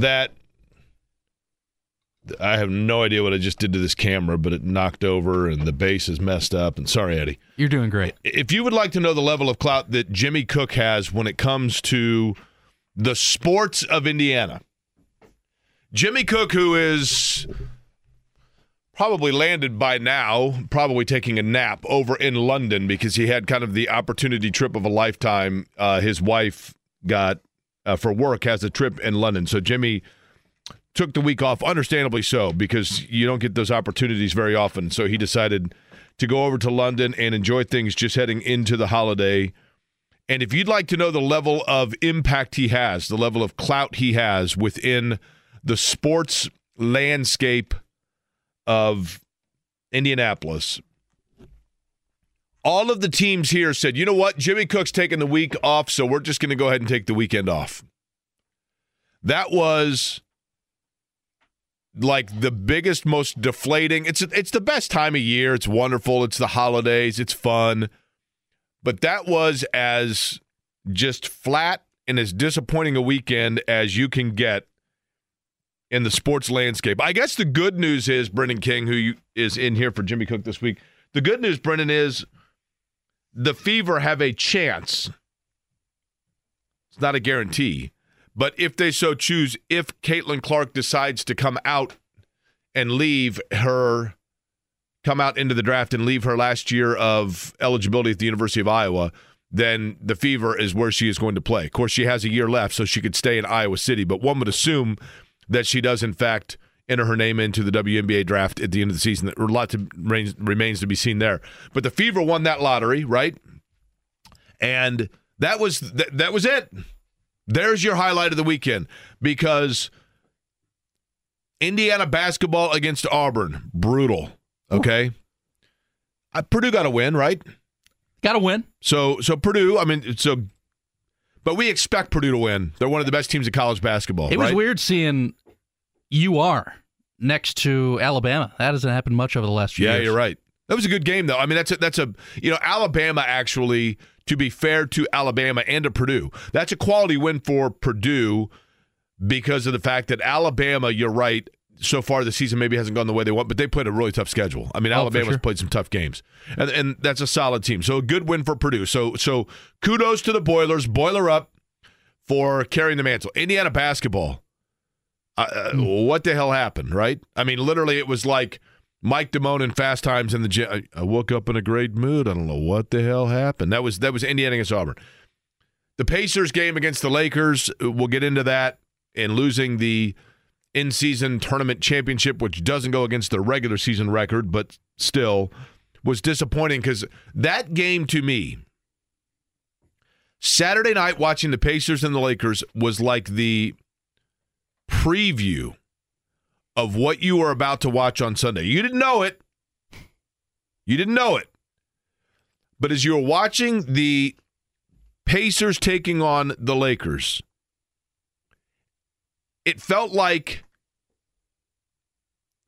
that I have no idea what I just did to this camera, but it knocked over and the base is messed up. And sorry, Eddie. You're doing great. If you would like to know the level of clout that Jimmy Cook has when it comes to the sports of Indiana, Jimmy Cook, who is probably landed by now, probably taking a nap over in London because he had kind of the opportunity trip of a lifetime. Uh, his wife got uh, for work has a trip in London, so Jimmy took the week off, understandably so, because you don't get those opportunities very often. So he decided to go over to London and enjoy things just heading into the holiday. And if you'd like to know the level of impact he has, the level of clout he has within the sports landscape of Indianapolis, all of the teams here said, you know what? Jimmy Cook's taking the week off, so we're just going to go ahead and take the weekend off. That was like the biggest, most deflating. It's it's the best time of year. It's wonderful. It's the holidays. It's fun. But that was as just flat and as disappointing a weekend as you can get in the sports landscape. I guess the good news is Brendan King, who is in here for Jimmy Cook this week. The good news, Brendan, is the Fever have a chance. It's not a guarantee, but if they so choose, if Caitlin Clark decides to come out and leave her, come out into the draft and leave her last year of eligibility at the University of Iowa, then the Fever is where she is going to play. Of course, she has a year left, so she could stay in Iowa City, but one would assume that she does, in fact, enter her name into the WNBA draft at the end of the season. A lot to, remains to be seen there. But the Fever won that lottery, right? And that was th- that was it. There's your highlight of the weekend because Indiana basketball against Auburn, brutal. Okay, uh, Purdue got a win, right? Got to win. So so Purdue, I mean, so but we expect Purdue to win. They're one of the best teams in college basketball. It was weird seeing UR next to Alabama. That hasn't happened much over the last few yeah, years. you're right. That was a good game, though. I mean, that's a, that's a you know Alabama actually. To be fair to Alabama and to Purdue, that's a quality win for Purdue because of the fact that Alabama. You're right. So far, the season maybe hasn't gone the way they want, but they played a really tough schedule. I mean, Oh, Alabama's sure. played some tough games, and, and that's a solid team. So a good win for Purdue. So so kudos to the Boilers. Boiler up for carrying the mantle. Indiana basketball. Uh, uh, What the hell happened, right? I mean, literally, it was like Mike Damone in Fast Times in the gym. I, I woke up in a great mood. I don't know what the hell happened. That was that was Indiana against Auburn. The Pacers game against the Lakers. uh, We'll get into that and losing the in-season tournament championship, which doesn't go against the regular season record, but still was disappointing because that game to me. Saturday night watching the Pacers and the Lakers was like the preview of what you were about to watch on Sunday. You didn't know it. You didn't know it. But as you were watching the Pacers taking on the Lakers, it felt like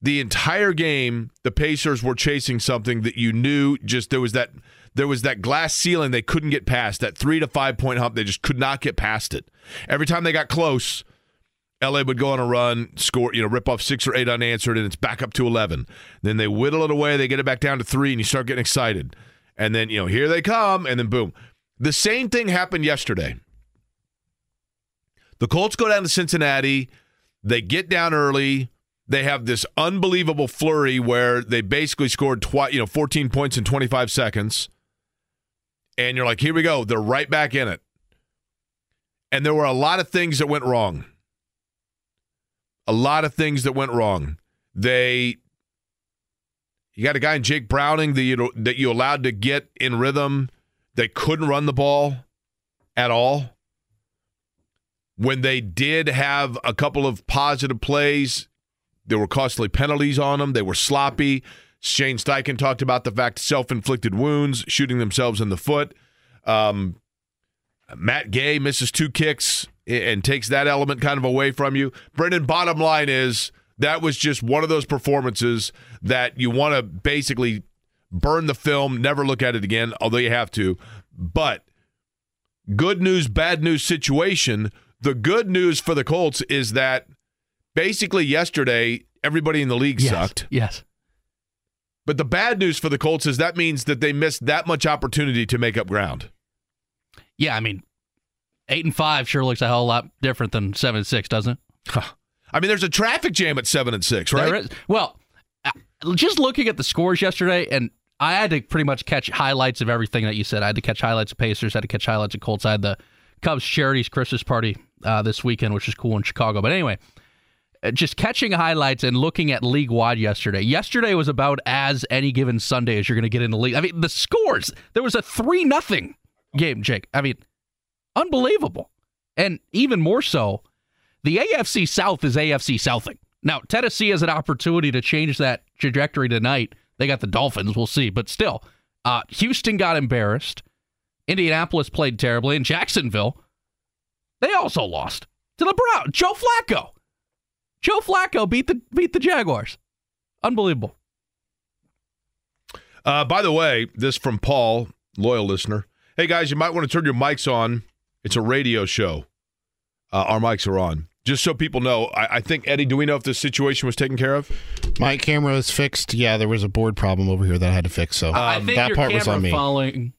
the entire game the Pacers were chasing something that you knew just there was that there was that glass ceiling they couldn't get past that 3 to 5 point hump they just could not get past it. Every time they got close, LA would go on a run, score, you know, rip off 6 or 8 unanswered and it's back up to 11. Then they whittle it away, they get it back down to 3 and you start getting excited. And then, you know, here they come and then boom. The same thing happened yesterday. The Colts go down to Cincinnati. They get down early. They have this unbelievable flurry where they basically scored twi- you know 14 points in 25 seconds. And you're like, here we go. They're right back in it. And there were a lot of things that went wrong. A lot of things that went wrong. They you got a guy in Jake Browning that you that you allowed to get in rhythm. They couldn't run the ball at all. when they did have a couple of positive plays, there were costly penalties on them. They were sloppy. Shane Steichen talked about the fact self-inflicted wounds, shooting themselves in the foot. Um, Matt Gay misses two kicks and takes that element kind of away from you. Brendan, bottom line is that was just one of those performances that you want to basically burn the film, never look at it again, although you have to. But good news, bad news situation. The good news for the Colts is that basically yesterday, everybody in the league yes, sucked. Yes. But the bad news for the Colts is that means that they missed that much opportunity to make up ground. Yeah, I mean, eight and five sure looks a whole lot different than seven and six, doesn't it? Huh. I mean, there's a traffic jam at seven and six, right? There is. Well, uh, just looking at the scores yesterday, and I had to pretty much catch highlights of everything that you said. I had to catch highlights of Pacers, I had to catch highlights of Colts. I had the Cubs Charities Christmas party uh, this weekend, which is cool in Chicago. But anyway, uh, just catching highlights and looking at league wide yesterday. Yesterday was about as any given Sunday as you're going to get in the league. I mean, the scores. There was a three nothing game, Jake. I mean, unbelievable, and even more so, the AFC South is AFC Southing. Now, Tennessee has an opportunity to change that trajectory tonight. They got the Dolphins. We'll see, but still, uh, Houston got embarrassed. Indianapolis played terribly, and Jacksonville, they also lost to the Browns. Joe Flacco. Joe Flacco beat the beat the Jaguars. Unbelievable. Uh, by the way, this from Paul, loyal listener. Hey guys, you might want to turn your mics on. It's a radio show. Uh, our mics are on. Just so people know, I, I, think Eddie. Do we know if this situation was taken care of? My camera is fixed. Yeah, there was a board problem over here that I had to fix. So um, that part was on me. Following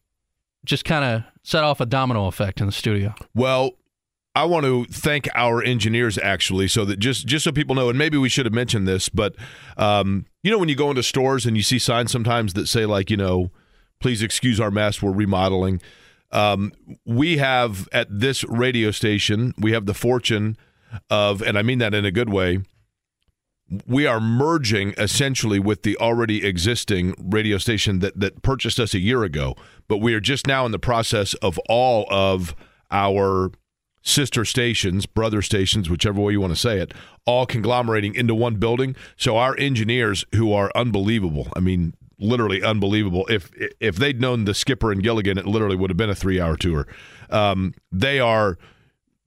just kind of set off a domino effect in the studio. Well, I want to thank our engineers actually, so that just just so people know, and maybe we should have mentioned this, but um, you know when you go into stores and you see signs sometimes that say like you know, please excuse our mess, we're remodeling. Um, we have at this radio station, we have the fortune of, and I mean that in a good way. We are merging essentially with the already existing radio station that that purchased us a year ago, but we are just now in the process of all of our sister stations, brother stations, whichever way you want to say it, all conglomerating into one building. So our engineers, who are unbelievable, I mean, literally unbelievable. If if they'd known the skipper and Gilligan, it literally would have been a three hour tour. Um, they are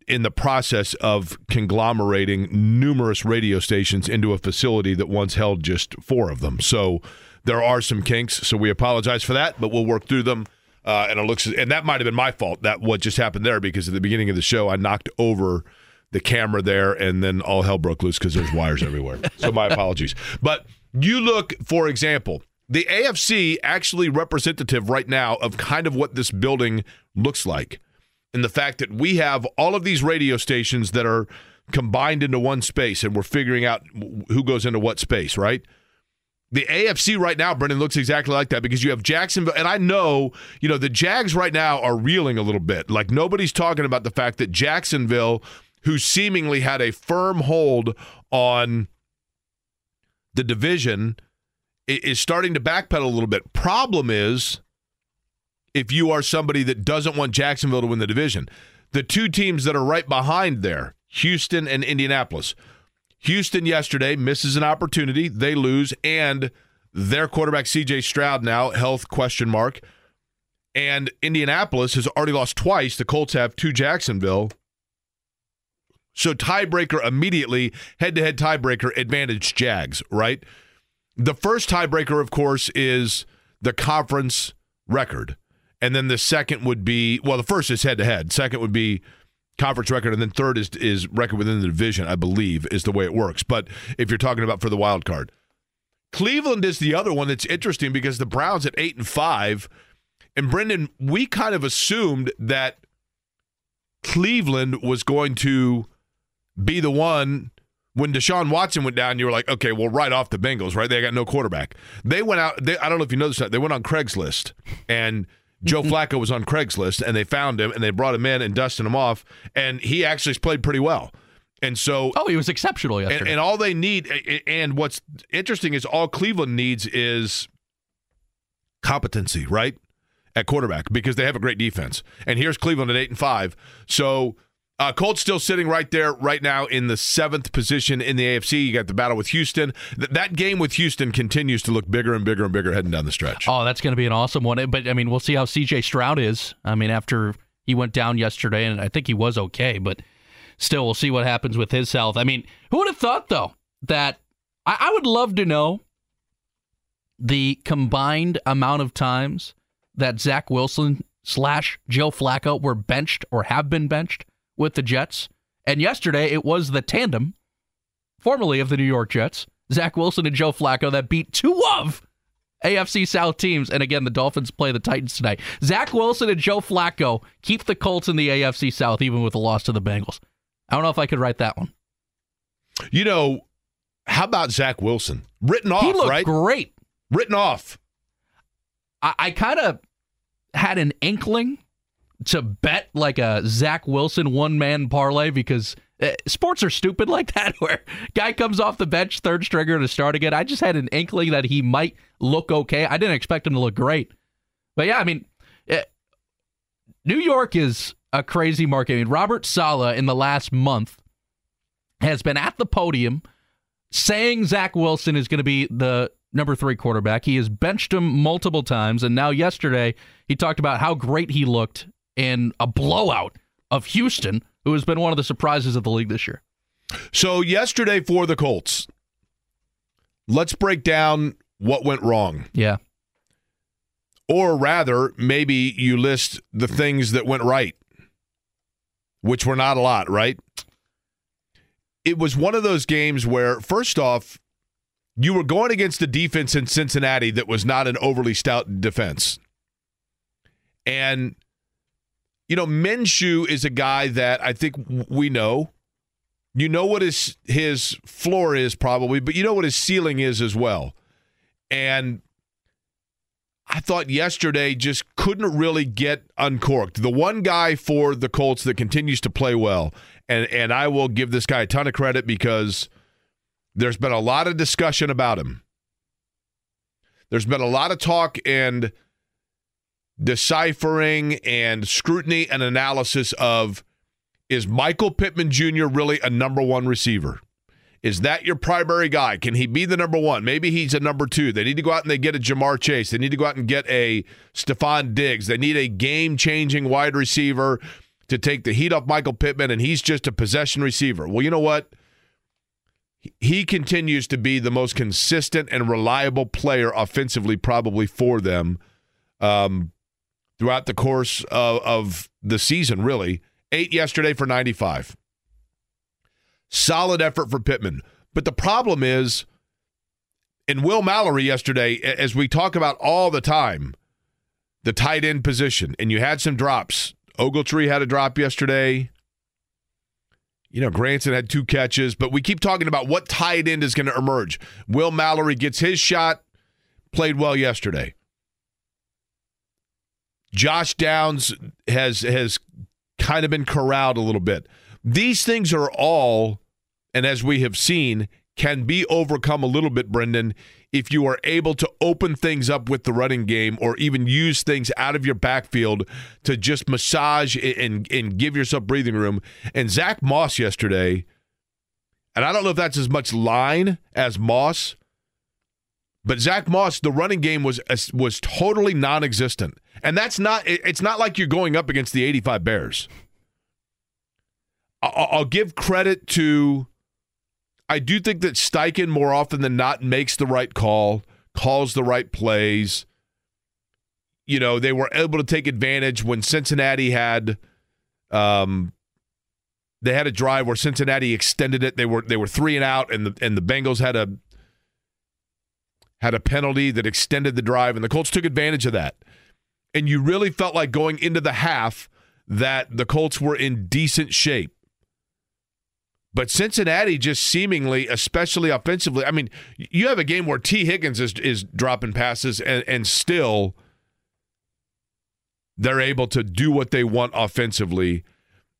in the process of conglomerating numerous radio stations into a facility that once held just four of them. So there are some kinks. So we apologize for that, but we'll work through them. Uh, and it looks, and that might have been my fault. That what just happened there because at the beginning of the show, I knocked over the camera there, and then all hell broke loose because there's wires everywhere. So my apologies. But you look, for example, the AFC actually representative right now of kind of what this building looks like, and the fact that we have all of these radio stations that are combined into one space, and we're figuring out who goes into what space, right? The AFC right now, Brendan, looks exactly like that because you have Jacksonville. And I know, you know, the Jags right now are reeling a little bit. Like nobody's talking about the fact that Jacksonville, who seemingly had a firm hold on the division, is starting to backpedal a little bit. Problem is, if you are somebody that doesn't want Jacksonville to win the division, the two teams that are right behind there, Houston and Indianapolis, Houston yesterday misses an opportunity. They lose, and their quarterback CJ Stroud now health question mark. And Indianapolis has already lost twice. The Colts have to Jacksonville. So tiebreaker immediately, head to head tiebreaker advantage Jags, right? The first tiebreaker, of course, is the conference record. And then the second would be well, the first is head to head. Second would be conference record, and then third is is record within the division. I believe is the way it works. But if you're talking about for the wild card, Cleveland is the other one that's interesting because the Browns at eight and five, and Brendan, we kind of assumed that Cleveland was going to be the one. When Deshaun Watson went down, you were like, okay, well, right off the Bengals, right? They got no quarterback. They went out. They, I don't know if you know this. They went on Craigslist and Joe Flacco was on Craigslist, and they found him and they brought him in and dusted him off, and he actually played pretty well. And so, oh, he was exceptional yesterday. And, and all they need, and what's interesting is all Cleveland needs is competency, right, at quarterback because they have a great defense. And here's Cleveland at eight and five. So Uh, Colts still sitting right there right now in the seventh position in the AFC. You got the battle with Houston. Th- that game with Houston continues to look bigger and bigger and bigger heading down the stretch. Oh, that's going to be an awesome one. But I mean, we'll see how CJ Stroud is. I mean, after he went down yesterday, and I think he was okay, but still, we'll see what happens with his health. I mean, who would have thought though that I, I would love to know the combined amount of times that Zach Wilson slash Joe Flacco were benched or have been benched with the Jets. And yesterday it was the tandem, formerly of the New York Jets, Zach Wilson and Joe Flacco, that beat two of AFC South teams. And again, the Dolphins play the Titans tonight. Zach Wilson and Joe Flacco keep the Colts in the AFC South, even with the loss to the Bengals. I don't know if I could write that one. You know, how about Zach Wilson? Written off, he looked right? great. Written off. I, I kind of had an inkling to bet like a Zach Wilson one man parlay because uh, sports are stupid like that, where guy comes off the bench, third stringer to start again. I just had an inkling that he might look okay. I didn't expect him to look great, but yeah, I mean, uh, New York is a crazy market. I mean, Robert Saleh in the last month has been at the podium saying Zach Wilson is going to be the number three quarterback. He has benched him multiple times, and now yesterday he talked about how great he looked in a blowout of Houston, who has been one of the surprises of the league this year. So, yesterday for the Colts, let's break down what went wrong. Yeah. Or rather, maybe you list the things that went right, which were not a lot, right? It was one of those games where, first off, you were going against a defense in Cincinnati that was not an overly stout defense. And, you know, Minshew is a guy that I think we know. You know what his his floor is probably, but you know what his ceiling is as well. And I thought yesterday just couldn't really get uncorked. The one guy for the Colts that continues to play well, and and I will give this guy a ton of credit because there's been a lot of discussion about him. There's been a lot of talk and deciphering and scrutiny and analysis of is Michael Pittman Jr. really a number one receiver? Is that your primary guy? Can he be the number one? Maybe he's a number two. They need to go out and they get a Ja'Marr Chase. They need to go out and get a Stefon Diggs. They need a game changing wide receiver to take the heat off Michael Pittman, and he's just a possession receiver. Well, you know what? He continues to be the most consistent and reliable player offensively, probably for them um, throughout the course of, of the season, really. Eight yesterday for 95. Solid effort for Pittman. But the problem is, in Will Mallory yesterday, as we talk about all the time, the tight end position, and you had some drops. Ogletree had a drop yesterday. You know, Granson had two catches, but we keep talking about what tight end is going to emerge. Will Mallory gets his shot, played well yesterday. Josh Downs has has kind of been corralled a little bit. These things are all, and as we have seen, can be overcome a little bit, Brendan, if you are able to open things up with the running game or even use things out of your backfield to just massage and, and give yourself breathing room. And Zach Moss yesterday, and I don't know if that's as much line as Moss, but Zach Moss, the running game was was totally non-existent, and that's not. It's not like you're going up against the '85 Bears. I'll give credit to. I do think that Steichen more often than not makes the right call, calls the right plays. You know, they were able to take advantage when Cincinnati had um they had a drive where Cincinnati extended it. They were they were 3 and out and the and the Bengals had a had a penalty that extended the drive and the Colts took advantage of that. And you really felt like going into the half that the Colts were in decent shape. But Cincinnati just seemingly, especially offensively, I mean, you have a game where Tee Higgins is, is dropping passes and, and still they're able to do what they want offensively.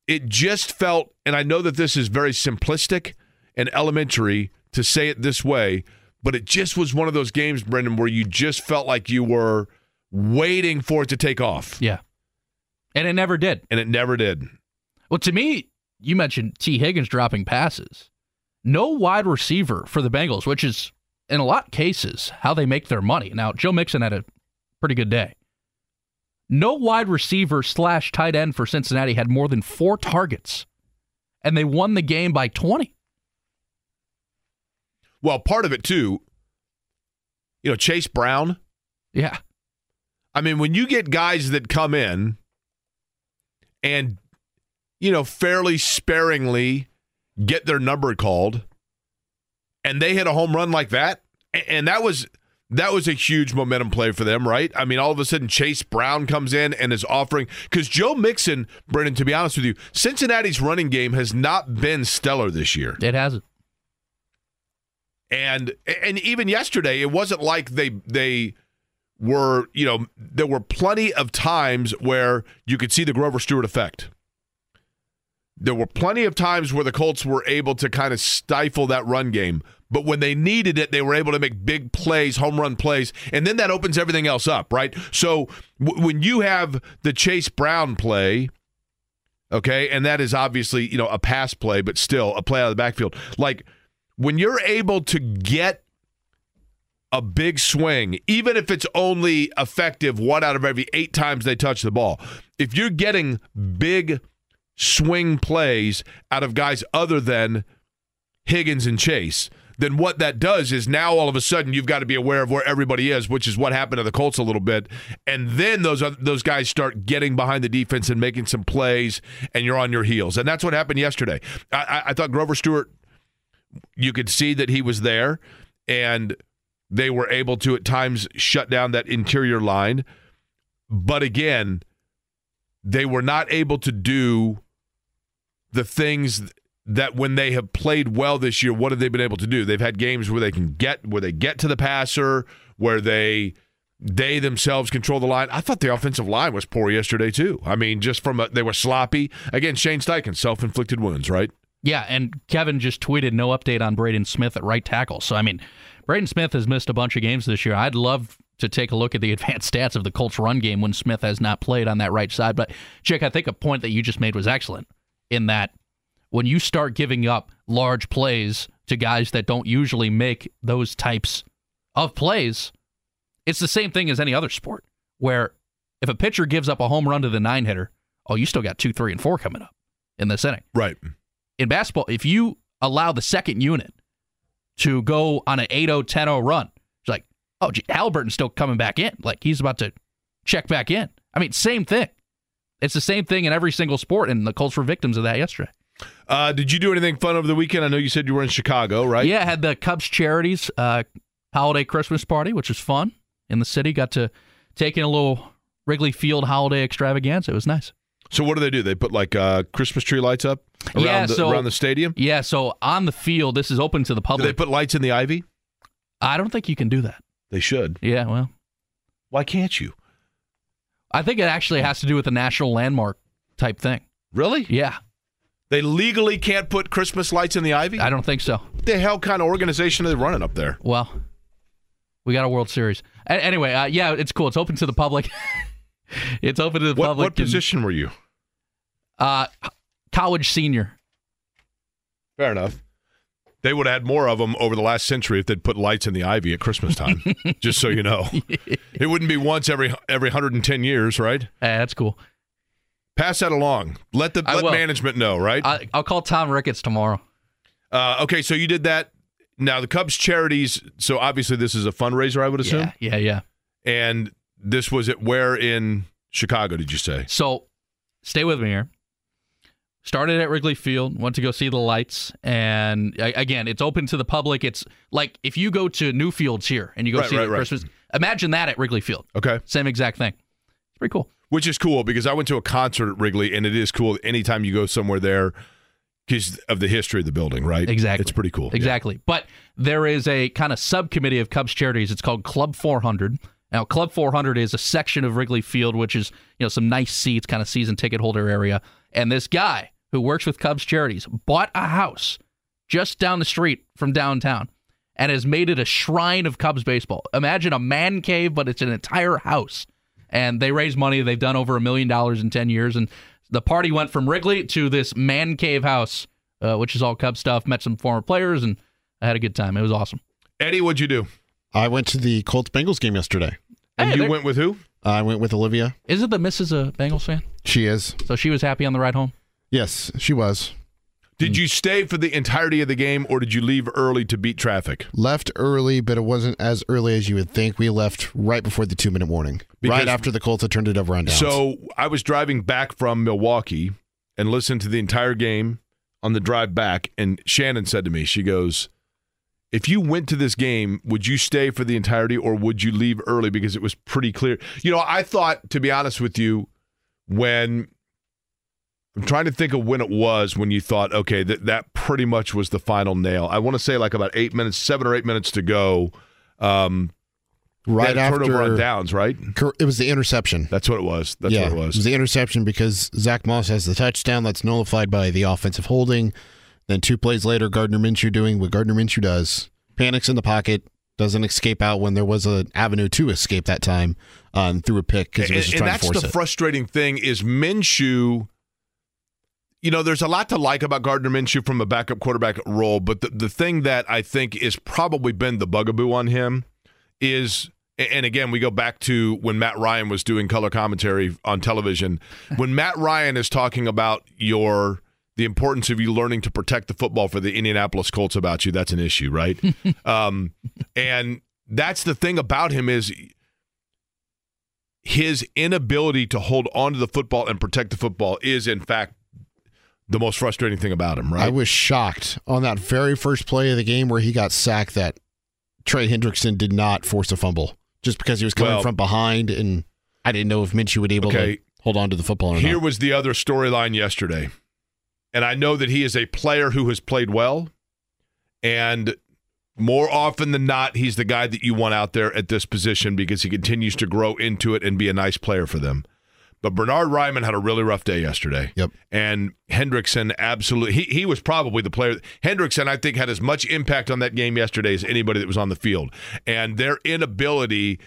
It just felt, and I know that this is very simplistic and elementary to say it this way, but it just was one of those games, Brendan, where you just felt like you were waiting for it to take off. Yeah. And it never did. And it never did. Well, to me, you mentioned Tee Higgins dropping passes. No wide receiver for the Bengals, which is in a lot of cases how they make their money. Now, Joe Mixon had a pretty good day. No wide receiver slash tight end for Cincinnati had more than four targets, and they won the game by 20. Well, part of it too, you know, Chase Brown. Yeah. I mean, when you get guys that come in and, you know, fairly sparingly get their number called and they hit a home run like that, and that was that was a huge momentum play for them, right? I mean, all of a sudden Chase Brown comes in and is offering because Joe Mixon, Brendan, to be honest with you, Cincinnati's running game has not been stellar this year. It hasn't. And and even yesterday, it wasn't like they they were, you know, there were plenty of times where you could see the Grover Stewart effect. There were plenty of times where the Colts were able to kind of stifle that run game, but when they needed it, they were able to make big plays, home run plays, and then that opens everything else up, right? So w- when you have the Chase Brown play, okay, and that is obviously, you know, a pass play, but still a play out of the backfield, like when you're able to get a big swing, even if it's only effective one out of every eight times they touch the ball, if you're getting big swing plays out of guys other than Higgins and Chase, then what that does is now all of a sudden you've got to be aware of where everybody is, which is what happened to the Colts a little bit, and then those those guys start getting behind the defense and making some plays, and you're on your heels, and that's what happened yesterday. I, I, I thought Grover Stewart, you could see that he was there, and they were able to at times shut down that interior line, but again, they were not able to do the things that when they have played well this year, what have they been able to do? They've had games where they can get where they get to the passer, where they they themselves control the line. I thought the offensive line was poor yesterday too. I mean, just from a, they were sloppy. Again, Shane Steichen, self-inflicted wounds, right? Yeah, and Kevin just tweeted no update on Braden Smith at right tackle. So I mean, Braden Smith has missed a bunch of games this year. I'd love to take a look at the advanced stats of the Colts run game when Smith has not played on that right side. But Chick, I think a point that you just made was excellent in that when you start giving up large plays to guys that don't usually make those types of plays, it's the same thing as any other sport where if a pitcher gives up a home run to the nine hitter, oh, you still got two, three, and four coming up in this inning. Right. In basketball, if you allow the second unit to go on an 8 0 10 0 run, it's like, oh, gee, Halliburton's still coming back in. Like he's about to check back in. I mean, same thing. It's the same thing in every single sport, and the Colts were victims of that yesterday. Uh, did you do anything fun over the weekend? I know you said you were in Chicago, right? Yeah, I had the Cubs Charities uh, holiday Christmas party, which was fun in the city. Got to take in a little Wrigley Field holiday extravaganza. It was nice. So what do they do? They put like uh, Christmas tree lights up around, Yeah, the, so- around the stadium. Yeah, so on the field, this is open to the Do public. they put lights in the ivy? I don't think you can do that. They should. Yeah, well, Why can't you? I think it actually has to do with the national landmark type thing. Really? Yeah, They legally can't put Christmas lights in the ivy? I don't think so. What the hell kind of organization are they running up there? Well, we got a World Series. A- anyway, uh, yeah, it's cool. It's open to the public. it's open to the What, public. what and, position were you? Uh, college senior. Fair enough. They would have had more of them over the last century if they'd put lights in the ivy at Christmas time. just so you know, it wouldn't be once every every 110 years, right? Eh, that's cool. Pass that along. Let the let management know, right? I, I'll call Tom Ricketts tomorrow. uh, okay, so you did that. Now the Cubs charities. So obviously this is a fundraiser, I would assume. Yeah, yeah, yeah. And this was at where in Chicago? Did you say? So, stay with me here. Started at Wrigley Field, went to go see the lights, and again, it's open to the public. It's like if you go to Newfields here and you go Right, see right, the right. Christmas. Imagine that at Wrigley Field. Okay. Same exact thing. It's pretty cool. Which is cool because I went to a concert at Wrigley, and it is cool anytime you go somewhere there because of the history of the building, right? Exactly. It's pretty cool. Yeah. Exactly. But there is a kind of subcommittee of Cubs charities. It's called Club 400. Now, Club 400 is a section of Wrigley Field, which is you know some nice seats, kind of season ticket holder area. And this guy who works with Cubs charities bought a house just down the street from downtown and has made it a shrine of Cubs baseball. Imagine a man cave, but it's an entire house. And they raise money. They've done over a million dollars in 10 years. And the party went from Wrigley to this man cave house, uh, which is all Cub stuff. Met some former players, and I had a good time. It was awesome. Eddie, what'd you do? I went to the Colts Bengals game yesterday. And Hey, you there- went with who? I went with Olivia. Is it the missus a Bengals fan? She is. So she was happy on the ride home. Yes, she was. Did mm. you stay for the entirety of the game, or did you leave early to beat traffic? Left early, but it wasn't as early as you would think. We left right before the two minute warning, Because- right after the Colts had turned it over on downs. So I was driving back from Milwaukee and listened to the entire game on the drive back. And Shannon said to me, she goes, if you went to this game, would you stay for the entirety or would you leave early because it was pretty clear? You know, I thought, to be honest with you, when I'm trying to think of when it was when you thought, okay, that that pretty much was the final nail. I want to say like about eight minutes, seven or eight minutes to go. Um, right had a turnover on downs, right? it was the interception. That's what it was. That's yeah, what it was. the interception because Zach Moss has the touchdown that's nullified by the offensive holding. Then two plays later, Gardner Minshew doing what Gardner Minshew does, panics in the pocket, doesn't escape out when there was an avenue to escape that time, um, threw a pick because he was and, just and trying to that's force the it. frustrating thing is Minshew. You know, there's a lot to like about Gardner Minshew from a backup quarterback role, but the, the thing that I think is probably been the bugaboo on him is, and again, we go back to when Matt Ryan was doing color commentary on television. When Matt Ryan is talking about your the importance of you learning to protect the football for the Indianapolis Colts about you, that's an issue, right? um, and that's the thing about him is his inability to hold on to the football and protect the football is in fact the most frustrating thing about him, right? I was shocked on that very first play of the game where he got sacked that Trey Hendrickson did not force a fumble just because he was coming Well- from behind, and I didn't know if Minshew would be able Okay. to hold on to the football or Here not. was the other storyline yesterday. And I know that he is a player who has played well and more often than not he's the guy that you want out there at this position because he continues to grow into it and be a nice player for them. But Bernard Raimann had a really rough day yesterday. Yep. And Hendrickson absolutely he, he was probably the player Hendrickson I think had as much impact on that game yesterday as anybody that was on the field. And their inability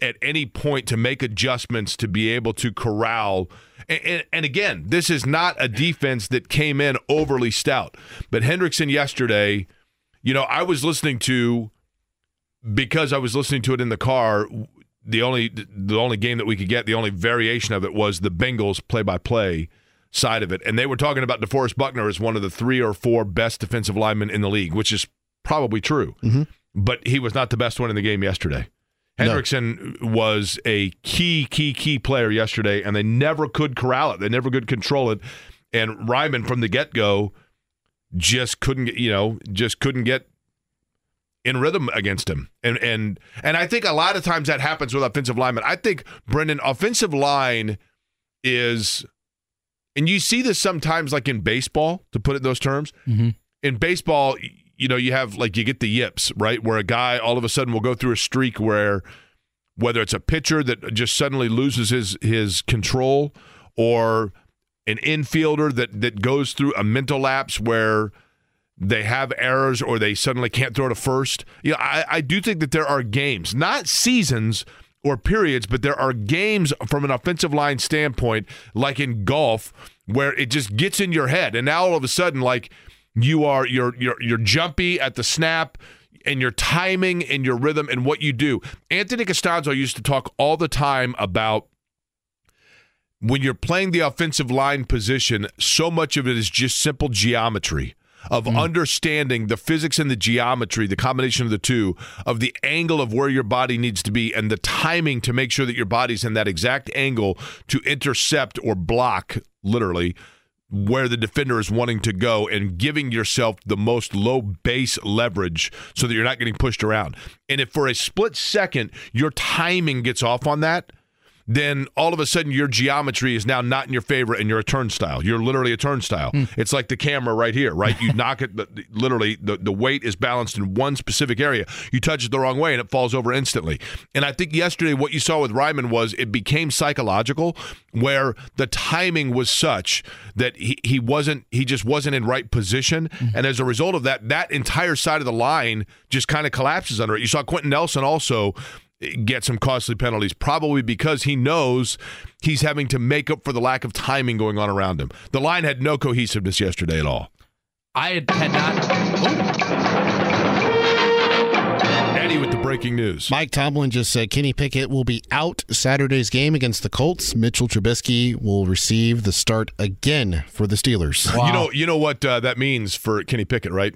at any point to make adjustments to be able to corral and, and, and again, this is not a defense that came in overly stout. But Hendrickson yesterday, you know, I was listening to because I was listening to it in the car. The only the only game that we could get, the only variation of it was the Bengals play by play side of it, and they were talking about DeForest Buckner as one of the three or four best defensive linemen in the league, which is probably true. Mm-hmm. But he was not the best one in the game yesterday. No. Hendrickson was a key, key, key player yesterday, and they never could corral it. They never could control it. And Raimann from the get go just couldn't get, you know, just couldn't get in rhythm against him. And and and I think a lot of times that happens with offensive linemen. I think Brendan, offensive line is and you see this sometimes like in baseball, to put it in those terms. Mhm. In baseball, you know, you have like you get the yips, right? Where a guy all of a sudden will go through a streak where whether it's a pitcher that just suddenly loses his his control or an infielder that that goes through a mental lapse where they have errors or they suddenly can't throw to first. You know, I, I do think that there are games, not seasons or periods, but there are games from an offensive line standpoint, like in golf, where it just gets in your head, and now all of a sudden, like you are you're you're you're jumpy at the snap. And your timing and your rhythm and what you do. Anthony Castonzo used to talk all the time about when you're playing the offensive line position, so much of it is just simple geometry of mm. understanding the physics and the geometry, the combination of the two, of the angle of where your body needs to be and the timing to make sure that your body's in that exact angle to intercept or block, literally, where the defender is wanting to go and giving yourself the most low base leverage so that you're not getting pushed around. And if for a split second your timing gets off on that, then all of a sudden your geometry is now not in your favor and you're a turnstile. You're literally a turnstile. Hmm. It's like the camera right here, right? You knock it, literally, the, the weight is balanced in one specific area. You touch it the wrong way and it falls over instantly. And I think yesterday what you saw with Raimann was it became psychological where the timing was such that he, he wasn't, he just wasn't in right position. Hmm. And as a result of that, that entire side of the line just kind of collapses under it. You saw Quentin Nelson also get some costly penalties, probably because he knows he's having to make up for the lack of timing going on around him. The line had no cohesiveness yesterday at all. I had, had not. Eddie with the breaking news. Mike Tomlin just said Kenny Pickett will be out Saturday's game against the Colts. Mitchell Trubisky will receive the start again for the Steelers. You know, you know what uh, that means for Kenny Pickett, right?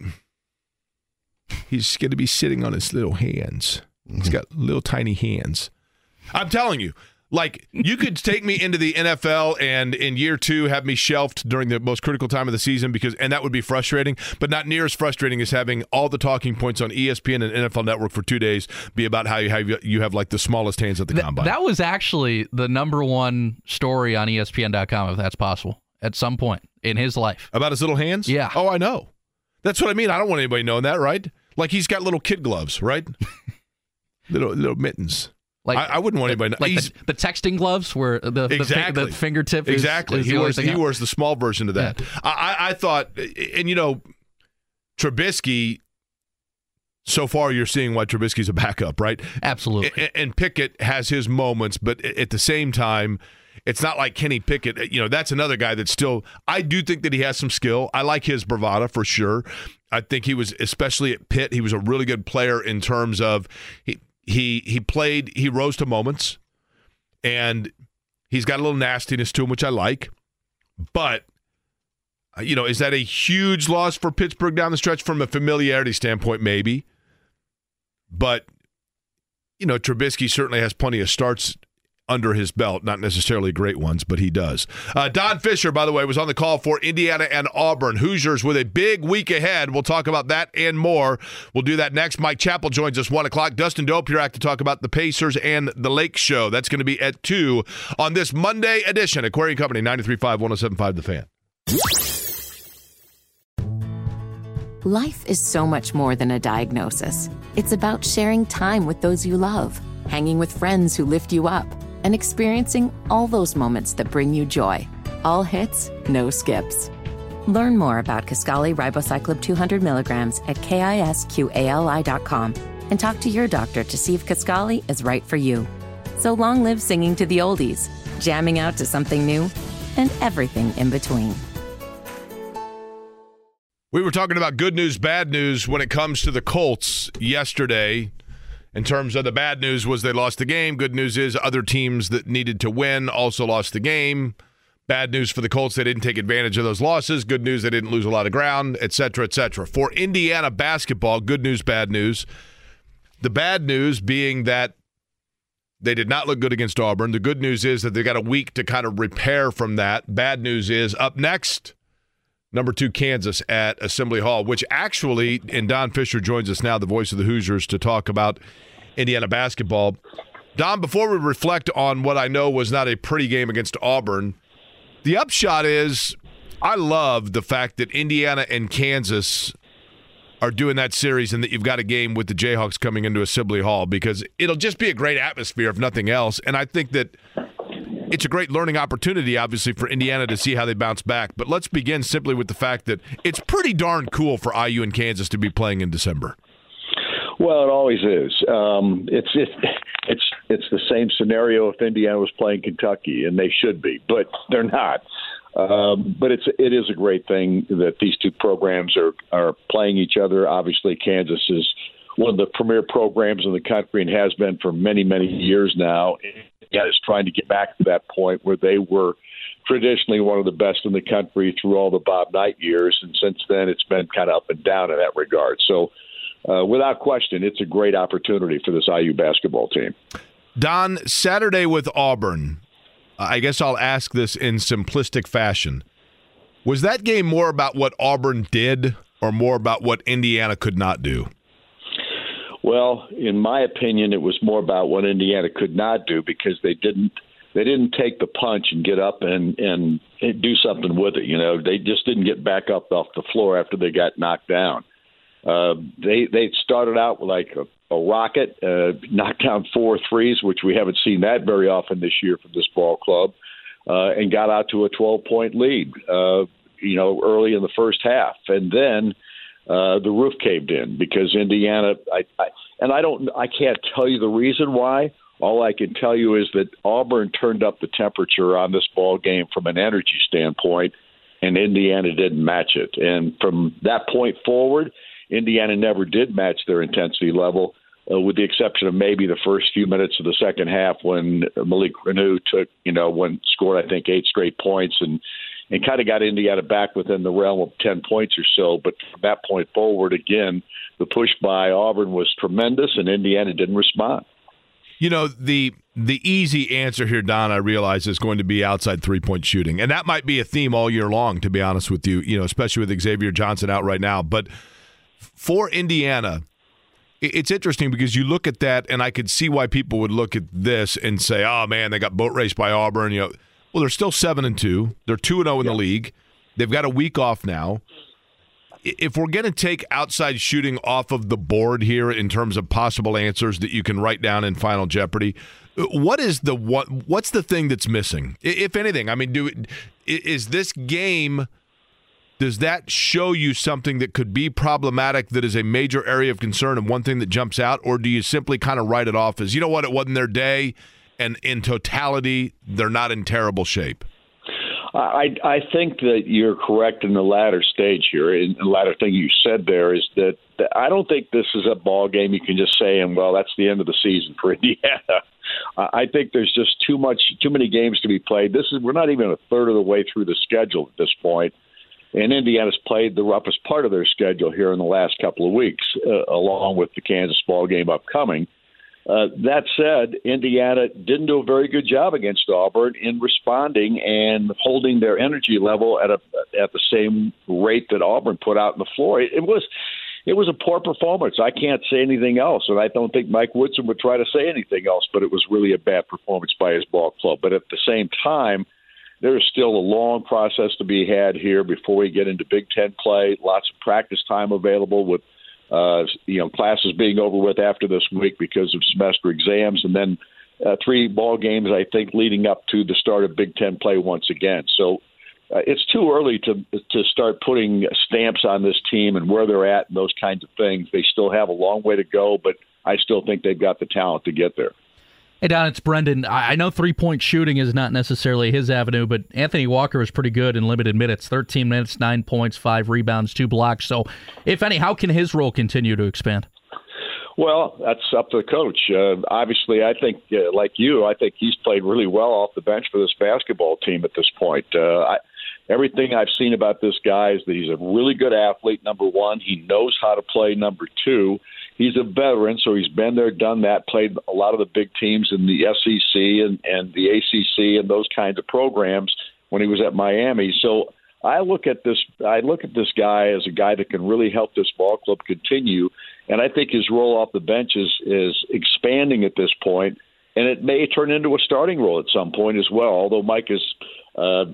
He's going to be sitting on his little hands. He's got little tiny hands. I'm telling you, like you could take me into the NFL and in year two have me shelved during the most critical time of the season because and that would be frustrating, but not near as frustrating as having all the talking points on ESPN and NFL Network for two days be about how you have you have like the smallest hands at the Th- combine. that was actually the number one story on ESPN.com, if that's possible, at some point in his life. about his little hands? Yeah. Oh, I know. That's what I mean. I don't want anybody knowing that, right? Like he's got little kid gloves, right? little little mittens. Like I, I wouldn't want anybody. like the, the texting gloves where the the, Exactly. the fingertip is, exactly. is he the wears he out. wears the small version of that. I, I I thought, and you know, Trubisky. So far, you're seeing why Trubisky's a backup, right? Absolutely. And, and Pickett has his moments, but at the same time, it's not like Kenny Pickett. Uh, you know, that's another guy that still. I do think that he has some skill. I like his bravado for sure. I think he was, especially at Pitt, he was a really good player in terms of he he he played. He rose to moments, and he's got a little nastiness to him, which I like. But uh, you know, is that a huge loss for Pittsburgh down the stretch from a familiarity standpoint? Maybe. But you know, Trubisky certainly has plenty of starts under his belt, not necessarily great ones, but he does. Uh, Don Fischer, by the way, was on the call for Indiana and Auburn. Hoosiers with a big week ahead. We'll talk about that and more. We'll do that next. Mike Chappell joins us 1 o'clock. Dustin Dopirak to talk about the Pacers and the Lake Show. That's going to be at 2 on this Monday edition. Aquarium Company, 93.5, 107.5 The Fan. Life is so much more than a diagnosis. It's about sharing time with those you love, hanging with friends who lift you up, and experiencing all those moments that bring you joy. All hits, no skips. Learn more about Kisqali Ribociclib 200 milligrams at kisqali.com and talk to your doctor to see if Kisqali is right for you. So long live singing to the oldies, jamming out to something new, and everything in between. We were talking about good news, bad news when it comes to the Colts yesterday. In terms of the bad news was they lost the game. Good news is other teams that needed to win also lost the game. Bad news for the Colts, they didn't take advantage of those losses. Good news, they didn't lose a lot of ground, et cetera, et cetera. For Indiana basketball, good news, bad news. The bad news being that they did not look good against Auburn. The good news is that they got a week to kind of repair from that. Bad news is up next, number two Kansas at Assembly Hall, which actually, and Don Fischer joins us now, the voice of the Hoosiers, to talk about Indiana basketball. Don, before we reflect on what I know was not a pretty game against Auburn, the upshot is I love the fact that Indiana and Kansas are doing that series and that you've got a game with the Jayhawks coming into Assembly Hall because it'll just be a great atmosphere, if nothing else. And I think that it's a great learning opportunity, obviously, for Indiana to see how they bounce back. But let's begin simply with the fact that it's pretty darn cool for IU and Kansas to be playing in December. Well, it always is. Um, it's it, it's it's the same scenario if Indiana was playing Kentucky, and they should be, but they're not. Um, but it's it is a great thing that these two programs are are playing each other. Obviously, Kansas is one of the premier programs in the country and has been for many many years now. Indiana is trying to get back to that point where they were traditionally one of the best in the country through all the Bob Knight years, and since then it's been kind of up and down in that regard. So uh, without question, it's a great opportunity for this IU basketball team. Don, Saturday with Auburn. I guess I'll ask this in simplistic fashion. Was that game more about what Auburn did or more about what Indiana could not do? Well, in my opinion, it was more about what Indiana could not do because they didn't they didn't take the punch and get up and and do something with it. You know, they just didn't get back up off the floor after they got knocked down. Uh, they they started out like a, a rocket, uh, knocked down four threes, which we haven't seen that very often this year from this ball club, uh, and got out to a 12 point lead. Uh, you know, early in the first half, and then uh, the roof caved in because Indiana. I, I and I don't. I can't tell you the reason why. All I can tell you is that Auburn turned up the temperature on this ball game from an energy standpoint, and Indiana didn't match it. And from that point forward, Indiana never did match their intensity level, uh, with the exception of maybe the first few minutes of the second half when Malik Reneau took, you know, when scored I think eight straight points and and kind of got Indiana back within the realm of 10 points or so. But from that point forward, again, the push by Auburn was tremendous, and Indiana didn't respond. You know the the easy answer here, Don. I realize is going to be outside three point shooting, and that might be a theme all year long. To be honest with you, you know, especially with Xavier Johnson out right now. But for Indiana, it's interesting because you look at that, and I could see why people would look at this and say, "Oh man, they got boat raced by Auburn." You know, well, they're still seven and two. They're two and zero oh in the league. They've got a week off now. If we're going to take outside shooting off of the board here in terms of possible answers that you can write down in Final Jeopardy, what is the what? What's the thing that's missing, if anything? I mean, do is this game? Does that show you something that could be problematic that is a major area of concern and one thing that jumps out, or do you simply kind of write it off as you know what it wasn't their day? And in totality, they're not in terrible shape? I I think that you're correct in the latter stage here. And the latter thing you said there is that, that I don't think this is a ball game you can just say and well that's the end of the season for Indiana. I think there's just too much too many games to be played. This is we're not even a third of the way through the schedule at this point. And Indiana's played the roughest part of their schedule here in the last couple of weeks, uh, along with the Kansas ball game upcoming. Uh, that said, Indiana didn't do a very good job against Auburn in responding and holding their energy level at a at the same rate that Auburn put out on the floor. It, it was it was a poor performance. I can't say anything else, and I don't think Mike Woodson would try to say anything else. But it was really a bad performance by his ball club. But at the same time, there is still a long process to be had here before we get into Big Ten play. Lots of practice time available with uh, you know, classes being over with after this week because of semester exams, and then uh, three ball games, I think, leading up to the start of Big Ten play once again. So uh, it's too early to to start putting stamps on this team and where they're at and those kinds of things. They still have a long way to go, but I still think they've got the talent to get there. Hey, Don, it's Brendan. I know three point shooting is not necessarily his avenue, but Anthony Walker is pretty good in limited minutes 13 minutes, nine points, five rebounds, two blocks. So, if any, how can his role continue to expand? Well, that's up to the coach. Uh, obviously, I think, uh, like you, I think he's played really well off the bench for this basketball team at this point. Uh, I, everything I've seen about this guy is that he's a really good athlete, number one. He knows how to play, number two he's a veteran, so he's been there, done that, played a lot of the big teams in the SEC and, and the ACC and those kinds of programs when he was at Miami. So I look at this I look at this guy as a guy that can really help this ball club continue, and I think his role off the bench is is expanding at this point, and it may turn into a starting role at some point as well. Although Mike is uh,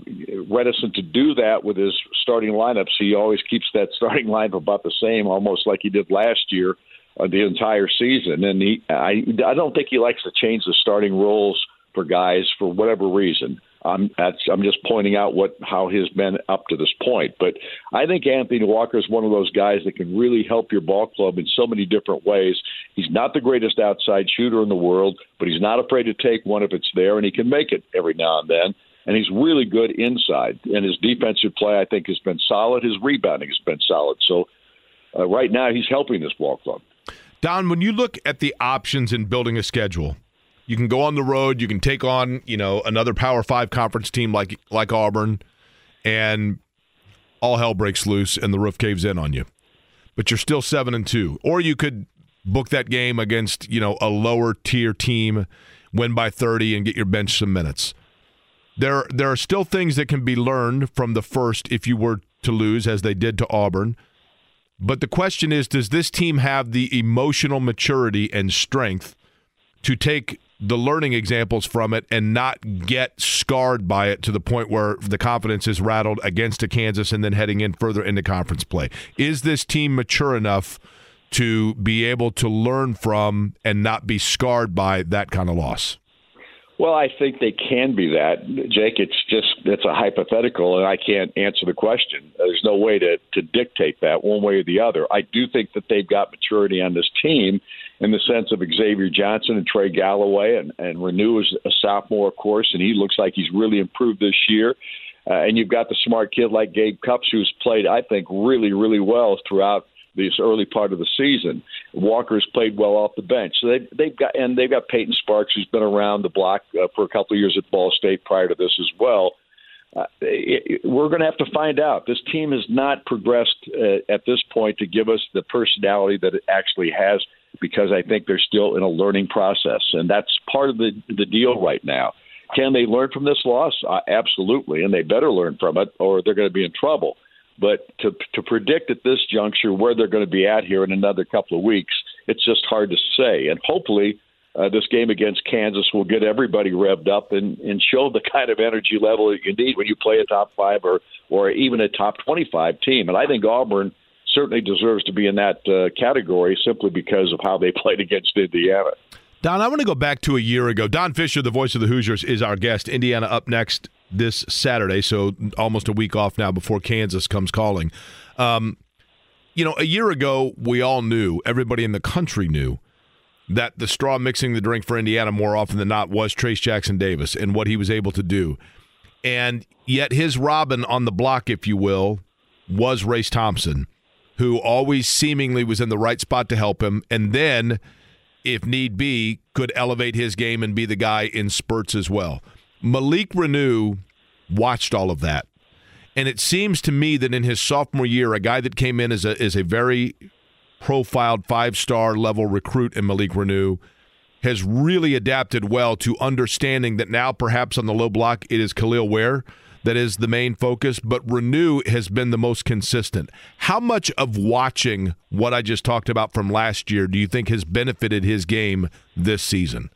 reticent to do that with his starting lineups, he always keeps that starting lineup about the same, almost like he did last year uh, the entire season. And he, I, I don't think he likes to change the starting roles for guys for whatever reason. I'm that's I'm just pointing out what how he's been up to this point. But I think Anthony Walker is one of those guys that can really help your ball club in so many different ways. He's not the greatest outside shooter in the world, but he's not afraid to take one if it's there, and he can make it every now and then. And he's really good inside. And his defensive play, I think, has been solid. His rebounding has been solid. So uh, right now, he's helping this ball club. Don, when you look at the options in building a schedule, you can go on the road, you can take on, you know, another Power 5 conference team like like Auburn and all hell breaks loose and the roof caves in on you. But you're still 7 and 2. Or you could book that game against, you know, a lower tier team, win by 30 and get your bench some minutes. There there are still things that can be learned from the first if you were to lose as they did to Auburn. But the question is does this team have the emotional maturity and strength to take the learning examples from it and not get scarred by it to the point where the confidence is rattled against a Kansas and then heading in further into conference play? Is this team mature enough to be able to learn from and not be scarred by that kind of loss? Well, I think they can be that, Jake. It's just it's a hypothetical, and I can't answer the question. There's no way to to dictate that one way or the other. I do think that they've got maturity on this team in the sense of Xavier Johnson and Trey Galloway, and and Reneau is a sophomore, of course, and he looks like he's really improved this year. Uh, and you've got the smart kid like Gabe Cupps, who's played, I think, really, really well throughout this early part of the season. Walker's played well off the bench. So they, they've got and they've got Payton Sparks, who's been around the block uh, for a couple of years at Ball State prior to this as well. Uh, it, we're going to have to find out. This team has not progressed uh, at this point to give us the personality that it actually has, because I think they're still in a learning process, and that's part of the the deal right now. Can they learn from this loss? Uh, absolutely, and they better learn from it, or they're going to be in trouble. But to to predict at this juncture where they're going to be at here in another couple of weeks, it's just hard to say. And hopefully, uh, this game against Kansas will get everybody revved up and, and show the kind of energy level that you need when you play a top five or or even a top twenty five team. And I think Auburn certainly deserves to be in that uh, category simply because of how they played against Indiana. Don, I want to go back to a year ago. Don Fischer, the voice of the Hoosiers, is our guest. Indiana up next this Saturday, so almost a week off now before Kansas comes calling. Um, you know, a year ago, we all knew, everybody in the country knew, that the straw mixing the drink for Indiana more often than not was Trayce Jackson Davis and what he was able to do. And yet, his Robin on the block, if you will, was Race Thompson, who always seemingly was in the right spot to help him. And then, if need be, could elevate his game and be the guy in spurts as well. Malik Reneau watched all of that. And it seems to me that in his sophomore year, a guy that came in as a, as a very profiled five star level recruit in Malik Reneau has really adapted well to understanding that now perhaps on the low block it is Kel'el Ware that is the main focus, but Reneau has been the most consistent. How much of watching what I just talked about from last year do you think has benefited his game this season?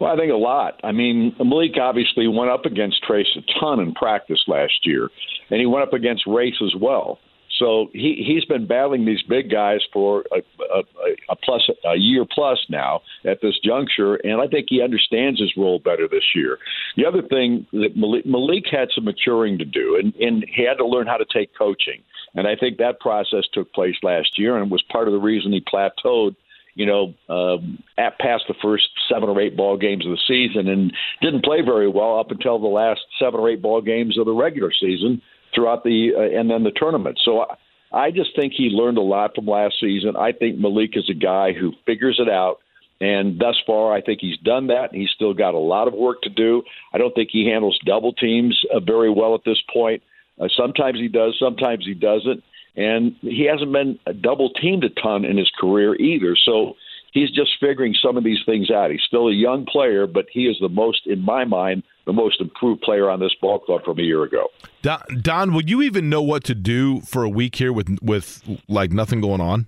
Well, I think a lot. I mean, Malik obviously went up against Trayce a ton in practice last year, and he went up against Race as well. So he he's been battling these big guys for a, a, a plus a year plus now at this juncture, and I think he understands his role better this year. The other thing that Malik, Malik had some maturing to do, and, and he had to learn how to take coaching, and I think that process took place last year, and was part of the reason he plateaued you know, um, at past the first seven or eight ball games of the season, and didn't play very well up until the last seven or eight ball games of the regular season throughout the uh, and then the tournament. So I, I just think he learned a lot from last season. I think Malik is a guy who figures it out. And thus far, I think he's done that. He's still got a lot of work to do. I don't think he handles double teams uh, very well at this point. Uh, sometimes he does, sometimes he doesn't and he hasn't been double teamed a ton in his career either. So he's just figuring some of these things out. He's still a young player, but he is the most, in my mind, the most improved player on this ball club from a year ago. Don, Don would you even know what to do for a week here with with like nothing going on?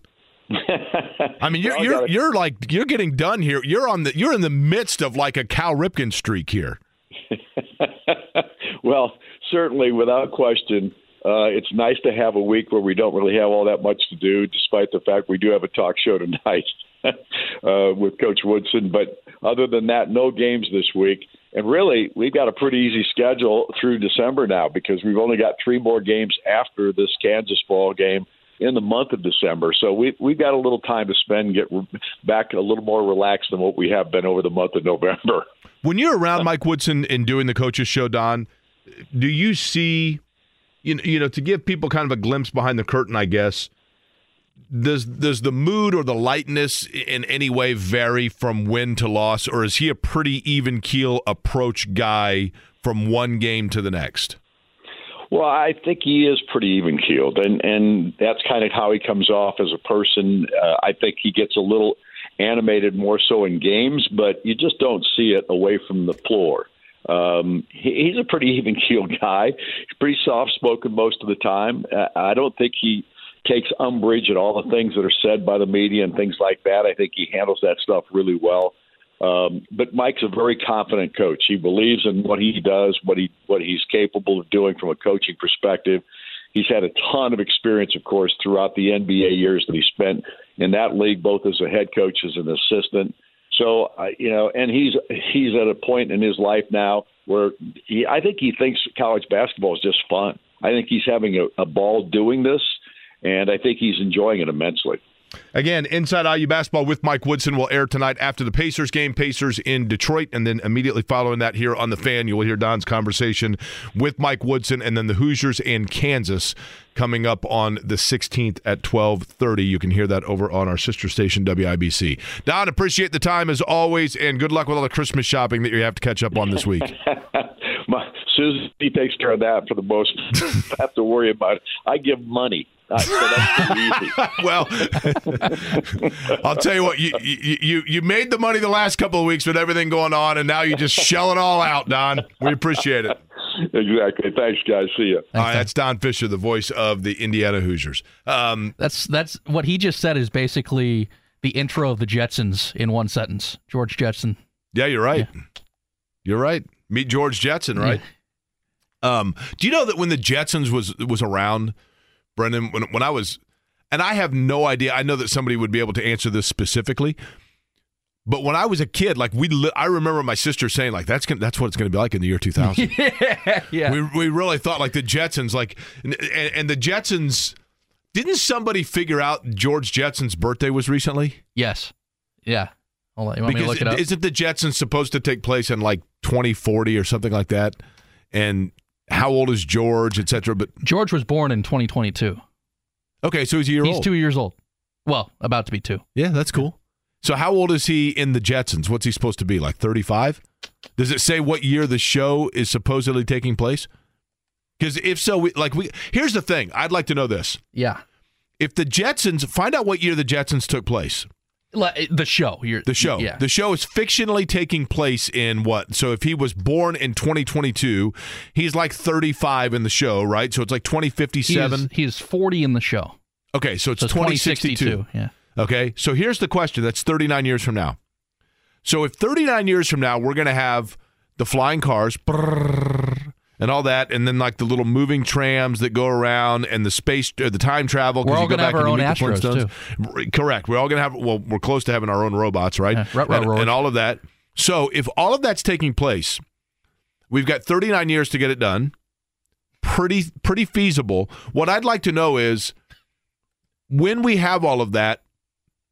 I mean, you're well, you're you're like you're getting done here. You're on the you're in the midst of like a Cal Ripken streak here. well, certainly, without question uh, it's nice to have a week where we don't really have all that much to do, despite the fact we do have a talk show tonight uh, with Coach Woodson. But other than that, no games this week. And really, we've got a pretty easy schedule through December now because we've only got three more games after this Kansas ball game in the month of December. So we we've got a little time to spend, get back a little more relaxed than what we have been over the month of November. When you're around Mike Woodson and doing the coaches show, Don, do you see you you know to give people kind of a glimpse behind the curtain, I guess. Does does the mood or the lightness in any way vary from win to loss, or is he a pretty even keel approach guy from one game to the next? Well, I think he is pretty even keeled, and and that's kind of how he comes off as a person. Uh, I think he gets a little animated more so in games, but you just don't see it away from the floor. Um, he, he's a pretty even keeled guy. He's pretty soft spoken most of the time. I don't think he takes umbrage at all the things that are said by the media and things like that. I think he handles that stuff really well. Um, but Mike's a very confident coach. He believes in what he does, what he what he's capable of doing from a coaching perspective. He's had a ton of experience, of course, throughout the NBA years that he spent in that league, both as a head coach as an assistant. So you know, and he's he's at a point in his life now where he, I think he thinks college basketball is just fun. I think he's having a, a ball doing this, and I think he's enjoying it immensely. Again, Inside IU Basketball with Mike Woodson will air tonight after the Pacers game. Pacers in Detroit, and then immediately following that here on the fan, you will hear Don's conversation with Mike Woodson, and then the Hoosiers and Kansas coming up on the 16th at 12:30. You can hear that over on our sister station WIBC. Don, appreciate the time as always, and good luck with all the Christmas shopping that you have to catch up on this week. My, Susie takes care of that for the most. I have to worry about it. I give money. Uh, so that's easy. well, I'll tell you what, you, you you you made the money the last couple of weeks with everything going on, and now you just shell it all out, Don. We appreciate it. Exactly. Thanks, guys. See you. All right, that's Don Fischer, the voice of the Indiana Hoosiers. Um, That's that's what he just said is basically the intro of the Jetsons in one sentence. George Jetson. yeah, you're right. You're right. Meet George Jetson, right? Um, do you know that when the Jetsons was was around, Brendan, when when I was, and I have no idea. I know that somebody would be able to answer this specifically. But when I was a kid, like we, li- I remember my sister saying, like that's gonna, that's what it's going to be like in the year 2000. yeah. We we really thought like the Jetsons, like and, and, the Jetsons. Didn't somebody figure out George Jetson's birthday was recently? yes. Yeah. Hold on. You want me to Because look it up? isn't the Jetsons supposed to take place in like 2040 or something like that? And how old is George, et cetera? But George was born in 2022. okay, so he's a year old? He's two years old. Well, about to be two. yeah, that's cool. So how old is he in the Jetsons? What's he supposed to be? Like 35? Does it say what year the show is supposedly taking place? Because if so, we, like we here's the thing. I'd like to know this. Yeah. If the Jetsons find out what year the Jetsons took place, The show. You're, The show. Yeah. The show is fictionally taking place in what? So if he was born in 2022, he's like 35 in the show, right? So it's like he is, 2057. he is 40 in the show. Okay, so it's So 2062. 2062. Yeah. Okay, so here's the question. That's 39 years from now. So if 39 years from now we're going to have the flying cars brrrr, and all that, and then like the little moving trams that go around, and the space, uh, the time travel. We're all you go gonna have our own Astros, Flintstones. R- Correct. We're all going to have. Well, we're close to having our own robots, right? Yeah, right, right, and, right. and all of that. So if all of that's taking place, we've got 39 years to get it done. Pretty, pretty feasible. What I'd like to know is when we have all of that,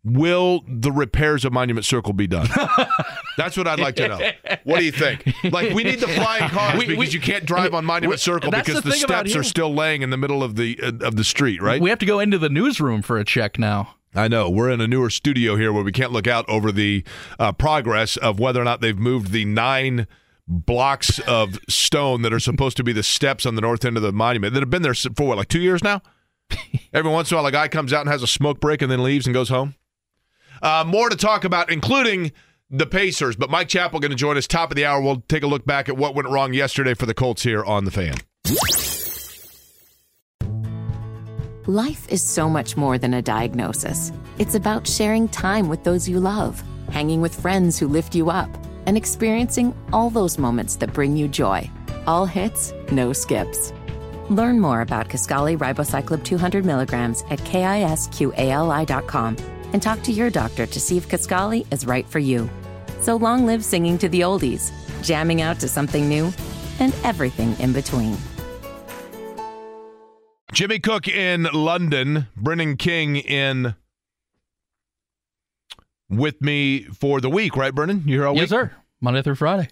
will the repairs of Monument Circle be done? That's what I'd like to know. What do you think? Like, we need the flying cars We- we- because you can't drive on Monument we- Circle because the the, steps are still laying in the middle of the uh, of the street, right? We have to go into the newsroom for a check now. I know we're in a newer studio here where we can't look out over the uh, progress of whether or not they've moved the nine blocks of stone that are supposed to be the steps on the north end of the monument that have been there for what, like two years now. Every once in a while, a guy comes out and has a smoke break and then leaves and goes home. Uh, more to talk about, including the Pacers. But Mike Chappell going to join us top of the hour. We'll take a look back at what went wrong yesterday for the Colts here on the Fan. Life is so much more than a diagnosis. It's about sharing time with those you love, hanging with friends who lift you up, and experiencing all those moments that bring you joy. All hits, no skips. Learn more about Kisqali Ribociclib 200 milligrams at kisqali.com and talk to your doctor to see if Kisqali is right for you. So long live singing to the oldies, jamming out to something new, and everything in between. Jimmy Cook in London, Brendan King in with me for the week, right, Brendan? You here all Yes, week? sir. Monday through Friday.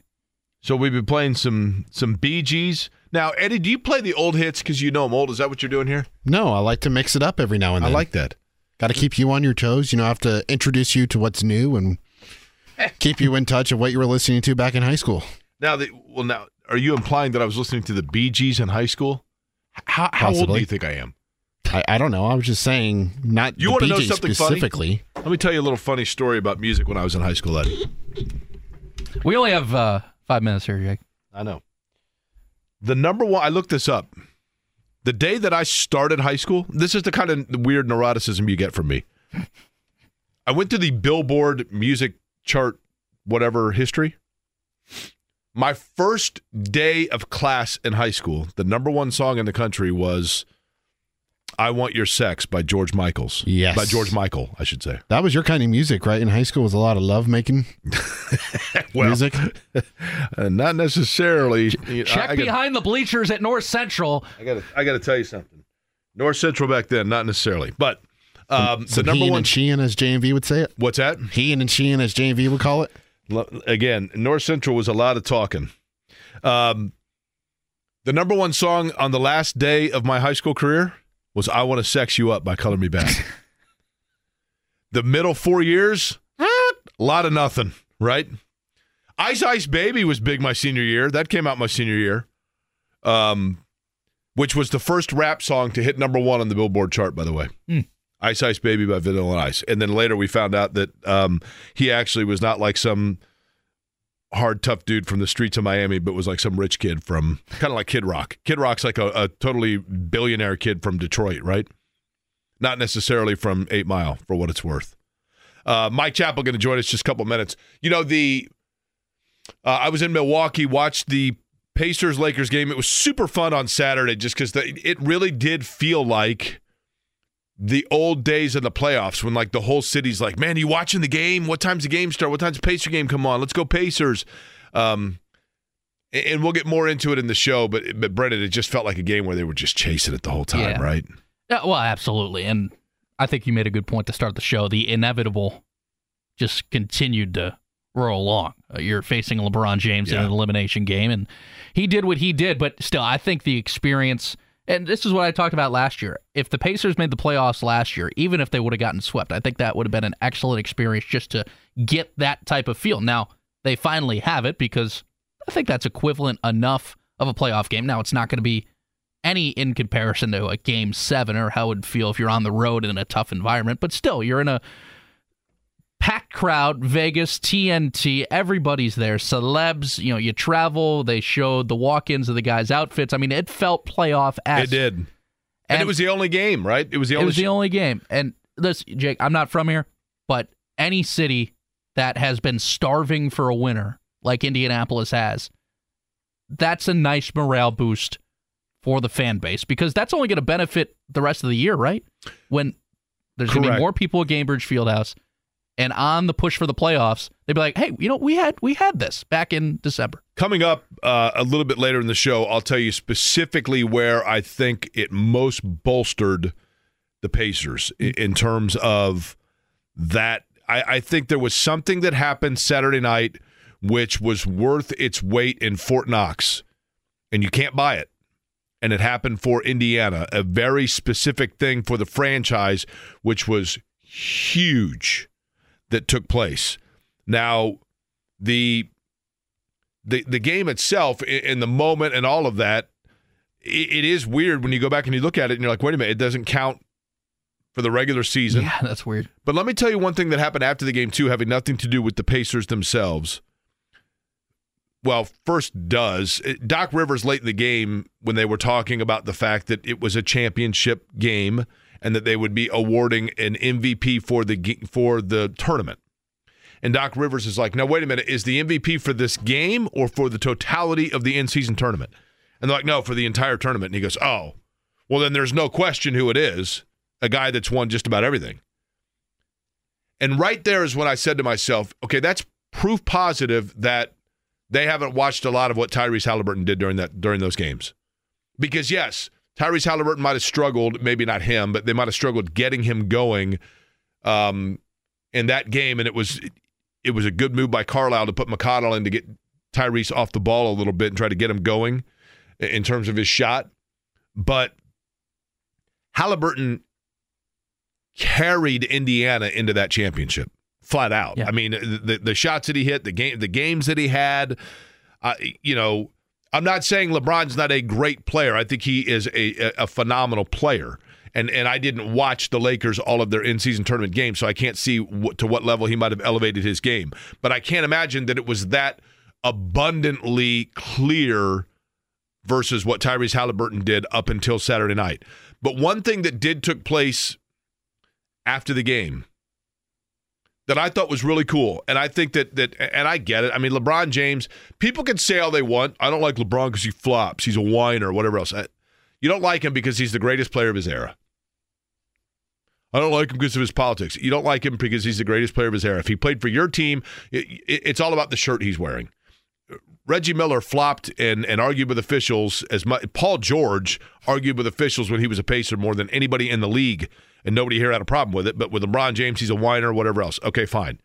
So we've been playing some some BGs. Now, Eddie, do you play the old hits because you know them old? Is that what you're doing here? No, I like to mix it up every now and then. I then. like that. Got to keep you on your toes. You know, I have to introduce you to what's new and keep you in touch of what you were listening to back in high school. Now, the, well, now, are you implying that I was listening to the Bee Gees in high school? How, how old do you think I am? I, I don't know. I was just saying, not You the wanna know Gees something funny? specifically. Let me tell you a little funny story about music when I was in high school, Eddie. We only have uh, five minutes here, Jake. I know. The number one, I looked this up. The day that I started high school, this is the kind of weird neuroticism you get from me. I went to the Billboard music chart, whatever history. My first day of class in high school, the number one song in the country was I Want Your Sex by George Michaels. Yes. By George Michael, I should say. That was your kind of music, right? In high school, was a lot of love making Well, music. uh, not necessarily. Check I, I gotta- behind the bleachers at North Central. I got to I got to tell you something. North Central back then, not necessarily, but um, the Some number he one. and Sheehan, as JMV would say it. what's that? He and Sheehan, as JMV would call it. Again, North Central was a lot of talking. Um, the number one song on the last day of my high school career was "I Want to Sex You Up" by Color Me Badd. the middle four years, a lot of nothing, right? Ice Ice Baby was big my senior year. That came out my senior year, um, which was the first rap song to hit number one on the Billboard chart, by the way. Ice Ice Baby by Vanilla Ice. And then later we found out that um, he actually was not like some hard, tough dude from the streets of Miami, but was like some rich kid from kind of like Kid Rock. Kid Rock's like a, a totally billionaire kid from Detroit, right? Not necessarily from Eight Mile, for what it's worth. Uh, Mike Chappell going to join us just a couple minutes. You know, the uh, I was in Milwaukee, watched the Pacers Lakers game. It was super fun on Saturday just because it really did feel like the old days of the playoffs when like the whole city's like, man, you watching the game? What time's the game start? What time's the Pacer game come on? Let's go Pacers. Um, and- we'll get more into it in the show, but but Brendan, it just felt like a game where they were just chasing it the whole time, Yeah. right? Yeah, well, absolutely. And I think you made a good point to start the show. The inevitable just continued to roll along. Uh, you're facing LeBron James in an elimination game, and he did what he did, but still, I think the experience. And this is what I talked about last year. If the Pacers made the playoffs last year, even if they would have gotten swept, I think that would have been an excellent experience just to get that type of feel. Now, they finally have it because I think that's equivalent enough of a playoff game. Now, it's not going to be any in comparison to a game seven or how it would feel if you're on the road in a tough environment, but still, you're in a packed crowd, Vegas, TNT, everybody's there, celebs, you know, you travel, they showed the walk ins of the guys' outfits. I mean, it felt playoff It did. And, it was the only game, right? It was the only. it was the only game. And this, Jake, I'm not from here, but any city that has been starving for a winner, like Indianapolis has, that's a nice morale boost for the fan base because that's only going to benefit the rest of the year, right? When there's going to be more people at Gainbridge Fieldhouse and on the push for the playoffs, they'd be like, "Hey, you know, we had we had this back in December." Coming up uh, a little bit later in the show, I'll tell you specifically where I think it most bolstered the Pacers i- in terms of that. I, I think there was something that happened Saturday night which was worth its weight in Fort Knox, and you can't buy it. And it happened for Indiana, a very specific thing for the franchise, which was huge that took place. Now, the the the game itself in the moment and all of that i it is weird when you go back and you look at it and you're like wait a minute it doesn't count for the regular season Yeah, that's weird. but let me tell you one thing that happened after the game too having nothing to do with the pacers themselves well first does uh, doc rivers late in the game when they were talking about the fact that it was a championship game and that they would be awarding an mvp for the for the tournament and Doc Rivers is like, now, wait a minute, is the MVP for this game or for the totality of the in season tournament? And they're like, no, for the entire tournament. And he goes, oh, well, then there's no question who it is a guy that's won just about everything. And right there is when I said to myself, okay, that's proof positive that they haven't watched a lot of what Tyrese Halliburton did during that during those games. Because yes, Tyrese Halliburton might have struggled, maybe not him, but they might have struggled getting him going um, in that game, and it was it was a good move by Carlisle to put McConnell in to get Tyrese off the ball a little bit and try to get him going in terms of his shot. But Halliburton carried Indiana into that championship flat out. Yeah. I mean, the the shots that he hit, the game, the games that he had. Uh, you know, I'm not saying LeBron's not a great player. I think he is a, a, phenomenal player. And and I didn't watch the Lakers all of their in season tournament games, so I can't see to what level he might have elevated his game. But I can't imagine that it was that abundantly clear versus what Tyrese Halliburton did up until Saturday night. But one thing that did took place after the game that I thought was really cool, and I think that that and I get it. I mean, LeBron James, people can say all they want. I don't like LeBron because he flops. He's a whiner, whatever else. I- You don't like him because he's the greatest player of his era. I don't like him because of his politics. You don't like him because he's the greatest player of his era. If he played for your team, it, it, it's all about the shirt he's wearing. Reggie Miller flopped and, and argued with officials as much. Paul George argued with officials when he was a Pacer more than anybody in the league, and nobody here had a problem with it. But with LeBron James, he's a whiner, whatever else. Okay, fine.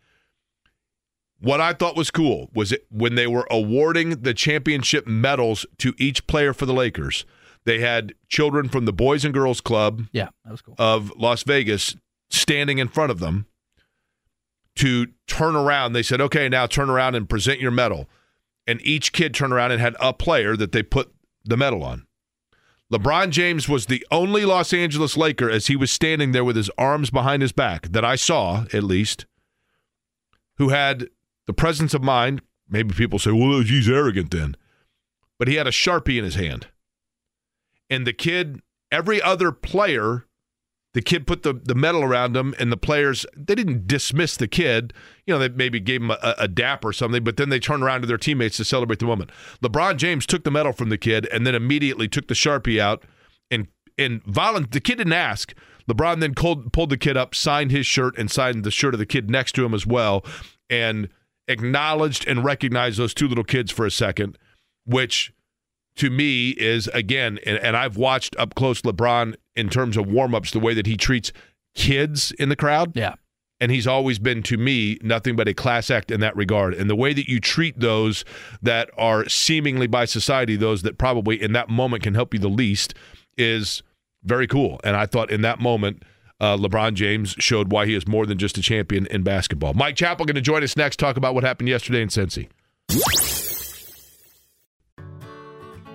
What I thought was cool was it when they were awarding the championship medals to each player for the Lakers, they had children from the Boys and Girls Club Yeah, that was cool. of Las Vegas standing in front of them to turn around. They said, okay, now turn around and present your medal. And each kid turned around and had a player that they put the medal on. LeBron James was the only Los Angeles Laker as he was standing there with his arms behind his back that I saw, at least, who had the presence of mind. Maybe people say, well, he's arrogant then. But he had a Sharpie in his hand. And the kid, every other player the kid put the, the medal around him, and the players they didn't dismiss the kid. You know, they maybe gave him a, a dap or something, but then they turned around to their teammates to celebrate the moment. LeBron James took the medal from the kid, and then immediately took the sharpie out and and violent. The kid didn't ask. LeBron then pulled pulled the kid up, signed his shirt, and signed the shirt of the kid next to him as well, and acknowledged and recognized those two little kids for a second, which to me is again, and, and I've watched up close LeBron in terms of warmups, the way that he treats kids in the crowd. Yeah. And he's always been to me nothing but a class act in that regard. And the way that you treat those that are seemingly by society, those that probably in that moment can help you the least, is very cool. And I thought in that moment, uh, LeBron James showed why he is more than just a champion in basketball. Mike Chappell going to join us next, talk about what happened yesterday in Cincy.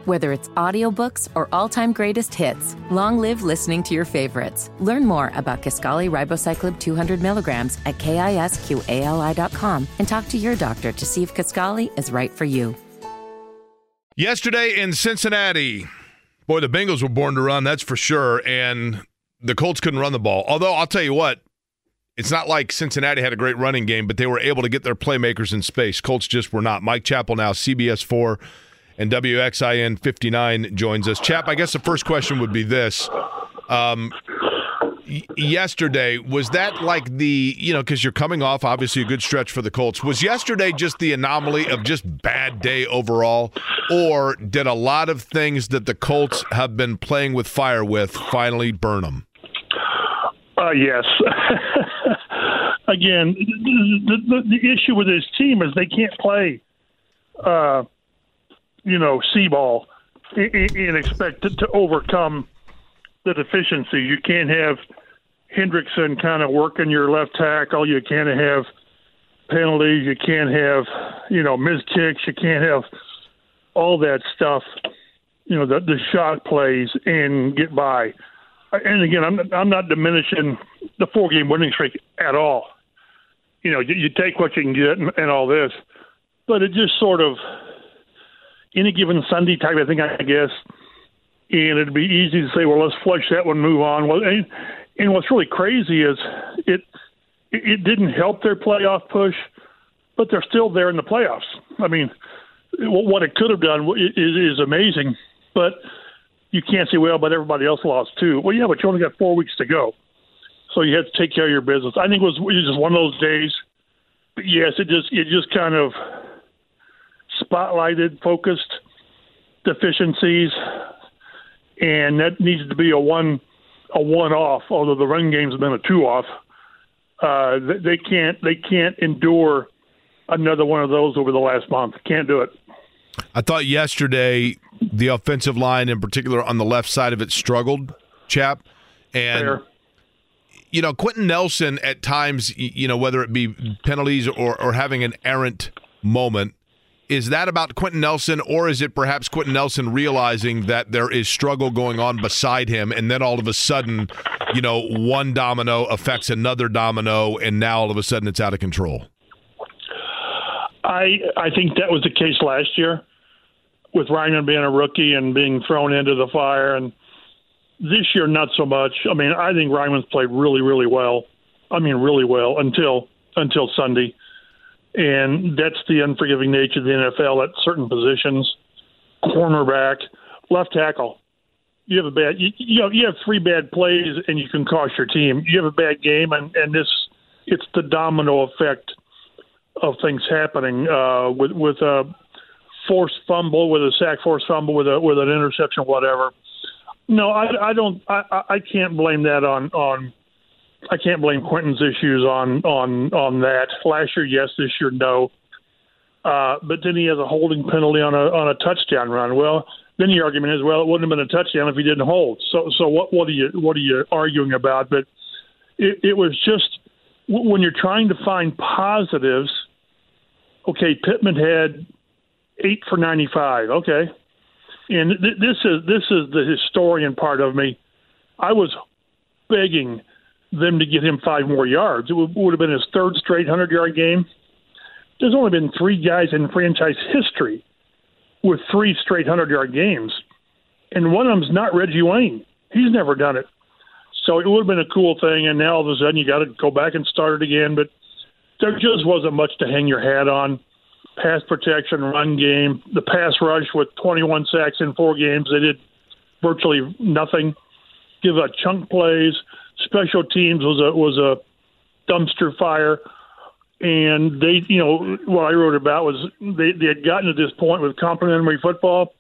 Whether it's audiobooks or all-time greatest hits, long live listening to your favorites. Learn more about Kisqali Ribociclib 200 milligrams at kisqali.com and talk to your doctor to see if Kisqali is right for you. Yesterday in Cincinnati, boy, the Bengals were born to run, that's for sure. And the Colts couldn't run the ball. Although, I'll tell you what, it's not like Cincinnati had a great running game, but they were able to get their playmakers in space. Colts just were not. Mike Chappell now, CBS 4 and WXIN 59 joins us. Chap, I guess the first question would be this. Um, yesterday, was that like the, you know, because you're coming off obviously a good stretch for the Colts. Was yesterday just the anomaly of just bad day overall? Or did a lot of things that the Colts have been playing with fire with finally burn them? Uh, yes. Again, the, the, the issue with this team is they can't play, uh, you know, c ball and, expect to overcome the deficiency. You can't have Hendrickson kind of working your left tackle. You can't have penalties. You can't have, you know, missed kicks. You can't have all that stuff. You know, the the shot plays and get by and again, I'm not, I'm not diminishing the four game winning streak at all. You know, you, you take what you can get and, and all this, but it just sort of any given Sunday type of thing, I guess. And it'd be easy to say, well, let's flush that one, move on. Well, and, and what's really crazy is it it didn't help their playoff push, but they're still there in the playoffs. I mean, what it could have done is, amazing, but you can't say, well, but everybody else lost too. Well, yeah, but you only got four weeks to go, so you have to take care of your business. I think it was, it was just one of those days. Yes, it just it just kind of spotlighted, focused deficiencies, and that needs to be a one a one off. Although the run game's been a two off, uh, they can't they can't endure another one of those over the last month. Can't do it. I thought yesterday the offensive line, in particular on the left side of it, struggled, chap. And Fair. you know, Quenton Nelson at times, you know, whether it be penalties or or having an errant moment, is that about Quenton Nelson, or is it perhaps Quenton Nelson realizing that there is struggle going on beside him, and then all of a sudden, you know, one domino affects another domino, and now all of a sudden it's out of control? I I think that was the case last year with Raimann being a rookie and being thrown into the fire, and this year not so much. I mean, I think Raimann's played really, really well. I mean, really well until until Sunday, and that's the unforgiving nature of the NFL at certain positions. Cornerback, left tackle. you have a bad you, you know you have three bad plays and you can cost your team. You have a bad game and and this it's the domino effect of things happening uh, with with a forced fumble, with a sack forced fumble, with a with an interception, whatever. No, I, I don't. I, I can't blame that on on. I can't blame Quenton's issues on on on that. Last year, yes. This year, no. Uh, but then he has a holding penalty on a on a touchdown run. Well, then the argument is, well, it wouldn't have been a touchdown if he didn't hold. So so what what are you what are you arguing about? But it, it was just when you're trying to find positives. Okay, Pittman had eight for ninety five. Okay, and th- this is this is the historian part of me. I was begging them to get him five more yards. It would, would have been his third straight hundred yard game. There's only been three guys in franchise history with three straight hundred yard games, and one of them's not Reggie Wayne. He's never done it. So it would have been a cool thing, and now all of a sudden you got to go back and start it again. But there just wasn't much to hang your hat on pass protection, run game, the pass rush with 21 sacks in four games. They did virtually nothing. Give a chunk plays. Special teams was a was a dumpster fire, and they, you know, what I wrote about was they they had gotten to this point with complementary football,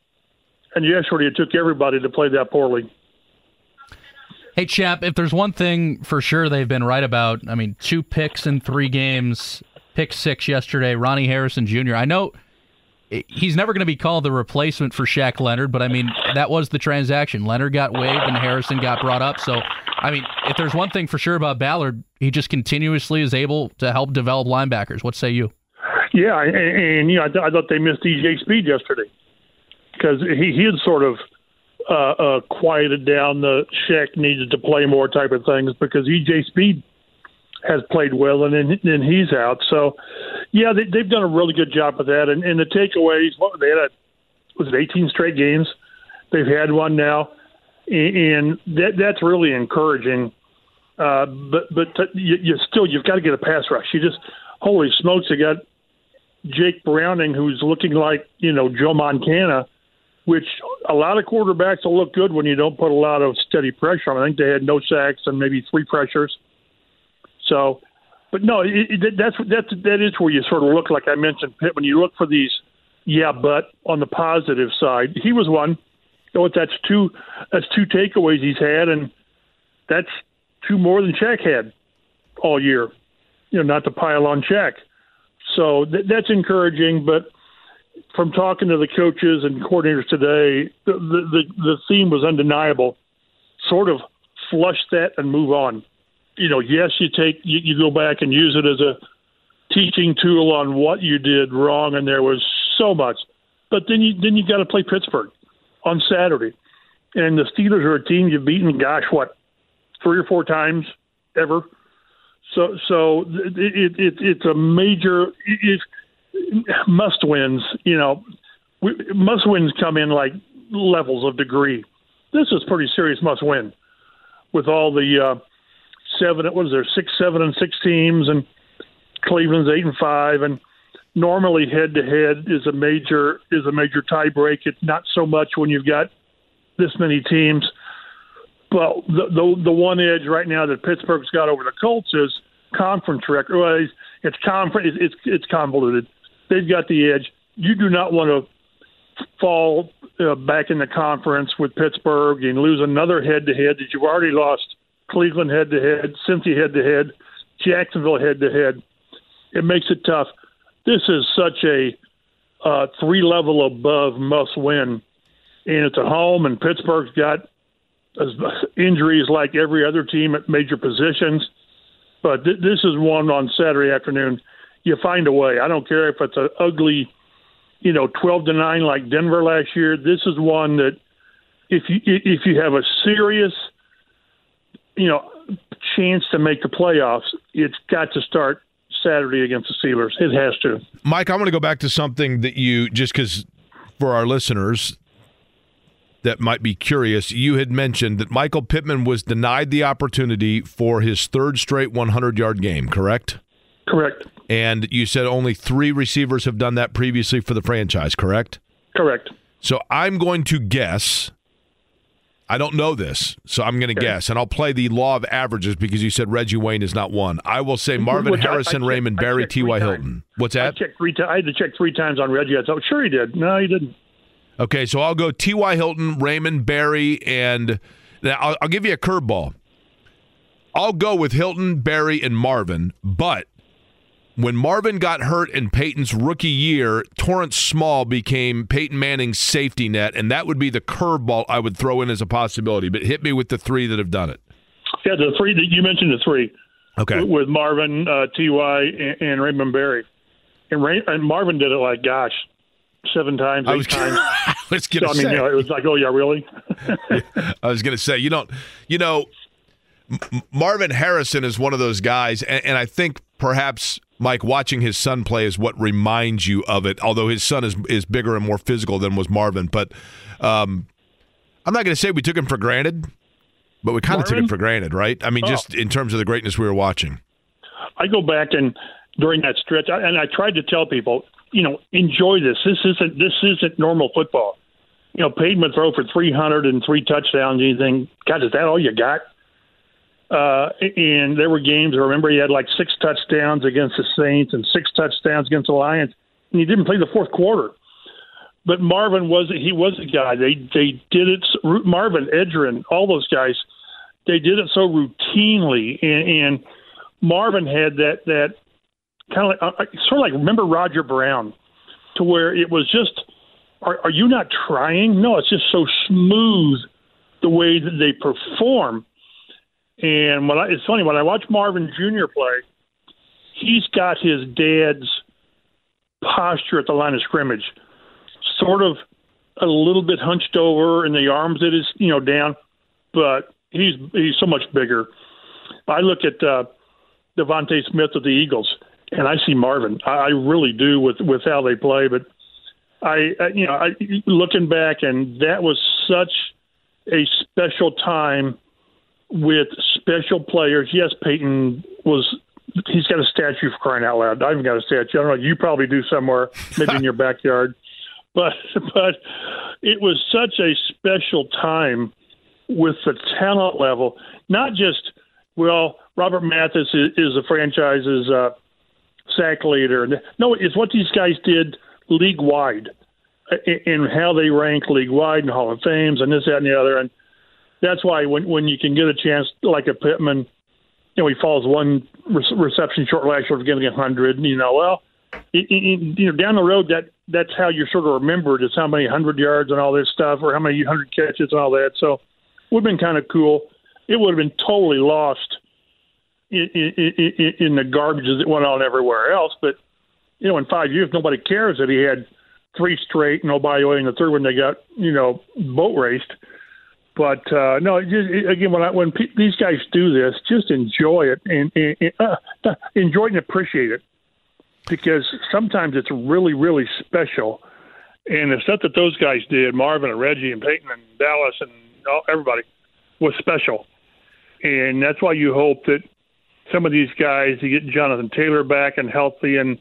and yesterday it took everybody to play that poorly. Hey, Chap, if there's one thing for sure they've been right about, I mean, two picks in three games pick six yesterday, Ronnie Harrison Jr. I know he's never going to be called the replacement for Shaq Leonard, but I mean, that was the transaction. Leonard got waived and Harrison got brought up. So, I mean, if there's one thing for sure about Ballard, he just continuously is able to help develop linebackers. What say you? Yeah, and, and you know, I, th- I thought they missed EJ Speed yesterday because he, he had sort of uh, uh, quieted down the Shaq needed to play more type of things because EJ Speed has played well, and then, he's out. So, yeah, they, they've done a really good job with that. And, and the takeaways, what, they had a, was it 18 straight games? They've had one now, and that that's really encouraging. Uh, but but you, you still you've got to get a pass rush. You just holy smokes, you got Jake Browning who's looking like you know Joe Montana, which a lot of quarterbacks will look good when you don't put a lot of steady pressure on. I think they had no sacks and maybe three pressures. So, but no, it, it, that's that's that is where you sort of look like I mentioned Pitt when you look for these. Yeah, but on the positive side, he was one. So that's two that's two takeaways he's had, and that's two more than Shaq had all year. You know, not to pile on Shaq. So th- that's encouraging. But from talking to the coaches and coordinators today, the, the the theme was undeniable. Sort of flush that and move on you know, yes, you take you, you go back and use it as a teaching tool on what you did wrong, and there was so much. But then you then you got to play Pittsburgh on Saturday, and the Steelers are a team you've beaten. Gosh, what three or four times ever. So so it, it it's a major it, must wins. You know, must wins come in like levels of degree. This is pretty serious must win with all the uh, seven. What is there? Six, seven, and six teams, and Cleveland's eight and five. And normally, head to head is a major is a major tie break. It's not so much when you've got this many teams. But the the, the one edge right now that Pittsburgh's got over the Colts is conference record. Well, it's, it's conference. It's it's convoluted. They've got the edge. You do not want to fall uh, back in the conference with Pittsburgh and lose another head to head that you've already lost Cleveland head to head, Cincy head to head, Jacksonville head to head. It makes it tough. This is such a uh, three level above must win, and it's at home. And Pittsburgh's got injuries like every other team at major positions. But th- this is one on Saturday afternoon. You find a way. I don't care if it's an ugly, you know, twelve to nine like Denver last year. This is one that if you if you have a serious you know, chance to make the playoffs, it's got to start Saturday against the Steelers. It has to. Mike, I want to go back to something that you just because for our listeners that might be curious, you had mentioned that Michael Pittman was denied the opportunity for his third straight 100 yard game, correct? Correct. And you said only three receivers have done that previously for the franchise, correct? Correct. So I'm going to guess I don't know this, so I'm going to guess, and I'll play the law of averages because you said Reggie Wayne is not one. I will say Marvin Which I- I Harrison, Raymond I checked three T.Y. Hilton. What's I that? checked three. I had to check three times on Reggie. I thought, sure he did. No, he didn't. Okay, so I'll go T.Y. Hilton, Raymond Berry, and now I'll, I'll give you a curveball. I'll go with Hilton, Berry, and Marvin, but when Marvin got hurt in Peyton's rookie year, Torrance Small became Peyton Manning's safety net, and that would be the curveball I would throw in as a possibility. But hit me with the three that have done it. Yeah, the three that you mentioned, the three Okay. with Marvin, uh, Ty, and, and Raymond Berry, and, Ray, and Marvin did it like gosh, seven times, I was, times. let's get So, I mean, you know, it was like, oh yeah, really? I was going to say, you don't, you know, M- Marvin Harrison is one of those guys, and, and I think perhaps Mike watching his son play is what reminds you of it. Although his son is is bigger and more physical than was Marvin, but um, I'm not going to say we took him for granted, but we kind of took it for granted, right? I mean, just in terms of the greatness we were watching. I go back and during that stretch, I, and I tried to tell people, you know, enjoy this. This isn't this isn't normal football. You know, Peyton would throw for 300 and three touchdowns. Anything? God, is that all you got? Uh, and there were games. I remember he had like six touchdowns against the Saints and six touchdowns against the Lions, and he didn't play the fourth quarter. But Marvin was he was a guy. They they did it. Marvin Edgerrin, all those guys, they did it so routinely, and, and Marvin had that that kind of like, uh, sort of like remember Roger Brown, to where it was just, are, are you not trying? No, it's just so smooth the way that they perform. And when I, it's funny when I watch Marvin Jr. play, he's got his dad's posture at the line of scrimmage, sort of a little bit hunched over, and the arms that is you know down, but he's he's so much bigger. I look at uh, DeVonta Smith of the Eagles, and I see Marvin. I, I really do with with how they play. But I, I you know, I, looking back, and that was such a special time with special players. Yes, Peyton was. He's got a statue for crying out loud. I even got a statue. I don't know. You probably do somewhere, maybe in your backyard. But but it was such a special time with the talent level. Not just well, Robert Mathis is, is the franchise's uh, sack leader. No, it's what these guys did league wide and how they rank league wide and Hall of Fames and this, that, and the other. And that's why when when you can get a chance like a Pittman, you know, he falls one re- reception short last year of getting a hundred. You know, well, it, it, you know, down the road that that's how you're sort of remembered is how many hundred yards and all this stuff, or how many hundred catches and all that. So, would have been kind of cool. It would have been totally lost in, in, in, the garbages that went on everywhere else. But you know, in five years, nobody cares that he had three straight, and oh way, in the third one they got you know boat raced. But uh, no, just, again, when I, when pe- these guys do this, just enjoy it and, and uh, enjoy and appreciate it because sometimes it's really, really special. And the stuff that those guys did, Marvin and Reggie and Peyton and Dallas and all, everybody, was special. And that's why you hope that some of these guys, you get Jonathan Taylor back and healthy and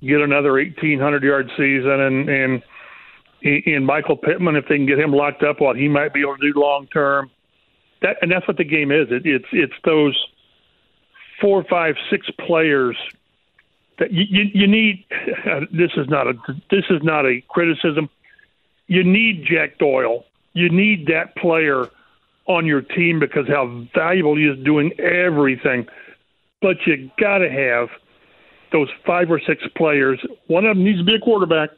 get another 1,800 yard season, and and and Michael Pittman, if they can get him locked up, what he might be able to do long term. That and that's what the game is. It, it's it's those four, five, six players that you, you, you need. This is not a this is not a criticism. You need Jack Doyle. You need that player on your team because how valuable he is doing everything. But you got to have those five or six players. One of them needs to be a quarterback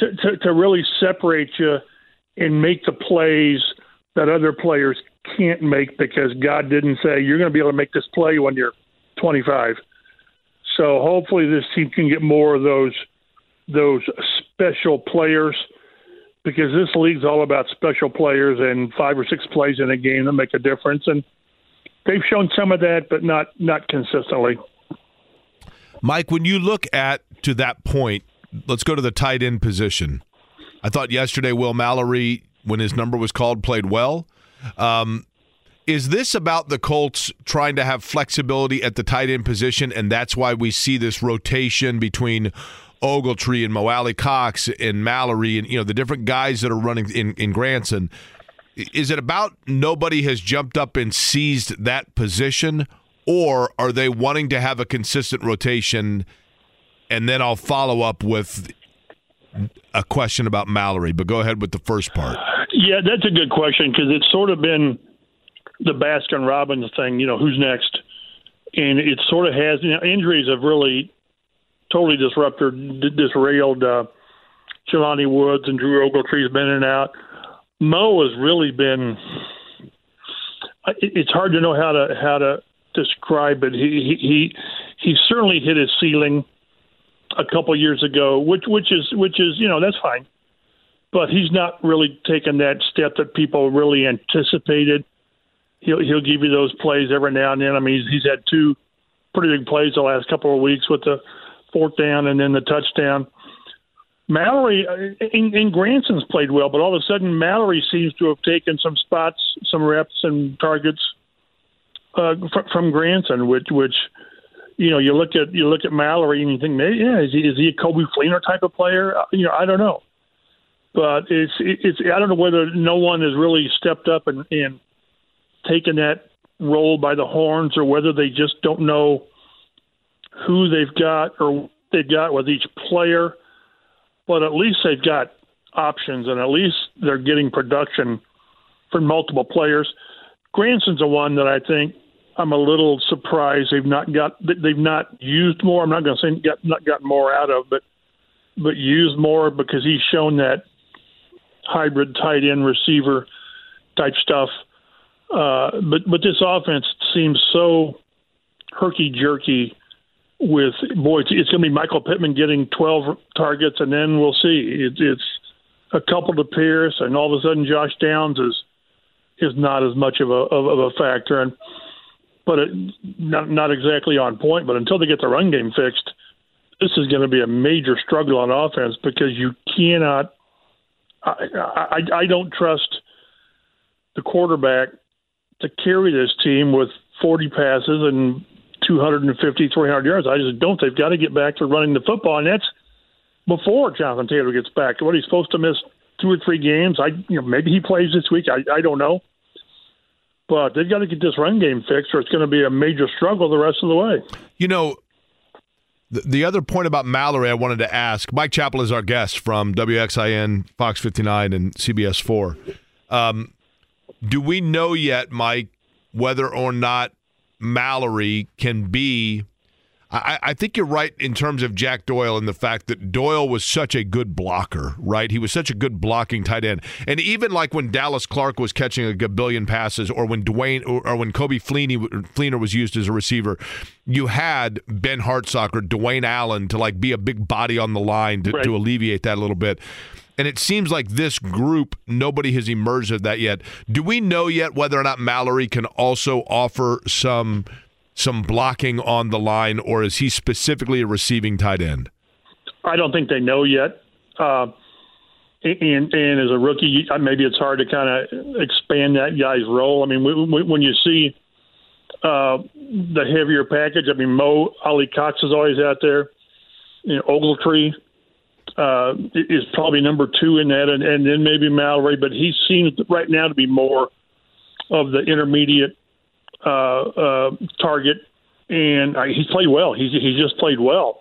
to, to, to really separate you and make the plays that other players can't make because God didn't say you're going to be able to make this play when you're 25. So hopefully this team can get more of those those special players because this league's all about special players and five or six plays in a game that make a difference and they've shown some of that but not not consistently. Mike, when you look at to that point, let's go to the tight end position. I thought yesterday Will Mallory, when his number was called, played well. Um, is this about the Colts trying to have flexibility at the tight end position, and that's why we see this rotation between Ogletree and Mo Alie-Cox and Mallory and you know the different guys that are running in, in Granson? is it about nobody has jumped up and seized that position, or are they wanting to have a consistent rotation? And then I'll follow up with a question about Mallory. But go ahead with the first part. Yeah, that's a good question because it's sort of been the Baskin Robbins thing. You know, who's next? And it sort of has you know, injuries have really totally disrupted, disrailed. Uh, Jelani Woods and Drew Ogletree's been in and out. Mo has really been. It's hard to know how to how to describe it. He he he certainly hit his ceiling a couple years ago, which which is which is you know that's fine, but he's not really taken that step that people really anticipated. He'll he'll give you those plays every now and then. I mean, he's, he's had two pretty big plays the last couple of weeks with the fourth down and then the touchdown. Mallory and, and Granson's played well, but all of a sudden Mallory seems to have taken some spots, some reps and targets uh, from Granson, which which you know you look at you look at Mallory and you think, maybe, yeah, is he is he a Coby Fleener type of player? Uh, you know, I don't know, but it's it's I don't know whether no one has really stepped up and, and taken that role by the horns, or whether they just don't know who they've got or they've got with each player but at least they've got options and at least they're getting production from multiple players. Granson's a one that I think I'm a little surprised they've not got they've not used more. I'm not going to say got not got more out of, but but used more because he's shown that hybrid tight end receiver type stuff. Uh, but but this offense seems so herky jerky with boy, it's, it's going to be Michael Pittman getting 12 targets, and then we'll see. It, it's a couple to Pierce, and all of a sudden Josh Downs is is not as much of a of, of a factor, and but it, not not exactly on point. But until they get the run game fixed, this is going to be a major struggle on offense because you cannot. I, I, I don't trust the quarterback to carry this team with 40 passes and 250, 300 yards. I just don't. They've got to get back to running the football, and that's before Jonathan Taylor gets back. What he's supposed to miss two or three games. I, you know, maybe he plays this week. I, I don't know, but they've got to get this run game fixed, or it's going to be a major struggle the rest of the way. You know, the, the other point about Mallory, I wanted to ask. Mike Chappell is our guest from WXIN, Fox 59, and CBS 4. Um, do we know yet, Mike, whether or not Mallory can be. I, I, think you're right in terms of Jack Doyle and the fact that Doyle was such a good blocker, right? He was such a good blocking tight end. And even like when Dallas Clark was catching a billion passes, or when Dwayne or, or when Coby Fleeney, Fleener was used as a receiver, you had Ben Hartsock, or Dwayne Allen to like be a big body on the line to, right. to alleviate that a little bit. And it seems like this group, nobody has emerged of that yet. Do we know yet whether or not Mallory can also offer some some blocking on the line, or is he specifically a receiving tight end? I don't think they know yet. Uh, and and as a rookie, maybe it's hard to kind of expand that guy's role. I mean, when you see uh, the heavier package, I mean, Mo Alie-Cox is always out there. You know, Ogletree uh, is probably number two in that, and, and then maybe Mallory, but he seems right now to be more of the intermediate uh, uh, target, and uh, he's played well. He's he's just played well.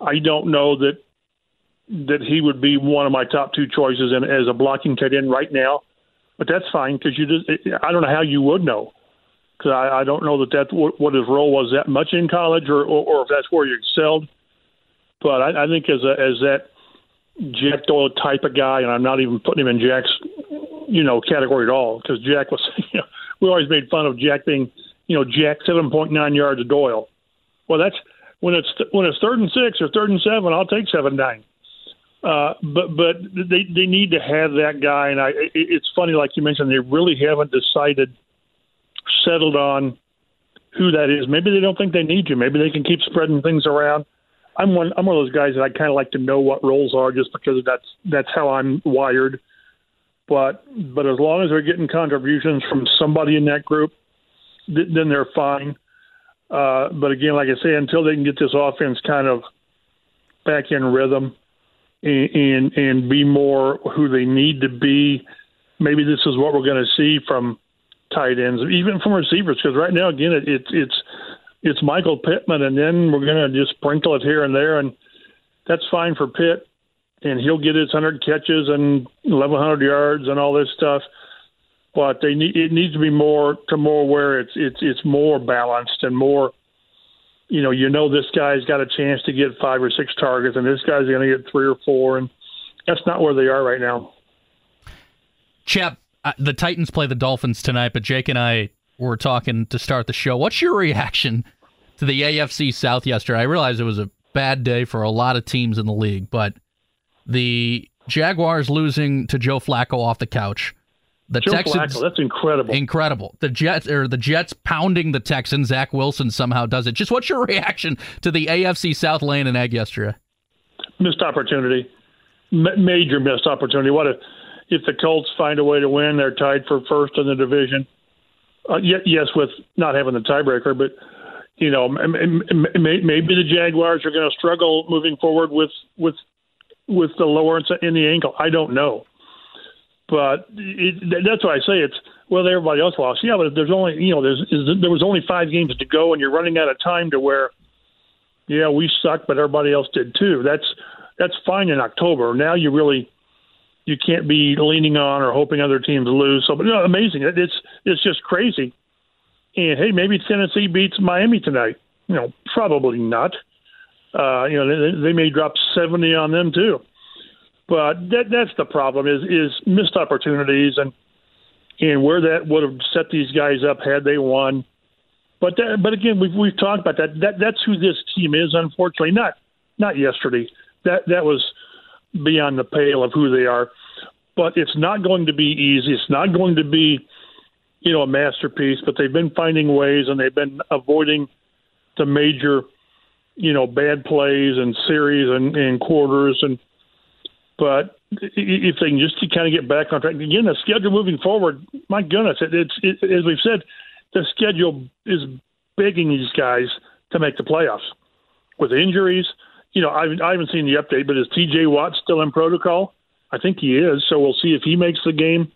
I don't know that that he would be one of my top two choices in, as a blocking tight end right now, but that's fine because you just I don't know how you would know because I, I don't know that that's what, his role was that much in college or, or, or if that's where he excelled. But I, I think as a, as that Jack Doyle type of guy, and I'm not even putting him in Jack's, you know, category at all because Jack was, you know, we always made fun of Jack being, you know, Jack 7.9 yards of Doyle. Well, that's when it's when it's third and six or third and seven, I'll take seven nine. Uh, but but they they need to have that guy, and I. It, it's funny, like you mentioned, they really haven't decided, settled on who that is. Maybe they don't think they need to. Maybe they can keep spreading things around. I'm one. I'm one of those guys that I kind of like to know what roles are, just because that's that's how I'm wired. But but as long as they're getting contributions from somebody in that group, th- then they're fine. Uh, but again, like I say, until they can get this offense kind of back in rhythm and, and and be more who they need to be, maybe this is what we're going to see from tight ends, even from receivers. Because right now, again, it, it, it's it's Michael Pittman, and then we're going to just sprinkle it here and there, and that's fine for Pitt, and he'll get his hundred catches and eleven hundred yards and all this stuff. But they need it needs to be more to more where it's it's it's more balanced and more. You know, you know this guy's got a chance to get five or six targets, and this guy's going to get three or four, and that's not where they are right now. Chap, uh, the Titans play the Dolphins tonight, but Jake and I were talking to start the show. What's your reaction to the AFC South yesterday? I realize it was a bad day for a lot of teams in the league, but the Jaguars losing to Joe Flacco off the couch. The Joe Texans, Flacco, that's incredible. incredible. The Jets or the Jets pounding the Texans. Zach Wilson somehow does it. Just what's your reaction to the AFC South laying an egg yesterday? missed opportunity, M- major missed opportunity. What if if the Colts find a way to win? They're tied for first in the division. Uh, yes, with not having the tiebreaker, but you know m- m- m- maybe the Jaguars are going to struggle moving forward with with with the lower in the ankle. I don't know, but it, that's why I say it's well. Everybody else lost, yeah, but there's only you know there's is, there was only five games to go, and you're running out of time to where yeah, we suck, but everybody else did too. That's that's fine in October. Now you really you can't be leaning on or hoping other teams lose. So, but no, amazing. It's it's just crazy. And hey, maybe Tennessee beats Miami tonight. You know, probably not. Uh, you know, they, they may drop seventy on them too. But that that's the problem is is missed opportunities and and where that would have set these guys up had they won. But that, but again, we've we've talked about that. That that's who this team is. Unfortunately, not not yesterday. That that was beyond the pale of who they are. But it's not going to be easy. It's not going to be, you know, a masterpiece. But they've been finding ways, and they've been avoiding the major, you know, bad plays and series and, and quarters. And but if they can just kind of get back on track again, the schedule moving forward, my goodness, it, it's it, as we've said, the schedule is begging these guys to make the playoffs with injuries. You know, I, I haven't seen the update, but is T.J. Watt still in protocol? I think he is. So we'll see if he makes the game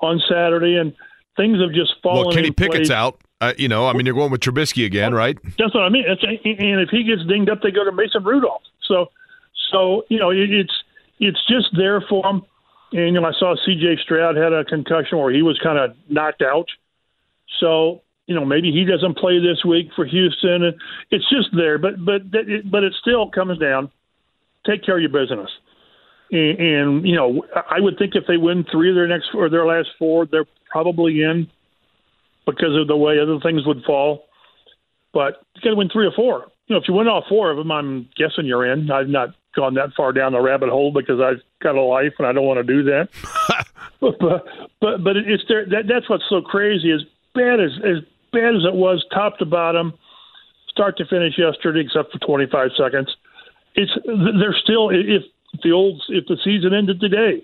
on Saturday. And things have just fallen. Well, Kenny Pickett's place. out. Uh, you know, I mean, you're going with Trubisky again, right? That's what I mean. It's, and if he gets dinged up, they go to Mason Rudolph. So, so you know, it, it's it's just there for him. And you know, I saw C.J. Stroud had a concussion where he was kind of knocked out. So you know, maybe he doesn't play this week for Houston. And it's just there, but but it, but it still comes down. Take care of your business. And, and you know, I would think if they win three of their next or their last four, they're probably in because of the way other things would fall. But you got to win three or four. You know, if you win all four of them, I'm guessing you're in. I've not gone that far down the rabbit hole because I've got a life and I don't want to do that. but, but but but it's there. That, that's what's so crazy. As bad as as bad as it was, top to bottom, start to finish yesterday, except for 25 seconds. It's they're still if the old if the season ended today,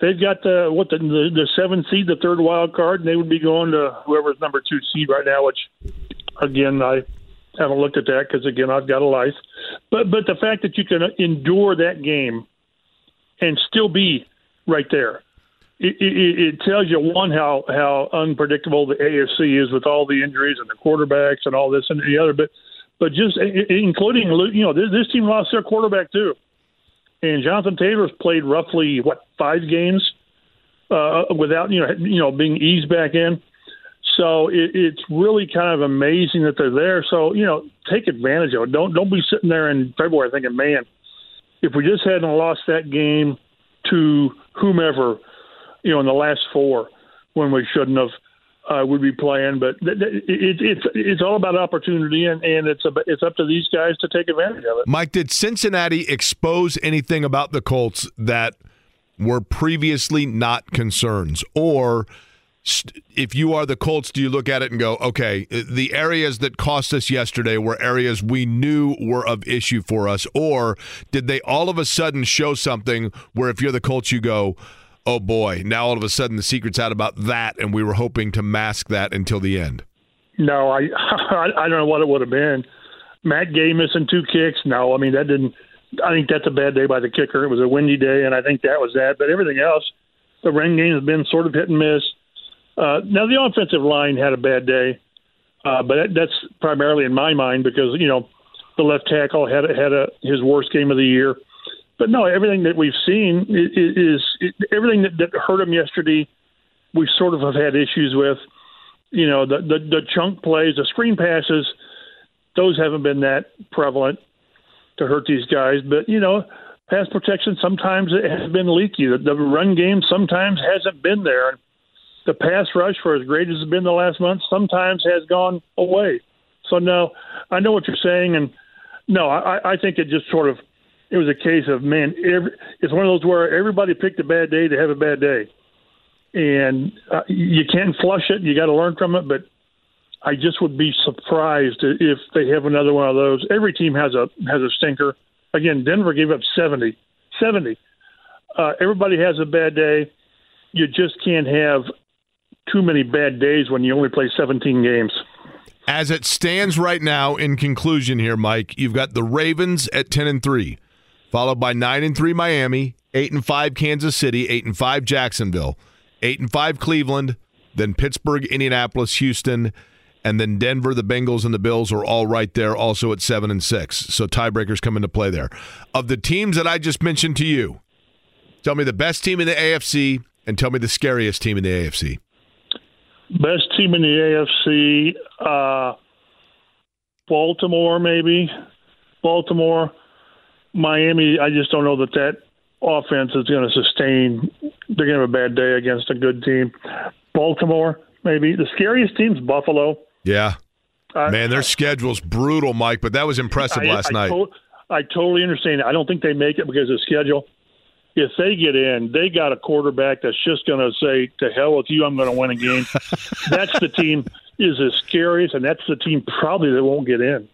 they've got the what the the, the seventh seed, the third wild card, and they would be going to whoever's number two seed right now. Which, again, I haven't looked at that because again I've got a life. But but the fact that you can endure that game and still be right there, it, it, it tells you one how how unpredictable the AFC is with all the injuries and the quarterbacks and all this and the other. But but just including you know this, this team lost their quarterback too, and Jonathan Taylor's played roughly what five games uh, without you know you know being eased back in. So it, it's really kind of amazing that they're there. So you know, take advantage of it. Don't don't be sitting there in February thinking, man, if we just hadn't lost that game to whomever, you know, in the last four when we shouldn't have, uh, would be playing. But th- th- it, it's it's all about opportunity, and, and it's a, it's up to these guys to take advantage of it. Mike, did Cincinnati expose anything about the Colts that were previously not concerns, or? if you are the Colts, do you look at it and go, okay, the areas that cost us yesterday were areas we knew were of issue for us? Or did they all of a sudden show something where if you're the Colts, you go, oh boy, now all of a sudden the secret's out about that, and we were hoping to mask that until the end? No, I I don't know what it would have been. Matt Gay missing two kicks. No, I mean that didn't. I think that's a bad day by the kicker. It was a windy day, and I think that was that. But everything else, The run game has been sort of hit and miss. Uh, now the offensive line had a bad day, uh, but that, that's primarily in my mind because you know the left tackle had had a, his worst game of the year. But no, everything that we've seen is, is, everything that, that hurt him yesterday. We sort of have had issues with, you know, the, the the chunk plays, the screen passes. Those haven't been that prevalent to hurt these guys. But you know, pass protection sometimes it has been leaky. The, the run game sometimes hasn't been there. The pass rush, for as great as it's been the last month, sometimes has gone away. So no, I know what you're saying, and no, I, I think it just sort of it was a case of man. Every, it's one of those where everybody picked a bad day to have a bad day, and uh, you can't flush it. You got to learn from it. But I just would be surprised if they have another one of those. Every team has a has a stinker. Again, Denver gave up 70. 70. Uh, everybody has a bad day. You just can't have too many bad days when you only play 17 games. As it stands right now, in conclusion here, Mike, you've got the Ravens at 10 and 3, followed by 9 and 3 Miami, 8 and 5 Kansas City, 8 and 5 Jacksonville, 8 and 5 Cleveland, then Pittsburgh, Indianapolis, Houston, and then Denver, the Bengals, and the Bills are all right there, also at seven and six. So tiebreakers come into play there. Of the teams that I just mentioned to you, tell me the best team in the AFC and tell me the scariest team in the AFC. Best team in the AFC, uh, Baltimore, maybe. Baltimore, Miami. I just don't know that that offense is going to sustain. They're going to have a bad day against a good team. Baltimore, maybe. The scariest team's Buffalo. Yeah. Uh, Man, their schedule's brutal, Mike, but that was impressive I, last I night. To- I totally understand. I don't think they make it because of schedule. If they get in, they got a quarterback that's just going to say, "To hell with you! I'm going to win a game." that's the team is the scariest, and that's the team probably that won't get in.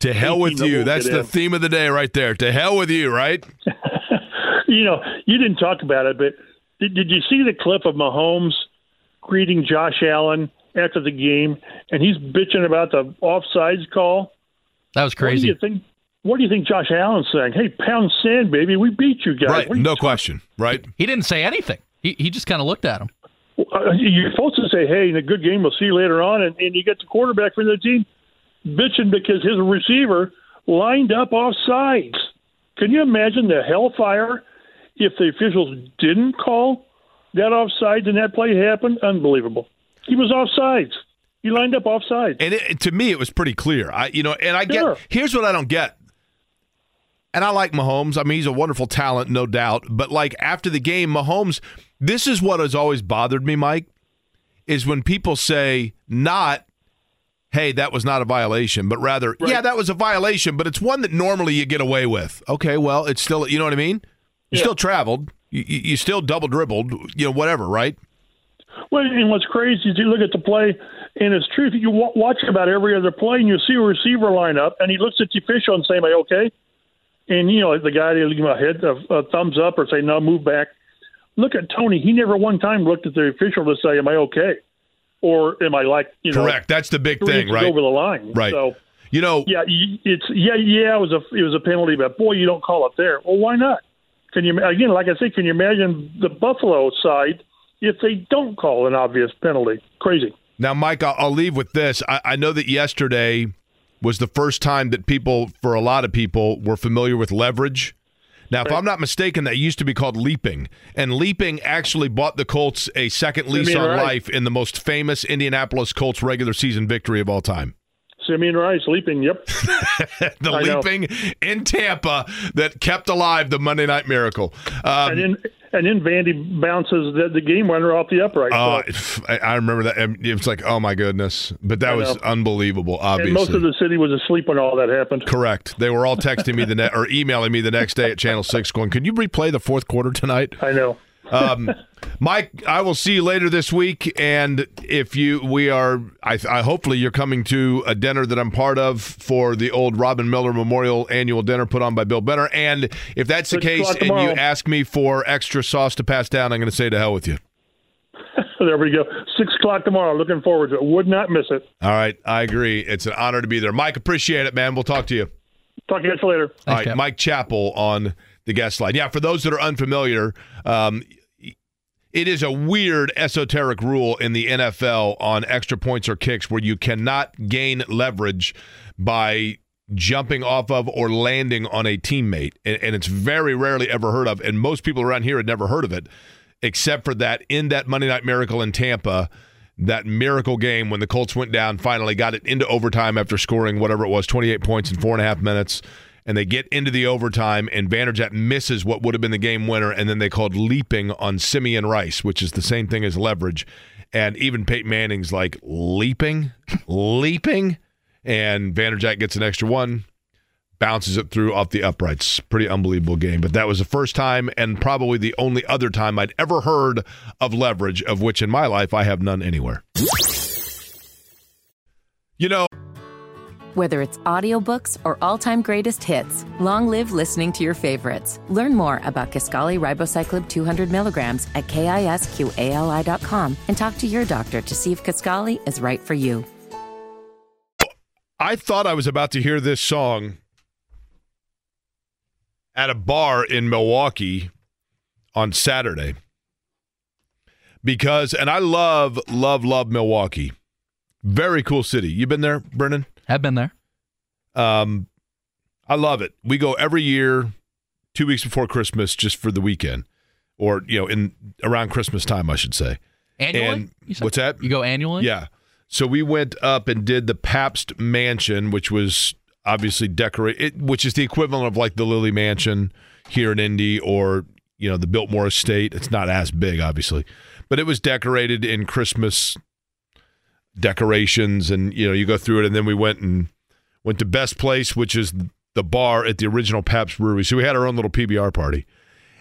To hell with you! That's the in. theme of the day, right there. To hell with you! Right? you know, you didn't talk about it, but did, did you see the clip of Mahomes greeting Josh Allen after the game, and he's bitching about the offsides call. That was crazy. What do you think? What do you think Josh Allen's saying? Hey, pound sand, baby, we beat you guys. Right, you no question. Right. He didn't say anything. He he just kind of looked at him. Uh, you're supposed to say, "Hey, in a good game, we'll see you later on," and, and you get the quarterback from the team bitching because his receiver lined up off sides. Can you imagine the hellfire if the officials didn't call that offsides and that play happened? Unbelievable. He was offsides. He lined up offsides. And it, to me, it was pretty clear. I, you know, and I get. Here's what I don't get. And I like Mahomes. I mean, he's a wonderful talent, no doubt. But like after the game, Mahomes. This is what has always bothered me, Mike. Is when people say not hey, that was not a violation, but rather, right. yeah, that was a violation, but it's one that normally you get away with. Okay, well, it's still, you know what I mean? You yeah. still traveled, you, you, still double dribbled, you know, whatever, right? Well, and what's crazy is you look at the play, and it's true. You watch about every other play, and you see a receiver line up, and he looks at the official and say, "Am I okay?" And you know, the guy will give him a head, a, a thumbs up, or say, "No, move back." Look at Toney. He never one time looked at the official to say, "Am I okay?" Or am I like you know? Correct. That's the big thing, right? Over the line, right? So you know, yeah, it's yeah, yeah. It was a it was a penalty, but boy, you don't call it there. Well, why not? Can you again, like I said, can you imagine the Buffalo side if they don't call an obvious penalty? Crazy. Now, Mike, I'll, I'll leave with this. I, I know that yesterday was the first time that people, for a lot of people, were familiar with leverage now, if I'm not mistaken, that used to be called leaping, and leaping actually bought the Colts a second lease on right. life in the most famous Indianapolis Colts regular season victory of all time. Simeon Rice leaping, yep. the I leaping know. in Tampa that kept alive the Monday Night Miracle. Um, and then and then Vandy bounces the, the game winner off the upright. Oh, so. I remember that. It was like, oh my goodness, but that was unbelievable. Obviously, and most of the city was asleep when all that happened. Correct. They were all texting me the net or emailing me the next day at Channel Six, going, "Can you replay the fourth quarter tonight?" I know. Um, Mike, I will see you later this week, and if you, we are, I, I, hopefully you're coming to a dinner that I'm part of for the old Robin Miller Memorial Annual Dinner put on by Bill Benner. And if that's the case, and you ask me for extra sauce to pass down, I'm going to say to hell with you. there we go. Six o'clock tomorrow. Looking forward to it. Would not miss it. All right, I agree. It's an honor to be there, Mike. Appreciate it, man. We'll talk to you. Talk to you guys later. All right, Mike Chappell on the guest line. Yeah, for those that are unfamiliar, um, It is a weird esoteric rule in the NFL on extra points or kicks where you cannot gain leverage by jumping off of or landing on a teammate. And, and, it's very rarely ever heard of. And most people around here had never heard of it, except for that in that Monday Night Miracle in Tampa, that miracle game when the Colts went down, finally got it into overtime after scoring whatever it was, 28 points in four and a half minutes. And they get into the overtime, and Vanderjagt misses what would have been the game winner. And then they called leaping on Simeon Rice, which is the same thing as leverage. And even Peyton Manning's like, leaping? leaping? and Vanderjagt gets an extra one, bounces it through off the uprights. Pretty unbelievable game. But that was the first time and probably the only other time I'd ever heard of leverage, of which in my life I have none anywhere. You know, whether it's audiobooks or all-time greatest hits, long live listening to your favorites. Learn more about Kisqali Ribociclib 200 milligrams at kisqali.com and talk to your doctor to see if Kisqali is right for you. I thought I was about to hear this song at a bar in Milwaukee on Saturday because, and I love, love, love Milwaukee. Very cool city. You been there, Brendan? Have been there. Um, I love it. We go every year, two weeks before Christmas, just for the weekend, or you know, in around Christmas time, I should say. Annually? And what's that? You go annually? Yeah. So we went up and did the Pabst Mansion, which was obviously decorated, which is the equivalent of like the Lilly Mansion here in Indy or, you know, the Biltmore Estate. It's not as big, obviously, but it was decorated in Christmas decorations. And, you know, you go through it. And then we went and went to Best Place, which is the bar at the original Pabst Brewery. So we had our own little PBR party.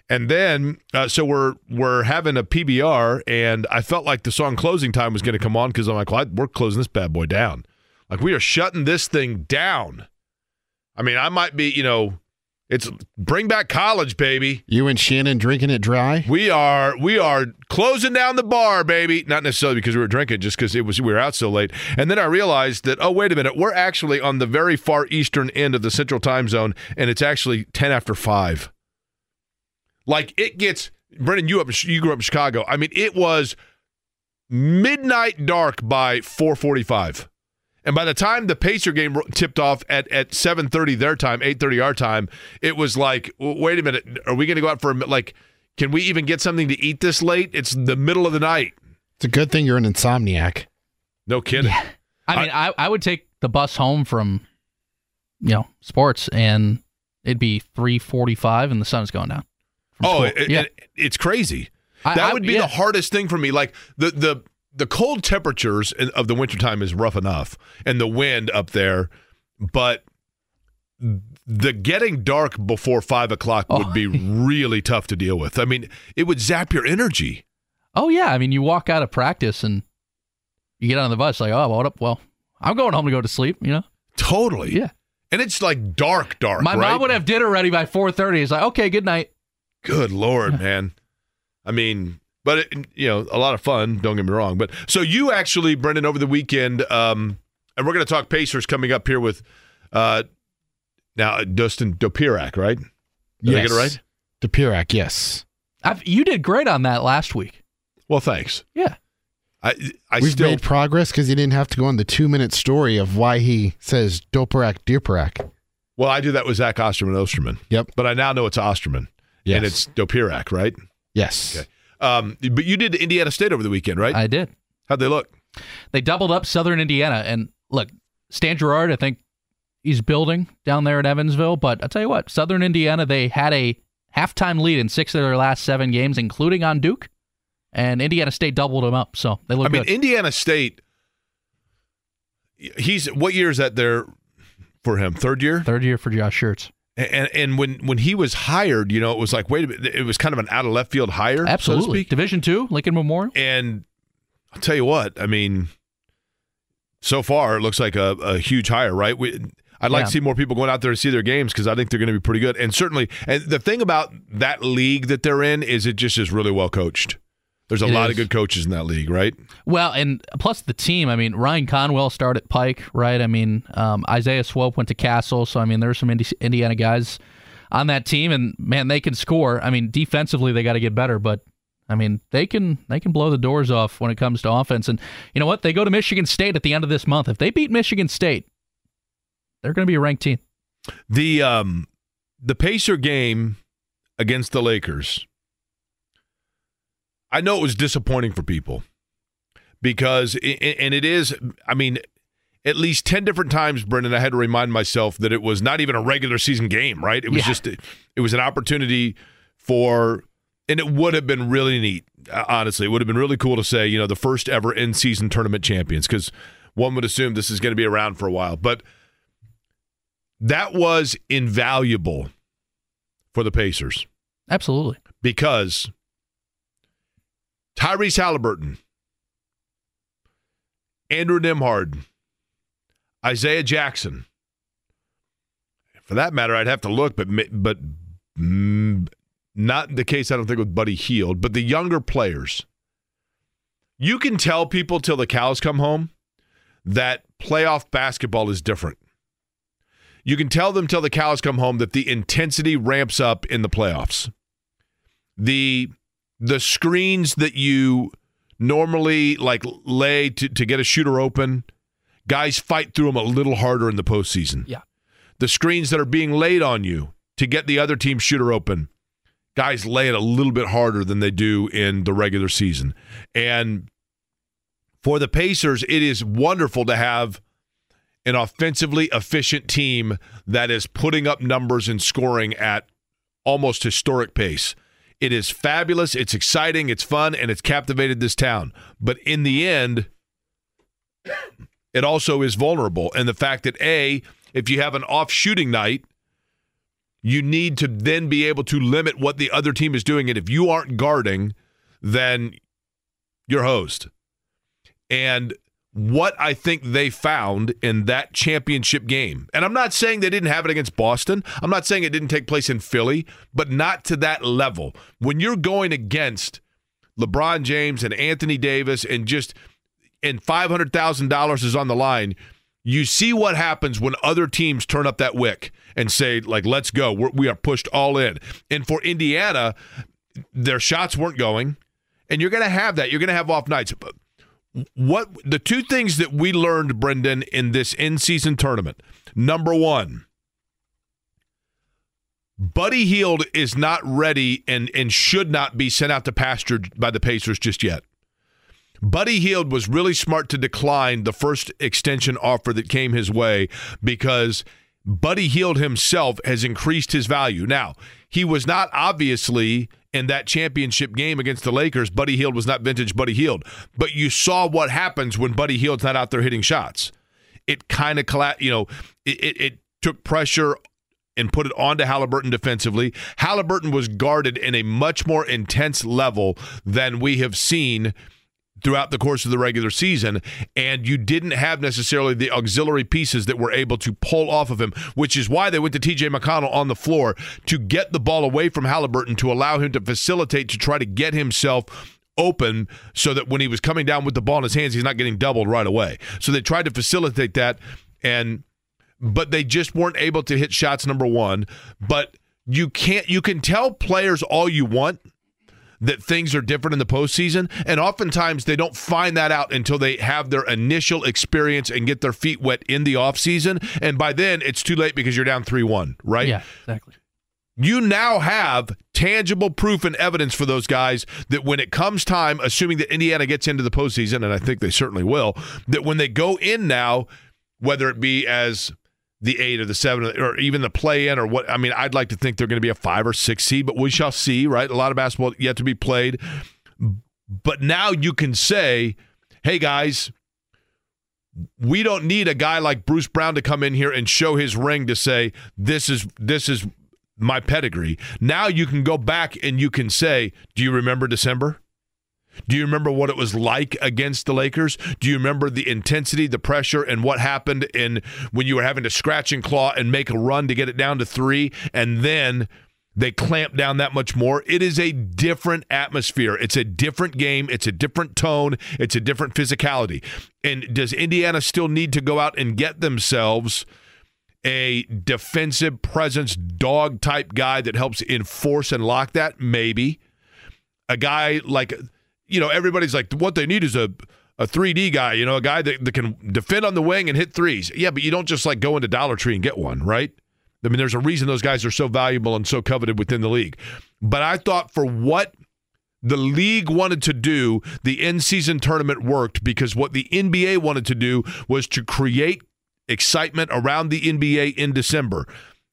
And then, uh, so we're we're having a PBR, and I felt like the song "Closing Time" was going to come on because I'm like, well, we're closing this bad boy down. Like we are shutting this thing down. I mean, I might be, you know, it's bring back college, baby. You and Shannon drinking it dry. We are we are closing down the bar, baby. Not necessarily because we were drinking, just because it was we were out so late. And then I realized that oh wait a minute, we're actually on the very far eastern end of the Central Time Zone, and it's actually ten after five. Like it gets Brendan, you up you grew up in Chicago. I mean, it was midnight dark by 4:45. And by the time the Pacer game tipped off at, at 7:30 their time, 8:30 our time, it was like, wait a minute, are we going to go out for a like can we even get something to eat this late? It's the middle of the night. It's a good thing you're an insomniac. No kidding. Yeah. I mean, I, I would take the bus home from you know, sports and it'd be 3:45 and the sun's going down. Oh, it, yeah. It, it's crazy. I, that would be yeah. the hardest thing for me. Like the the the cold temperatures of the wintertime is rough enough, and the wind up there, but the getting dark before five o'clock would oh. be really tough to deal with. I mean, it would zap your energy. Oh yeah, I mean, you walk out of practice and you get on the bus like, oh, what up? Well, I'm going home to go to sleep. You know, totally. Yeah, and it's like dark, dark. My right? mom would have dinner ready by four thirty. It's like, okay, good night. Good lord, man. I mean, but it, you know, a lot of fun. Don't get me wrong. But so you actually, Brendan, over the weekend, um, and we're going to talk Pacers coming up here with uh, now Dustin Dopirak, right? Did yes. I get it right? Dopirak, yes. I've, you did great on that last week. Well, thanks. Yeah. I, I We've still, made progress because he didn't have to go on the two minute story of why he says Dopirak, Dopirak. Well, I do that with Zach Osterman Osterman. Yep. But I now know it's Osterman. Yes. And it's Dopirak, right? Yes. Okay. Um, but you did Indiana State over the weekend, right? I did. How'd they look? They doubled up Southern Indiana. And look, Stan Gouard, I think he's building down there at Evansville. But I'll tell you what, Southern Indiana, they had a halftime lead in six of their last seven games, including on Duke. And Indiana State doubled them up. So they look I good. mean, Indiana State, he's, what year is that there for him? Third year? Third year for Josh Schertz. And and when when he was hired, you know, it was like, wait a minute, it was kind of an out of left field hire, absolutely. So Division two, Lincoln Memorial. And I'll tell you what, I mean, so far it looks like a, a huge hire, right? We, I'd like yeah. to see more people going out there to see their games because I think they're going to be pretty good. And certainly, and the thing about that league that they're in is it just is really well coached. There's a it lot is. of good coaches in that league, right? Well, and plus the team. I mean, Ryan Conwell started at Pike, right? I mean, um, Isaiah Swope went to Castle, so I mean, there's some Indi- Indiana guys on that team, and man, they can score. I mean, defensively they got to get better, but I mean, they can they can blow the doors off when it comes to offense. And you know what? They go to Michigan State at the end of this month. If they beat Michigan State, they're going to be a ranked team. The um the Pacer game against the Lakers. I know it was disappointing for people because and it is I mean at least 10 different times Brendan I had to remind myself that it was not even a regular season game, right? It was Yeah. just it was an opportunity for and it would have been really neat uh, honestly. It would have been really cool to say, you know, the first ever in-season tournament champions cuz one would assume this is going to be around for a while, but that was invaluable for the Pacers Absolutely. because Tyrese Halliburton, Andrew Nembhard, Isaiah Jackson. For that matter, I'd have to look, but but mm, not the case. I don't think with Buddy Hield, but the younger players. You can tell people till the cows come home that playoff basketball is different. You can tell them till the cows come home that the intensity ramps up in the playoffs. The the screens that you normally like lay to, to get a shooter open, guys fight through them a little harder in the postseason. Yeah. The screens that are being laid on you to get the other team shooter open, guys lay it a little bit harder than they do in the regular season. And for the Pacers, it is wonderful to have an offensively efficient team that is putting up numbers and scoring at almost historic pace. It is fabulous, it's exciting, it's fun, and it's captivated this town. But in the end, it also is vulnerable. And the fact that, A, if you have an off shooting night, you need to then be able to limit what the other team is doing. And if you aren't guarding, then you're. And what I think they found in that championship game, and I'm not saying they didn't have it against Boston, I'm not saying it didn't take place in Philly, but not to that level. When you're going against LeBron James and Anthony Davis and just and $500,000 is on the line, you see what happens when other teams turn up that wick and say like let's go. We're, we are pushed all in. And for Indiana, their shots weren't going, and you're going to have that. You're going to have off nights. What the two things that we learned, Brendan, in this in-season tournament. Number one, Buddy Hield is not ready and and should not be sent out to pasture by the Pacers just yet. Buddy Hield was really smart to decline the first extension offer that came his way because Buddy Hield himself has increased his value. Now, he was not obviously in that championship game against the Lakers. Buddy Hield was not vintage Buddy Hield, but you saw what happens when Buddy Hield's not out there hitting shots. It kind of colla- you know, it, it, it took pressure and put it onto Halliburton defensively. Halliburton was guarded in a much more intense level than we have seen throughout the course of the regular season, and you didn't have necessarily the auxiliary pieces that were able to pull off of him, which is why they went to TJ McConnell on the floor to get the ball away from Halliburton to allow him to facilitate to try to get himself open so that when he was coming down with the ball in his hands, he's not getting doubled right away. So they tried to facilitate that and but they just weren't able to hit shots number 1, but you can't you can tell players all you want that things are different in the postseason. And oftentimes they don't find that out until they have their initial experience and get their feet wet in the offseason. And by then it's too late because you're down 3 1, right? Yeah, exactly. You now have tangible proof and evidence for those guys that when it comes time, assuming that Indiana gets into the postseason, and I think they certainly will, that when they go in now, whether it be as the eight or the seven or even the play in or what I mean, I'd like to think they're going to be a five or six seed, but we shall see, right? A lot of basketball yet to be played. But now you can say, hey guys, we don't need a guy like Bruce Brown to come in here and show his ring to say this is this is my pedigree. Now you can go back and you can say, do you remember December? Do you remember what it was like against the Lakers? Do you remember the intensity, the pressure, and what happened in when you were having to scratch and claw and make a run to get it down to three, and then they clamp down that much more? It is a different atmosphere. It's a different game. It's a different tone. It's a different physicality. And does Indiana still need to go out and get themselves? a defensive presence dog type guy that helps enforce and lock that maybe a guy like you know everybody's like what they need is a a 3D guy, you know, a guy that, that can defend on the wing and hit threes. Yeah, but you don't just like go into Dollar Tree and get one, right? I mean, there's a reason those guys are so valuable and so coveted within the league. But I thought for what the league wanted to do, the in season tournament worked because what the NBA wanted to do was to create excitement around the NBA in December.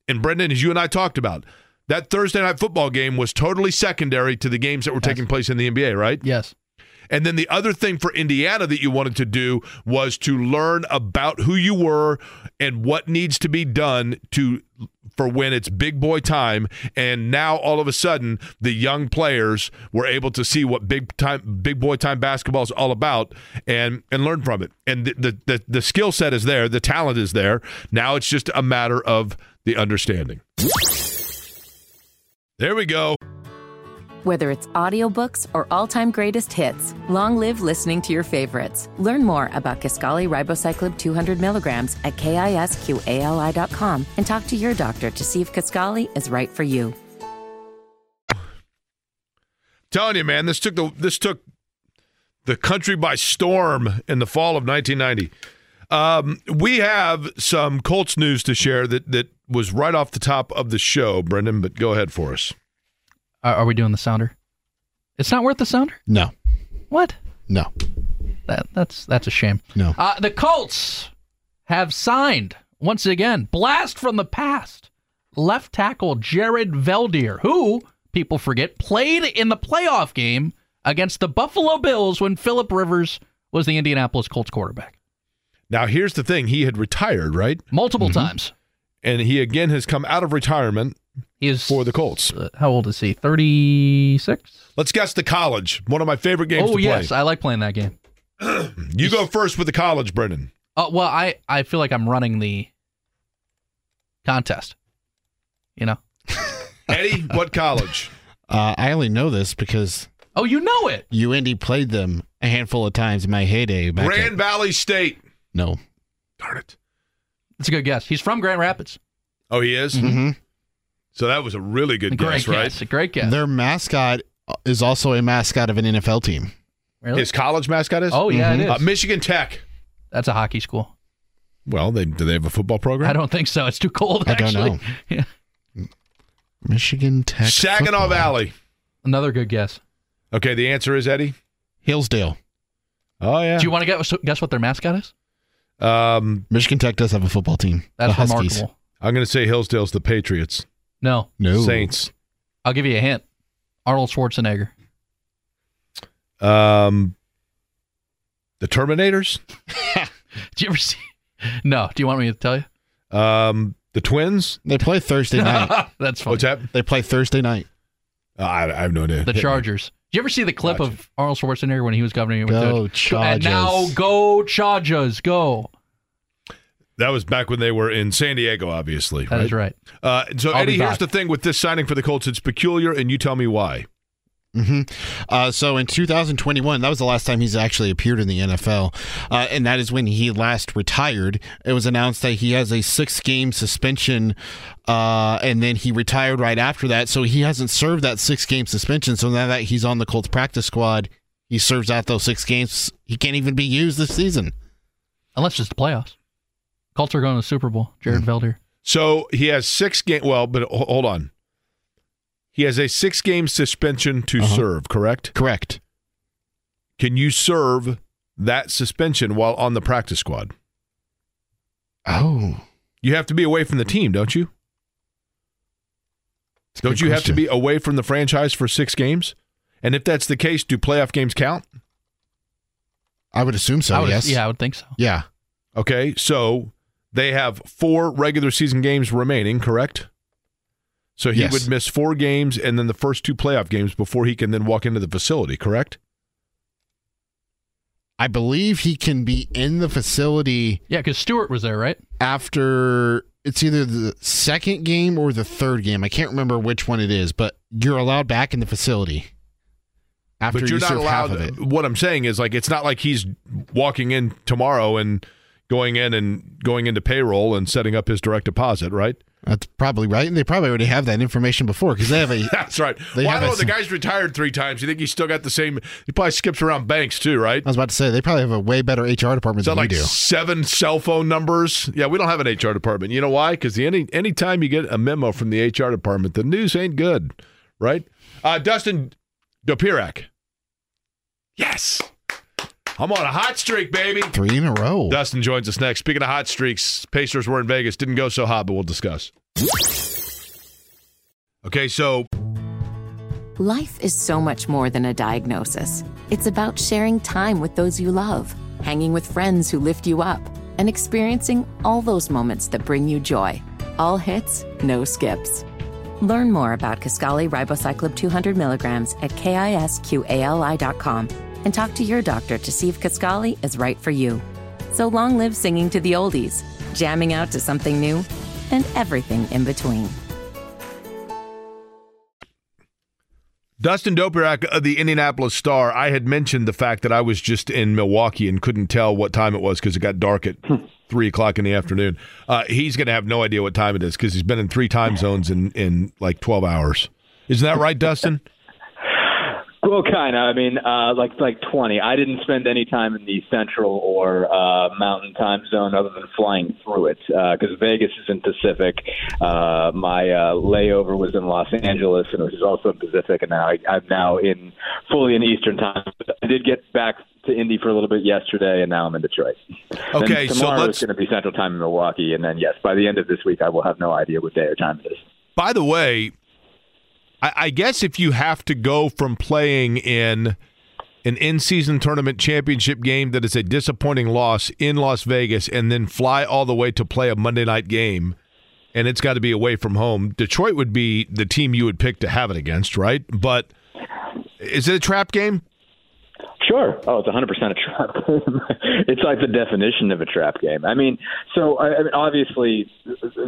And Brendan, as you and I talked about, that Thursday night football game was totally secondary to the games that were taking place in the NBA, right? Yes. And then the other thing for Indiana that you wanted to do was to learn about who you were and what needs to be done to for when it's big boy time. And now all of a sudden the young players were able to see what big time big boy time basketball is all about and and learn from it. And the the, the, the skill set is there. The talent is there. Now it's just a matter of the understanding there we go Whether it's audiobooks or all-time greatest hits, long live listening to your favorites. Learn more about Kisqali Ribociclib 200 milligrams at kisqali.com and talk to your doctor to see if Kaskali is right for you. telling you, man, this took the this took the country by storm in the fall of 1990. Um, we have some Colts news to share that that was right off the top of the show, Brendan. But go ahead for us. Are, are we doing the sounder? It's not worth the sounder. No, What? no, That that's that's a shame. no. Uh, the Colts have signed once again. Blast from the past. Left tackle Jared Veldheer, who people forget played in the playoff game against the Buffalo Bills when Philip Rivers was the Indianapolis Colts quarterback. Now, here's the thing: he had retired, right, Multiple times. and he again has come out of retirement He is for the Colts. uh, how old is he? Thirty six. Let's guess the college. One of my favorite games Oh to yes, play. I like playing that game. You go first with the college, Brendan. Uh, well, I I feel like I'm running the contest. You know. Eddie, what college? Uh, I only know this because Oh, you know it. UND played them a handful of times in my heyday. Back Grand at- Valley State. No. Darn it. It's a good guess. He's from Grand Rapids. Oh, he is. hmm So that was a really good Great guess, right? guess. A great guess. Their mascot is also a mascot of an NFL team. Really? His college mascot is? Oh yeah, it is. Uh, Michigan Tech. That's a hockey school. Well, they do they have a football program? I don't think so. It's too cold. I don't know. Yeah. Michigan Tech. Saginaw football. Valley. Another good guess. Okay, the answer is Eddie. Hillsdale. Oh yeah. Do you want to guess, guess what their mascot is? Um, Michigan Tech does have a football team. That's the Huskies. remarkable. I'm going to say Hillsdale's the Patriots. No, No. Saints. I'll give you a hint. Arnold Schwarzenegger. Um, the Terminators. Did you ever see? No. Do you want me to tell you? Um, the Twins. They play Thursday night. That's funny. What's that? They play Thursday night. Uh, I, I have no idea. The Chargers. Did you ever see the clip Gotcha. of Arnold Schwarzenegger when he was governing? Go And Chargers. now go Chargers, go. That was back when they were in San Diego, obviously. That is right. Uh, so, I'll Eddie, here's the thing with this signing for the Colts. It's peculiar, and you tell me why. Hmm Uh, so in 2021, that was the last time he's actually appeared in the NFL, uh, and that is when he last retired. It was announced that he has a six-game suspension, uh, and then he retired right after that. So he hasn't served that six-game suspension. So now that he's on the Colts practice squad, he serves out those six games. He can't even be used this season. Unless it's the playoffs. Colts are going to the Super Bowl. Jared Hmm. Veldheer. So he has six game. Well, but hold on. He has a six game suspension to Uh-huh. serve. Correct? Correct. Can you serve that suspension while on the practice squad? Oh, You have to be away from the team, don't you? that's Don't good you have to be away from the franchise for six games? And if that's the case, do playoff games count? I would assume so. I would, yes. Yeah, I would think so. Yeah. Okay, so they have four regular season games remaining, correct? So he Yes. would miss four games and then the first two playoff games before he can then walk into the facility, correct? I believe he can be in the facility Yeah, because Stewart was there, right? after it's either the second game or the third game. I can't remember which one it is, but you're allowed back in the facility after but you're you not serve allowed. half of it. What I'm saying is, like, it's not like he's walking in tomorrow and going in and going into payroll and setting up his direct deposit, right? That's probably right. And they probably already have that information before because they have a. That's right. They Well, I have know. a- The guy's retired three times. You think he's still got the same? He probably skips around banks too, right? I was about to say they probably have a way better HR department than like we do. seven cell phone numbers? Yeah, we don't have an HR department. You know why? Because any anytime you get a memo from the HR department, the news ain't good, right? Uh, Dustin Dopirak. Yes, I'm on a hot streak, baby. Three in a row. Dustin joins us next. Speaking of hot streaks, Pacers were in Vegas. Didn't go so hot, but we'll discuss. Okay, so Life is so much more than a diagnosis. It's about sharing time with those you love, hanging with friends who lift you up, and experiencing all those moments that bring you joy. All hits, no skips. Learn more about Kisqali Ribociclib 200 milligrams at kisqali.com and talk to your doctor to see if Kisqali is right for you. So long live singing to the oldies, jamming out to something new, and everything in between. Dustin Dopirak of the Indianapolis Star, I had mentioned the fact that I was just in Milwaukee and couldn't tell what time it was because it got dark at three o'clock in the afternoon. Uh, he's going to have no idea what time it is because he's been in three time zones in, in like 12 hours. Isn't that right, Dustin? Well, kind of. I mean, uh, like like twenty. I didn't spend any time in the central or uh, mountain time zone other than flying through it because Vegas is in Pacific. Uh, my uh, layover was in Los Angeles, and it was also in Pacific, and now I, I'm now in fully in Eastern time. But I did get back to Indy for a little bit yesterday, and now I'm in Detroit. Okay, then tomorrow let's- it's going to be Central Time in Milwaukee, and then yes, by the end of this week, I will have no idea what day or time it is. By the way, I, I guess if you have to go from playing in an in-season tournament championship game that is a disappointing loss in Las Vegas and then fly all the way to play a Monday night game and it's got to be away from home, Detroit would be the team you would pick to have it against, right? But is it a trap game? Sure. Oh, it's 100% a trap game. it's like the definition of a trap game. I mean, so I, I mean, obviously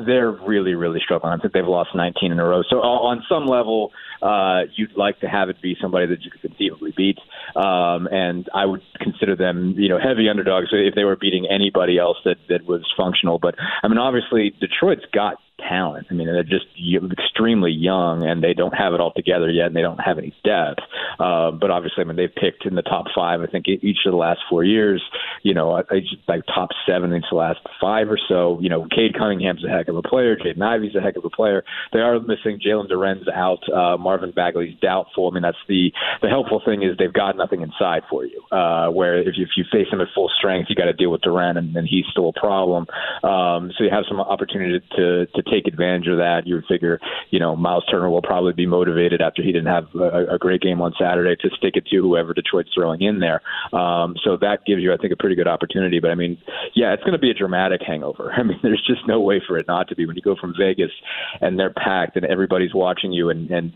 they're really, really struggling. I think they've lost 19 in a row. So uh, on some level, uh, you'd like to have it be somebody that you could conceivably beat. Um, and I would consider them, you know, heavy underdogs if they were beating anybody else that that was functional. But I mean, obviously Detroit's got talent. I mean, they're just extremely young, and they don't have it all together yet, and they don't have any depth. Uh, but obviously, I mean, they've picked in the top five. I think each of the last four years. You know, just- like top seven in the last five or so. You know, Cade Cunningham's a heck of a player. Jaden Ivey's a heck of a player. They are missing Jalen Duren's out. Uh, Marvin Bagley's doubtful. I mean, that's the the helpful thing is they've got nothing inside for you. Uh, where if you, if you face him at full strength, you got to deal with Duren, and, and he's still a problem. Um, so you have some opportunity to to take advantage of that. You figure, you know, Miles Turner will probably be motivated after he didn't have a, a great game on Saturday to stick it to whoever Detroit's throwing in there. Um, so that gives you, I think, a pretty good opportunity. But I mean, yeah, it's going to be a dramatic hangover. I mean, there's just no way for it not to be when you go from Vegas and they're packed and everybody's watching you and and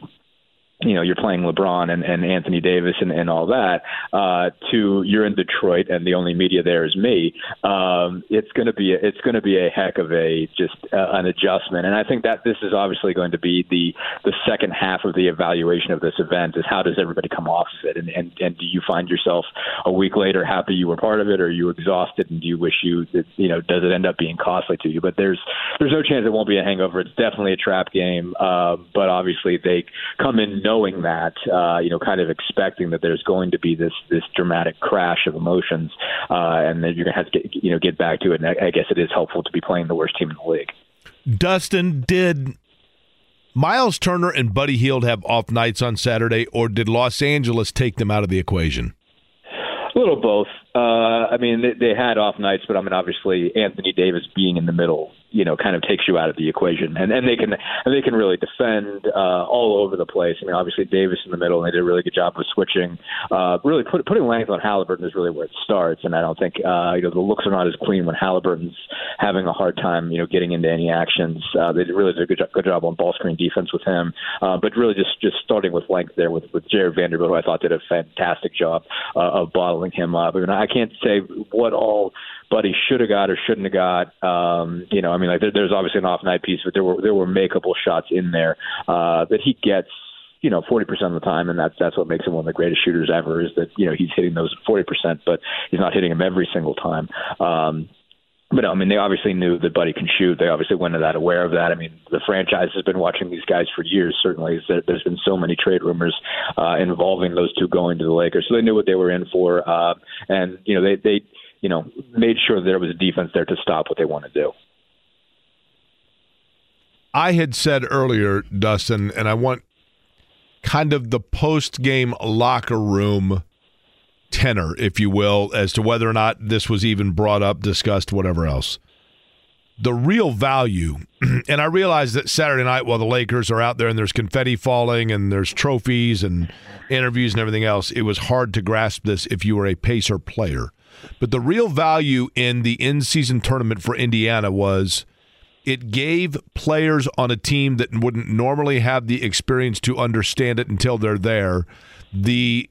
you know you're playing LeBron and, and Anthony Davis and, and all that uh, to you're in Detroit and the only media there is me. Um, it's going to be a, it's going to be a heck of a just uh, an adjustment, and I think that this is obviously going to be the the second half of the evaluation of this event is how does everybody come off of it, and and, and do you find yourself a week later happy you were part of it, or are you exhausted and do you wish you that you know does it end up being costly to you? But there's there's no chance it won't be a hangover. It's definitely a trap game, uh, but obviously they come in knowing that, uh, you know, kind of expecting that there's going to be this this dramatic crash of emotions, uh, and then you're gonna have to get you know get back to it. And I, I guess it is helpful to be playing the worst team in the league. Dustin, did Miles Turner and Buddy Hield have off nights on Saturday, or did Los Angeles take them out of the equation? A little both. Uh, I mean, they, they had off nights, but I mean, obviously Anthony Davis being in the middle, you know, kind of takes you out of the equation, and and they can and they can really defend uh, all over the place. I mean, obviously Davis in the middle, and they did a really good job of switching. Uh, really, put, putting length on Halliburton is really where it starts, and I don't think uh, you know the looks are not as clean when Halliburton's having a hard time, you know, getting into any actions. Uh, they really did a good, good job on ball screen defense with him, uh, but really just just starting with length there with with Jarred Vanderbilt, who I thought did a fantastic job uh, of bottling him up. I mean, I can't say what all Buddy should have got or shouldn't have got. Um, you know, I mean, like there, there's obviously an off night piece, but there were there were makeable shots in there uh, that he gets. You know, forty percent of the time, and that's that's what makes him one of the greatest shooters ever. Is that you know he's hitting those forty percent, but he's not hitting them every single time. Um, but no, I mean, they obviously knew that Buddy can shoot. They obviously went into that aware of that. I mean, the franchise has been watching these guys for years. Certainly, there's been so many trade rumors uh, involving those two going to the Lakers, so they knew what they were in for. Uh, and you know, they they you know made sure there was a defense there to stop what they want to do. I had said earlier, Dustin, and I want kind of the post game locker room tenor, if you will, as to whether or not this was even brought up, discussed, whatever else. The real value, and I realize that Saturday night while the Lakers are out there and there's confetti falling and there's trophies and interviews and everything else, it was hard to grasp this if you were a Pacer player. But the real value in the in season tournament for Indiana was it gave players on a team that wouldn't normally have the experience to understand it until they're there the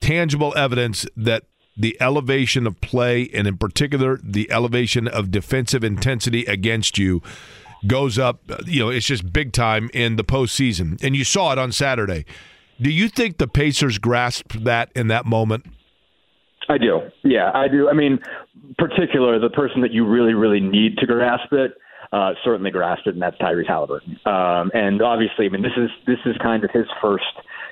tangible evidence that the elevation of play and in particular the elevation of defensive intensity against you goes up you know it's just big time in the postseason. And you saw it on saturday. Do you think the pacers grasped that in that moment i do yeah i do i mean particular the person that you really really need to grasp it uh, certainly grasped it, and that's Tyrese Halliburton. Um, and obviously, I mean, this is this is kind of his first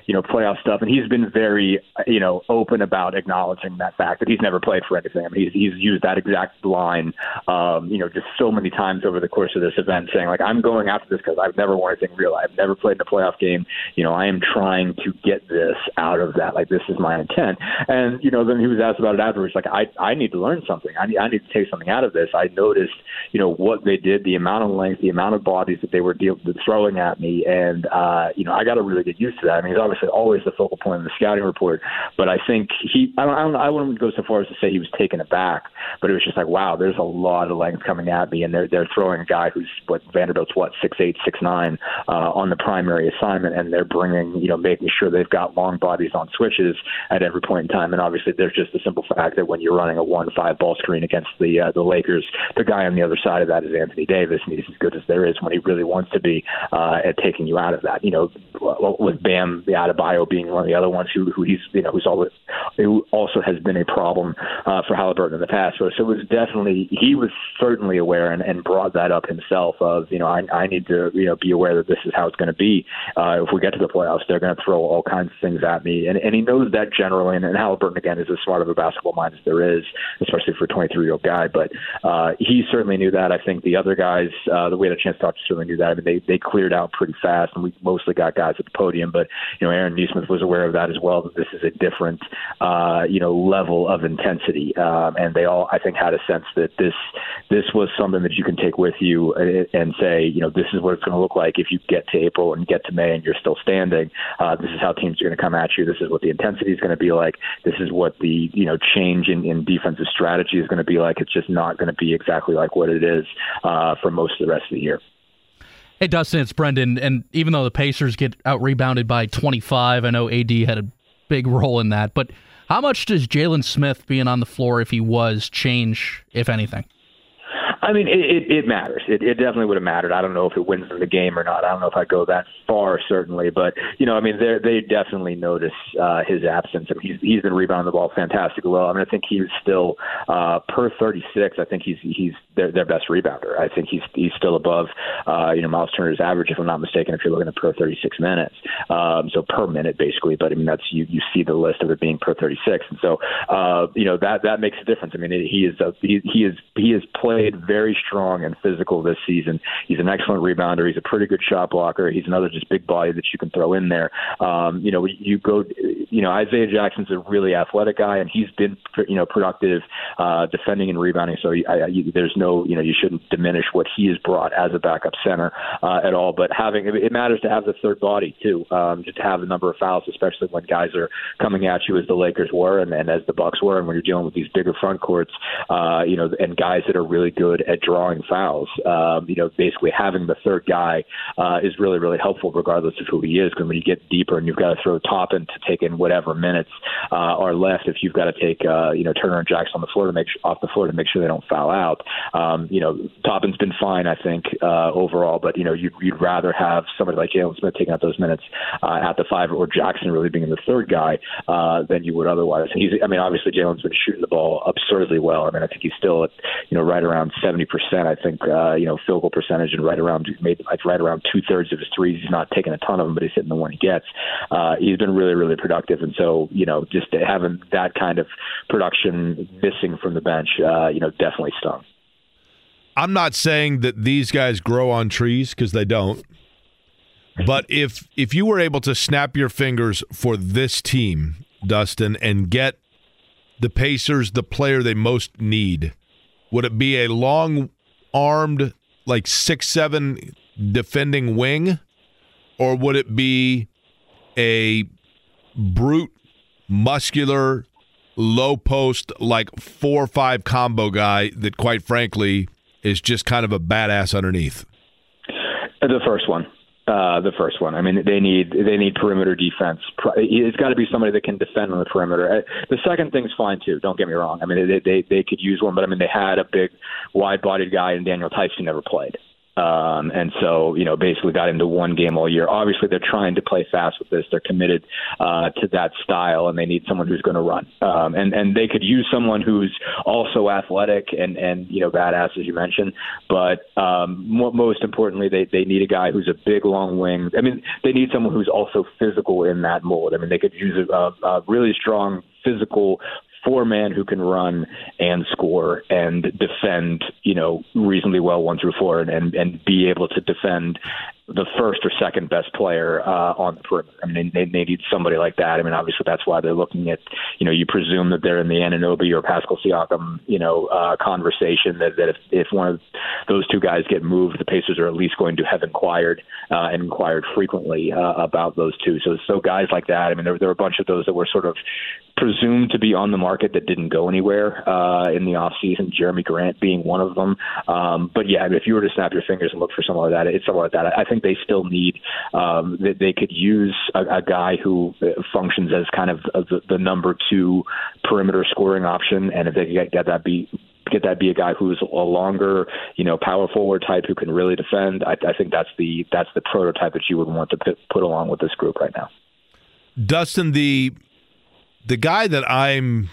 you know, playoff stuff. And he's been very, you know, open about acknowledging that fact that he's never played for anything. I mean, he's, he's used that exact line, um, you know, just so many times over the course of this event, saying like, I'm going after this because I've never won anything real. I've never played in a playoff game. You know, I am trying to get this out of that. Like, this is my intent. And you know, then he was asked about it afterwards. Like, I, I need to learn something. I need, I need to take something out of this. I noticed, you know, what they did, the amount of length, the amount of bodies that they were deal- throwing at me, and uh, you know, I got to really get used to that. I mean, he's obviously always the focal point of the scouting report. But I think he, I don't, I, don't, I wouldn't go so far as to say he was taken aback, but it was just like, wow, there's a lot of length coming at me, and they're they're throwing a guy who's what Vanderbilt's what six eight six nine uh, on the primary assignment, and they're bringing you know making sure they've got long bodies on switches at every point in time. And obviously, there's just the simple fact that when you're running a one five ball screen against the uh, the Lakers, the guy on the other side of that is Anthony Davis, and he's as good as there is when he really wants to be uh, at taking you out of that. You know, with Bam the Adebayo being one of the other ones who, who he's you know who's always who also has been a problem uh, for Halliburton in the past. So, so it was definitely he was certainly aware and, and brought that up himself. Of you know I, I need to you know be aware that this is how it's going to be. Uh, if we get to the playoffs, they're going to throw all kinds of things at me, and and he knows that generally. And, and Halliburton again is as smart of a basketball mind as there is, especially for a 23 year old guy. But uh, he certainly knew that. I think the other guys uh, that we had a chance to talk to certainly knew that. I mean they they cleared out pretty fast, and we mostly got guys at the podium. But you know Aaron Nesmith was aware of that as well. That this is a different, uh, you know, level of intensity, um, and they all, I think, had a sense that this this was something that you can take with you and say, you know, this is what it's going to look like if you get to April and get to May and you're still standing. Uh, this is how teams are going to come at you. This is what the intensity is going to be like. This is what the you know change in, in defensive strategy is going to be like. It's just not going to be exactly like what it is uh, for most of the rest of the year. Hey, Dustin, it's Brendan. And even though the Pacers get out rebounded by 25, I know AD had a big role in that. But how much does Jalen Smith being on the floor, if he was, change, if anything? I mean, it, it, it matters. It, it definitely would have mattered. I don't know if it wins them the game or not. I don't know if I go that far, certainly, but you know, I mean, they they definitely notice uh, his absence. I mean, he's he's been rebounding the ball fantastically well. I mean, I think he's still uh, per 36. I think he's he's their their best rebounder. I think he's he's still above uh, you know Miles Turner's average, if I'm not mistaken. If you're looking at per 36 minutes, um, so per minute basically. But I mean, that's you you see the list of it being per 36, and so uh, you know that that makes a difference. I mean, it, he is a, he he is he has played very strong and physical this season. He's an excellent rebounder. He's a pretty good shot blocker. He's another just big body that you can throw in there. Um, you know, you go, you know, Isaiah Jackson's a really athletic guy, and he's been, you know, productive uh, defending and rebounding. So I, I, there's no, you know, you shouldn't diminish what he has brought as a backup center uh, at all. But having it matters to have the third body too, um, just to have a number of fouls, especially when guys are coming at you as the Lakers were and, and as the Bucks were, and when you're dealing with these bigger front courts, uh, you know, and guys that are really good at, drawing fouls. Um, you know, basically having the third guy uh, is really really helpful regardless of who he is. Because when you get deeper and you've got to throw Toppin to take in whatever minutes uh, are left, if you've got to take uh, you know Turner and Jackson on the floor to make off the floor to make sure they don't foul out. Um, you know, Toppin's been fine, I think, uh, overall, but you know, you'd, you'd rather have somebody like Jalen Smith taking out those minutes uh, at the five or Jackson really being the third guy uh, than you would otherwise. And he's, I mean, obviously Jalen's been shooting the ball absurdly well. I mean, I think he's still at, you know, right around 70%, I think, uh, you know, field goal percentage and right around, maybe like right around two thirds of his threes. He's not taking a ton of them, but he's hitting the one he gets. Uh, he's been really, really productive. And so, you know, just having that kind of production missing from the bench, uh, you know, definitely stung. I'm not saying that these guys grow on trees because they don't. But if if you were able to snap your fingers for this team, Dustin, and get the Pacers the player they most need, would it be a long armed like six seven defending wing, or would it be a brute, muscular, low post like four or five combo guy that quite frankly is just kind of a badass underneath? The first one. Uh, the first one. I mean, they need they need perimeter defense. It's got to be somebody that can defend on the perimeter. Uh, the second thing's fine too. Don't get me wrong. I mean, they they they could use one, but I mean, they had a big, wide-bodied guy in Daniel who never played. Um, and so, you know, basically got into one game all year. Obviously, they're trying to play fast with this. They're committed uh, to that style, and they need someone who's going to run. Um, and and they could use someone who's also athletic and and you know badass as you mentioned. But um, most importantly, they they need a guy who's a big long wing. I mean, they need someone who's also physical in that mold. I mean, they could use a, a really strong physical four man who can run and score and defend, you know, reasonably well one through four and, and, and be able to defend the first or second best player uh, on the perimeter. I mean, they, they need somebody like that. I mean, obviously that's why they're looking at, you know, you presume that they're in the Anunoby or Pascal Siakam, you know, uh, conversation that, that if, if one of those two guys get moved, the Pacers are at least going to have inquired uh, and inquired frequently uh, about those two. So, so guys like that, I mean, there, there are a bunch of those that were sort of presumed to be on the market that didn't go anywhere uh, in the off season. Jerami Grant being one of them. Um, but yeah, if you were to snap your fingers and look for someone like that, it's someone like that. I think they still need um, that they could use a, a guy who uh, functions as kind of the, the number two perimeter scoring option, and if they could get, get that be get that be a guy who's a longer, you know, power forward type who can really defend. I, I think that's the that's the prototype that you would want to put, put along with this group right now. Dustin, the the guy that I'm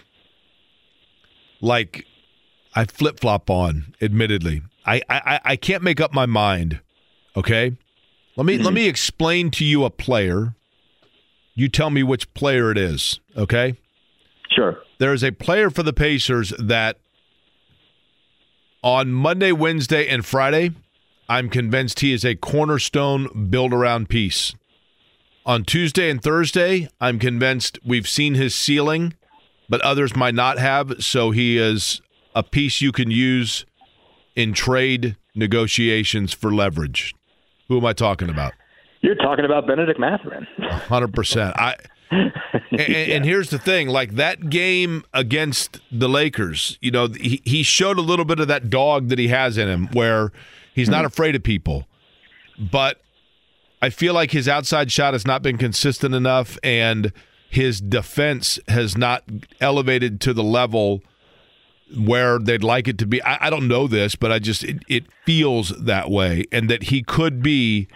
like I flip flop on, admittedly. I, I I can't make up my mind. Okay? Let me mm-hmm. let me explain to you a player. You tell me which player it is, okay? Sure. There is a player for the Pacers that on Monday, Wednesday, and Friday, I'm convinced he is a cornerstone build around piece. On Tuesday and Thursday, I'm convinced we've seen his ceiling, but others might not have. So he is a piece you can use in trade negotiations for leverage. Who am I talking about? You're talking about Bennedict Mathurin. Hundred percent. I. and, and, here's the thing: like that game against the Lakers, you know, he, he showed a little bit of that dog that he has in him, where he's not mm-hmm. afraid of people. But I feel like his outside shot has not been consistent enough, and his defense has not elevated to the level where they'd like it to be. I, I don't know this, but I just it, it feels that way, and that he could be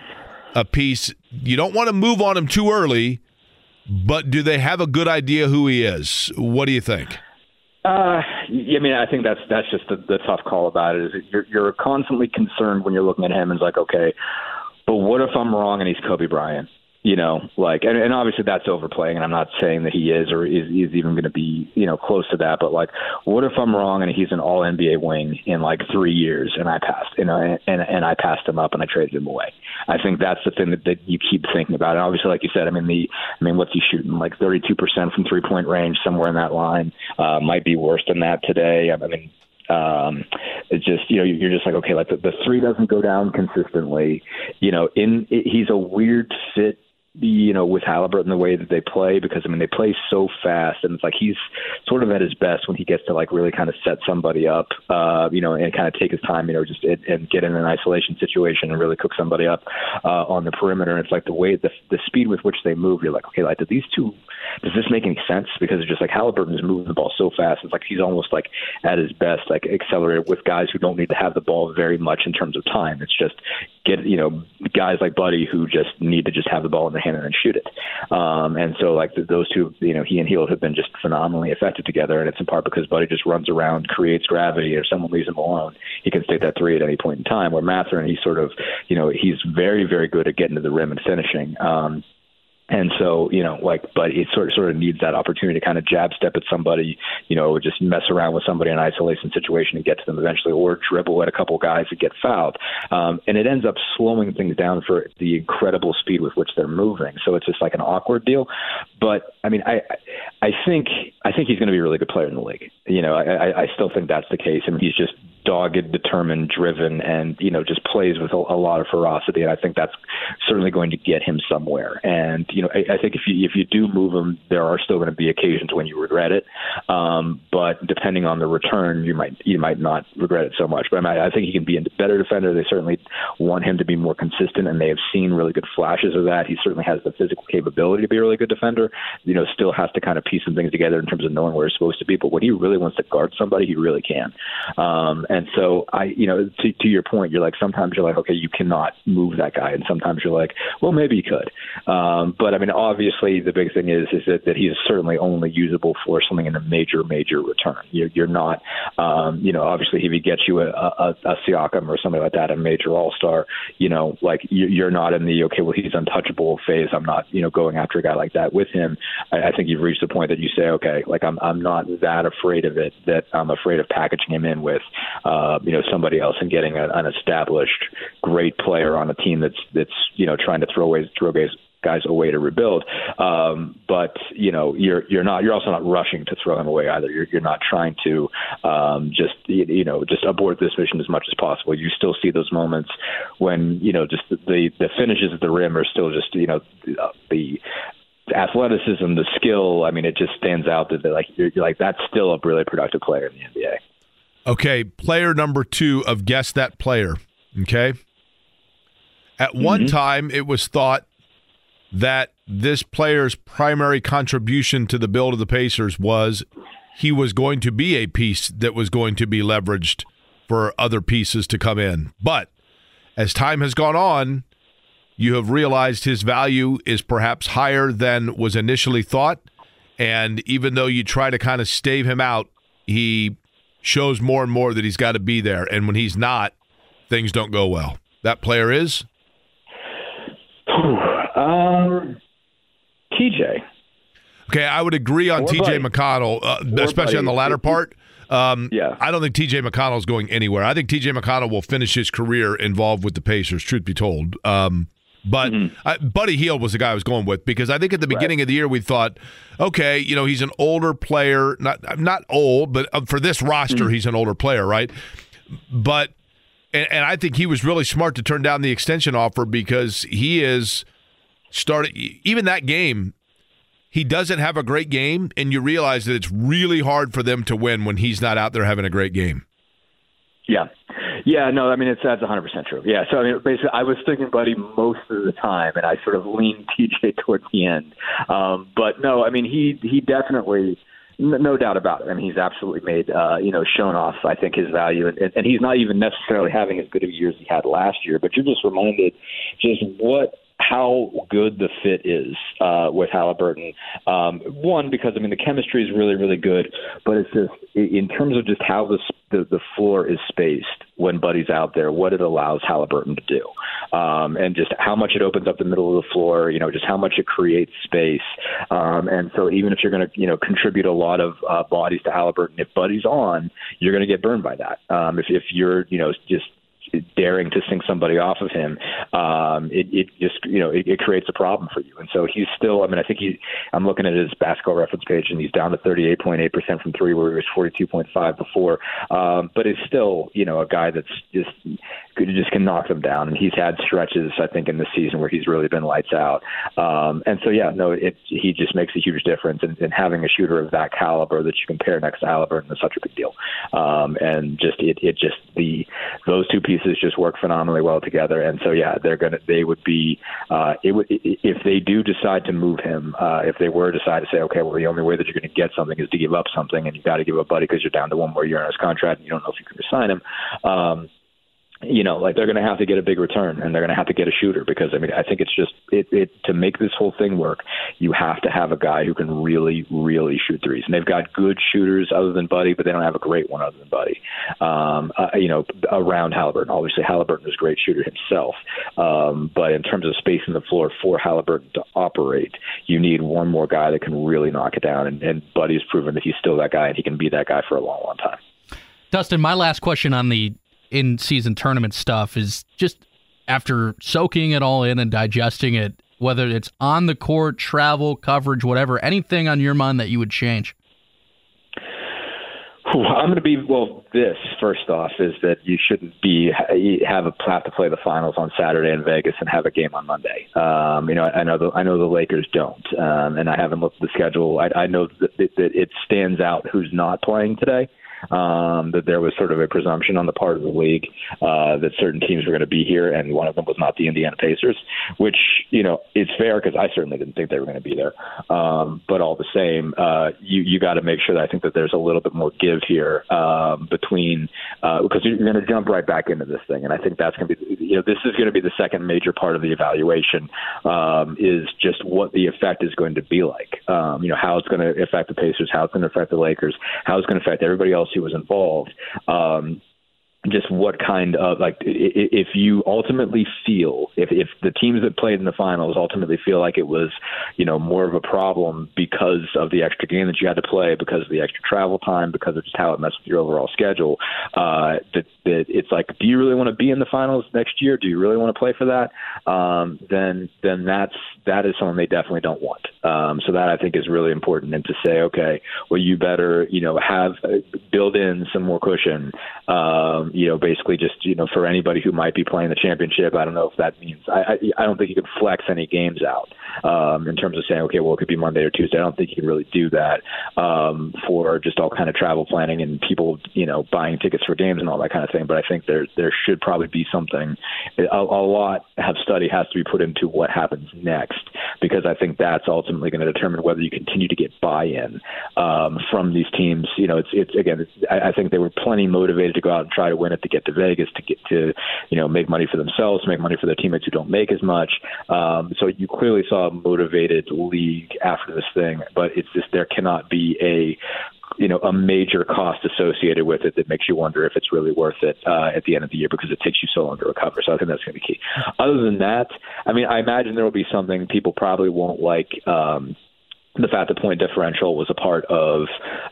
a piece. You don't want to move on him too early, but do they have a good idea who he is? What do you think? Uh, I mean, I think that's that's just the, the tough call about it. Is you're you're constantly concerned when you're looking at him and it's like, okay, but what if I'm wrong and he's Kobe Bryant? You know, like, and, and obviously that's overplaying, and I'm not saying that he is or is, is even going to be, you know, close to that. But like, what if I'm wrong and he's an All NBA wing in like three years, and I passed, you know, and and I passed him up and I traded him away? I think that's the thing that, that you keep thinking about. And obviously, like you said, I mean, the, I mean, what's he shooting? Like 32% from three point range, somewhere in that line. Uh, might be worse than that today. I mean, um, it's just you know you're just like okay, like the, the three doesn't go down consistently. You know, in it, he's a weird fit you know, with Halliburton the way that they play because I mean they play so fast and it's like he's sort of at his best when he gets to like really kind of set somebody up, uh, you know, and kind of take his time, you know, just and, and get in an isolation situation and really cook somebody up uh, on the perimeter. And it's like the way the the speed with which they move, you're like, okay, like these two, does this make any sense? Because it's just like Halliburton is moving the ball so fast. It's like he's almost like at his best, like accelerated with guys who don't need to have the ball very much in terms of time. It's just get you know guys like Buddy who just need to just have the ball in their hand and shoot it. Um, and so like those two, you know, he and Hield have been just phenomenally effective together, and it's in part because Buddy just runs around, creates gravity. or someone leaves him alone, he can state that three at any point in time. Where Mathurin, he's sort of, you know, he's very very good at getting to the rim and finishing. Um, and so, you know, like, but it sort of, sort of needs that opportunity to kind of jab step at somebody, you know, just mess around with somebody in an isolation situation and get to them eventually, or dribble at a couple guys that get fouled. Um, and it ends up slowing things down for the incredible speed with which they're moving. So it's just like an awkward deal. But I mean, I, I think, I think he's going to be a really good player in the league. You know, I, I still think that's the case. I mean, he's just dogged, determined, driven, and you know just plays with a, a, lot of ferocity. And I think that's certainly going to get him somewhere. And you know, I, I think if you if you do move him, there are still going to be occasions when you regret it. Um, but depending on the return, you might you might not regret it so much. But I, mean, I think he can be a better defender. They certainly want him to be more consistent, and they have seen really good flashes of that. He certainly has the physical capability to be a really good defender. You know, still has to kind of piece some things together in terms of knowing where he's supposed to be. But when he really wants to guard somebody, he really can. Um, and and so I, you know, to, to your point, you're like sometimes you're like, okay, you cannot move that guy, and sometimes you're like, well, maybe you could. Um, but I mean, obviously, the big thing is is that, that he is certainly only usable for something in a major, major return. You're, you're not, um, you know, obviously, if he gets you a, a, a Siakam or something like that, a major All Star, you know, like you're not in the okay, well, he's untouchable phase. I'm not, you know, going after a guy like that with him. I, I think you've reached the point that you say, okay, like I'm, I'm not that afraid of it that I'm afraid of packaging him in with uh, you know somebody else and getting a, an established great player on a team that's that's you know trying to throw away throw guys guys away to rebuild. Um, but you know, you're you're not you're also not rushing to throw him away either. You're you're not trying to um, just you know just abort this mission as much as possible. You still see those moments when you know just the the finishes at the rim are still just you know the athleticism, the skill. I mean, it just stands out that like you're, you're like that's still a really productive player in the NBA. Okay, player number two of Guess That Player. Okay. At mm-hmm. one time, it was thought that this player's primary contribution to the build of the Pacers was he was going to be a piece that was going to be leveraged for other pieces to come in. But as time has gone on, you have realized his value is perhaps higher than was initially thought. And even though you try to kind of stave him out, he shows more and more that he's got to be there. And when he's not, things don't go well. That player is? Um, TJ. Okay, I would agree on TJ McConnell, uh, especially buddy. on the latter part. Um, yeah. I don't think TJ McConnell is going anywhere. I think TJ McConnell will finish his career involved with the Pacers, truth be told. Um, but mm-hmm. I, Buddy Hield was the guy I was going with because I think at the beginning right. of the year we thought, okay, you know, he's an older player, not not old, but uh, for this roster, mm-hmm. he's an older player, right? But and, and, I think he was really smart to turn down the extension offer because he is started even that game. He doesn't have a great game, and you realize that it's really hard for them to win when he's not out there having a great game. Yeah, yeah, no, I mean it's that's 100 percent true. Yeah, so I mean basically I was thinking Buddy most of the time, and I sort of leaned TJ towards the end. Um, but no, I mean he he definitely no doubt about it. I mean, he's absolutely made, uh, you know, shown off, I think, his value. And, and he's not even necessarily having as good of a year as he had last year, but you're just reminded just what how good the fit is uh, with Halliburton. Um, one, because I mean the chemistry is really, really good, but it's just in terms of just how the the, the floor is spaced when Buddy's out there, what it allows Halliburton to do, um, and just how much it opens up the middle of the floor. You know, just how much it creates space. Um, and so even if you're going to you know contribute a lot of uh, bodies to Halliburton, if Buddy's on, you're going to get burned by that. Um, if if you're you know just daring to sink somebody off of him, um, it, it just you know it, it creates a problem for you. And so he's still. I mean, I think he. I'm looking at his basketball reference page, and he's down to 38.8 percent from three, where he was 42.5 before. Um, but it's still you know a guy that's just could just can knock them down. And he's had stretches, I think, in the season where he's really been lights out. Um, and so yeah, no, it he just makes a huge difference. And, and having a shooter of that caliber that you compare next to Halliburton is such a big deal. Um, and just it it just the those two pieces just work phenomenally well together. And so yeah, they're gonna they would be uh, it would if they do decide to move him, uh, if they were to decide to say okay, well the only way that you're going to get something is to give up something, and you got to give up Buddy because you're down to one more year on his contract, and you don't know if you can resign him. Um, you know, like they're going to have to get a big return and they're going to have to get a shooter because I mean, I think it's just it, it to make this whole thing work, you have to have a guy who can really, really shoot threes. And they've got good shooters other than Buddy, but they don't have a great one other than Buddy. Um, uh, you know, around Halliburton, obviously Halliburton is a great shooter himself, um, but in terms of spacing the floor for Halliburton to operate, you need one more guy that can really knock it down. And, and Buddy's proven that he's still that guy and he can be that guy for a long, long time. Dustin, my last question on the in season tournament stuff is just after soaking it all in and digesting it, whether it's on the court, travel, coverage, whatever, anything on your mind that you would change? I'm going to be well. This first off is that you shouldn't be have a have to play the finals on Saturday in Vegas and have a game on Monday. Um, you know, I know the I know the Lakers don't, um, and I haven't looked at the schedule. I, I know that, that it stands out who's not playing today um, that there was sort of a presumption on the part of the league uh, that certain teams were going to be here, and one of them was not the Indiana Pacers, which you know it's fair because I certainly didn't think they were going to be there. Um, but all the same, uh, you you got to make sure that I think that there's a little bit more give here um, between uh, because you're going to jump right back into this thing, and I think that's going to be you know this is going to be the second major part of the evaluation um, is just what the effect is going to be like. Um, you know how it's going to affect the Pacers, how it's going to affect the Lakers, how it's going to affect everybody else else who was involved. Um, just what kind of like if you ultimately feel if if the teams that played in the finals ultimately feel like it was you know more of a problem because of the extra game that you had to play because of the extra travel time because of just how it messed with your overall schedule uh that that it's like do you really want to be in the finals next year do you really want to play for that um then then that's that is something they definitely don't want um so that I think is really important and to say okay well you better you know have uh, build in some more cushion um you know, basically just you know for anybody who might be playing the championship. I don't know if that means I I, I don't think you can flex any games out um, in terms of saying okay, well it could be Monday or Tuesday. I don't think you can really do that um, for just all kind of travel planning and people you know buying tickets for games and all that kind of thing. But I think there there should probably be something. A, a lot have study has to be put into what happens next because I think that's ultimately going to determine whether you continue to get buy-in um, from these teams. You know, it's it's again, it's, I, I think they were plenty motivated to go out and try to win it to get to Vegas to get to you know make money for themselves, make money for their teammates who don't make as much. Um, so you clearly saw a motivated league after this thing, but it's just there cannot be a you know a major cost associated with it that makes you wonder if it's really worth it uh, at the end of the year because it takes you so long to recover. So I think that's going to be key. Other than that, I mean, I imagine there will be something people probably won't like. Um, the fact that point differential was a part of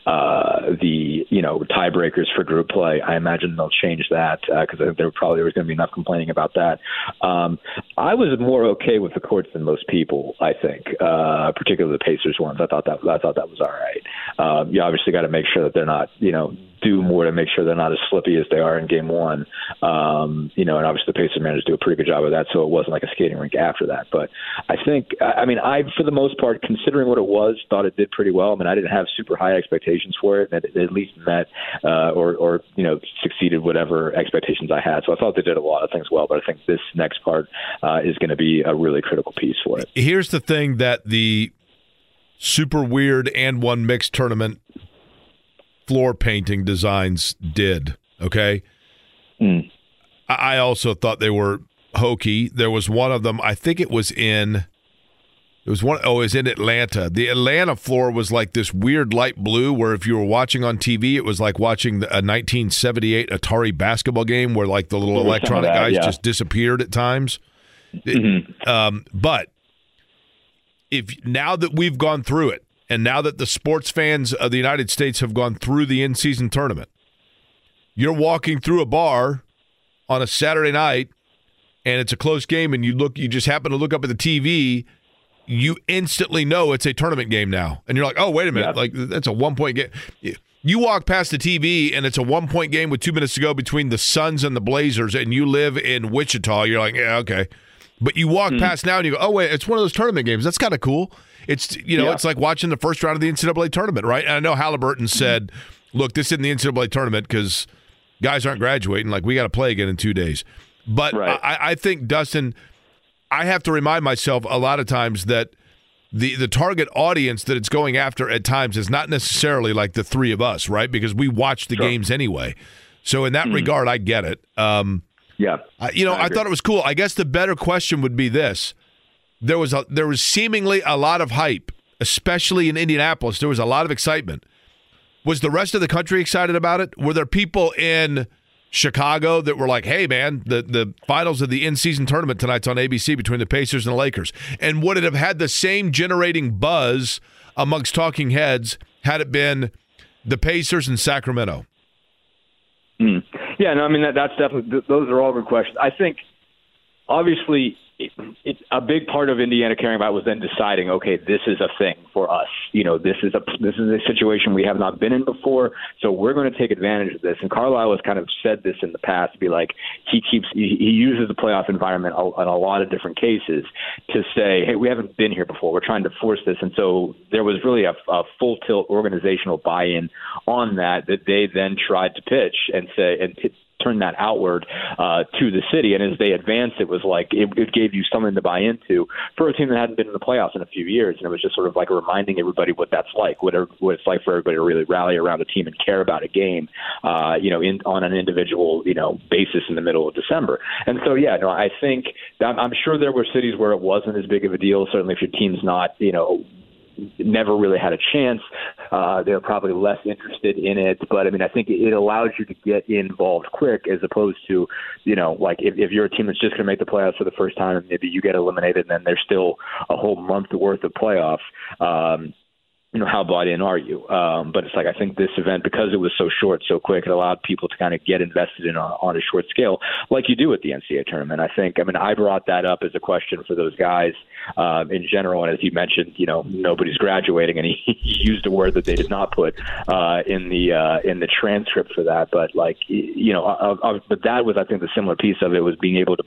uh, the you know tiebreakers for group play. I imagine they'll change that because uh, there probably was going to be enough complaining about that. Um, I was more okay with the courts than most people. I think, uh, particularly the Pacers ones. I thought that I thought that was all right. Um, you obviously got to make sure that they're not you know do more to make sure they're not as slippy as they are in game one. Um, you know, and obviously the Pacers managed to do a pretty good job of that, so it wasn't like a skating rink after that. But I think, I mean, I for the most part, considering what it was, thought it did pretty well. I mean, I didn't have super high expectations for it, and it at least met uh, or or you know succeeded whatever expectations I had. So I thought they did a lot of things well. But I think this next part uh, is going to be a really critical piece for it. Here's the thing that the super weird and one mixed tournament floor painting designs did. Okay. Mm. I also thought they were hokey. There was one of them, I think it was in. It was one oh, it was in Atlanta. The Atlanta floor was like this weird light blue where if you were watching on TV, it was like watching a 1978 Atari basketball game where like the little electronic that, guys yeah. just disappeared at times. Mm-hmm. It, um, but if now that we've gone through it, and now that the sports fans of the United States have gone through the in season tournament, you're walking through a bar on a Saturday night and it's a close game and you look you just happen to look up at the TV, you instantly know it's a tournament game now. And you're like, "Oh, wait a minute. Yeah. Like that's a one-point game." You walk past the TV and it's a one-point game with 2 minutes to go between the Suns and the Blazers and you live in Wichita, you're like, "Yeah, okay." But you walk Hmm. past now and you go, "Oh, wait, it's one of those tournament games. That's kind of cool." It's you know, Yeah. it's like watching the first round of the NCAA tournament, right? And I know Halliburton said, "Look, this isn't the NCAA tournament because guys aren't graduating. Like we got to play again in two days." But Right. I, I think Dustin, I have to remind myself a lot of times that the the target audience that it's going after at times is not necessarily like the three of us, right? Because we watch the games anyway. So in that regard, I get it. Um, Yeah. I- you know, I, agree. thought it was cool. I guess the better question would be this: there was a there was seemingly a lot of hype, especially in Indianapolis. There was a lot of excitement. Was the rest of the country excited about it? Were there people in Chicago that were like, "Hey, man, the the finals of the in season tournament tonight's on ABC between the Pacers and the Lakers," and would it have had the same generating buzz amongst talking heads had it been the Pacers and Sacramento? Mm. Yeah, no, I mean that, that's definitely those are all good questions. I think obviously it, it, a big part of Indiana caring about was then deciding, okay, this is a thing for us. You know, this is a this is a situation we have not been in before, so we're going to take advantage of this. And Carlisle has kind of said this in the past, to be like he keeps he, he uses the playoff environment in a lot of different cases to say, hey, we haven't been here before. We're trying to force this, and so there was really a, a full tilt organizational buy-in on that that they then tried to pitch and say and. Turn that outward uh, to the city. And as they advanced, it was like it, it gave you something to buy into for a team that hadn't been in the playoffs in a few years. And it was just sort of like reminding everybody what that's like, what, what it's like for everybody to really rally around a team and care about a game, uh, you know, in, on an individual, you know, basis in the middle of December. And so, yeah, no, I think I'm sure there were cities where it wasn't as big of a deal. Certainly, if your team's not, you know, never really had a chance. Uh, they're probably less interested in it, but I mean, I think it allows you to get involved quick as opposed to, you know, like if, if you're a team that's just going to make the playoffs for the first time and maybe you get eliminated and then there's still a whole month worth of playoffs. Um, you know how bought in are you? Um, but it's like I think this event because it was so short, so quick, it allowed people to kind of get invested in on, on a short scale, like you do at the NCAA tournament. I think. I mean, I brought that up as a question for those guys um, in general, and as you mentioned, you know, nobody's graduating, and he, he used a word that they did not put uh, in the uh, in the transcript for that. But like, you know, uh, uh, but that was I think the similar piece of it was being able to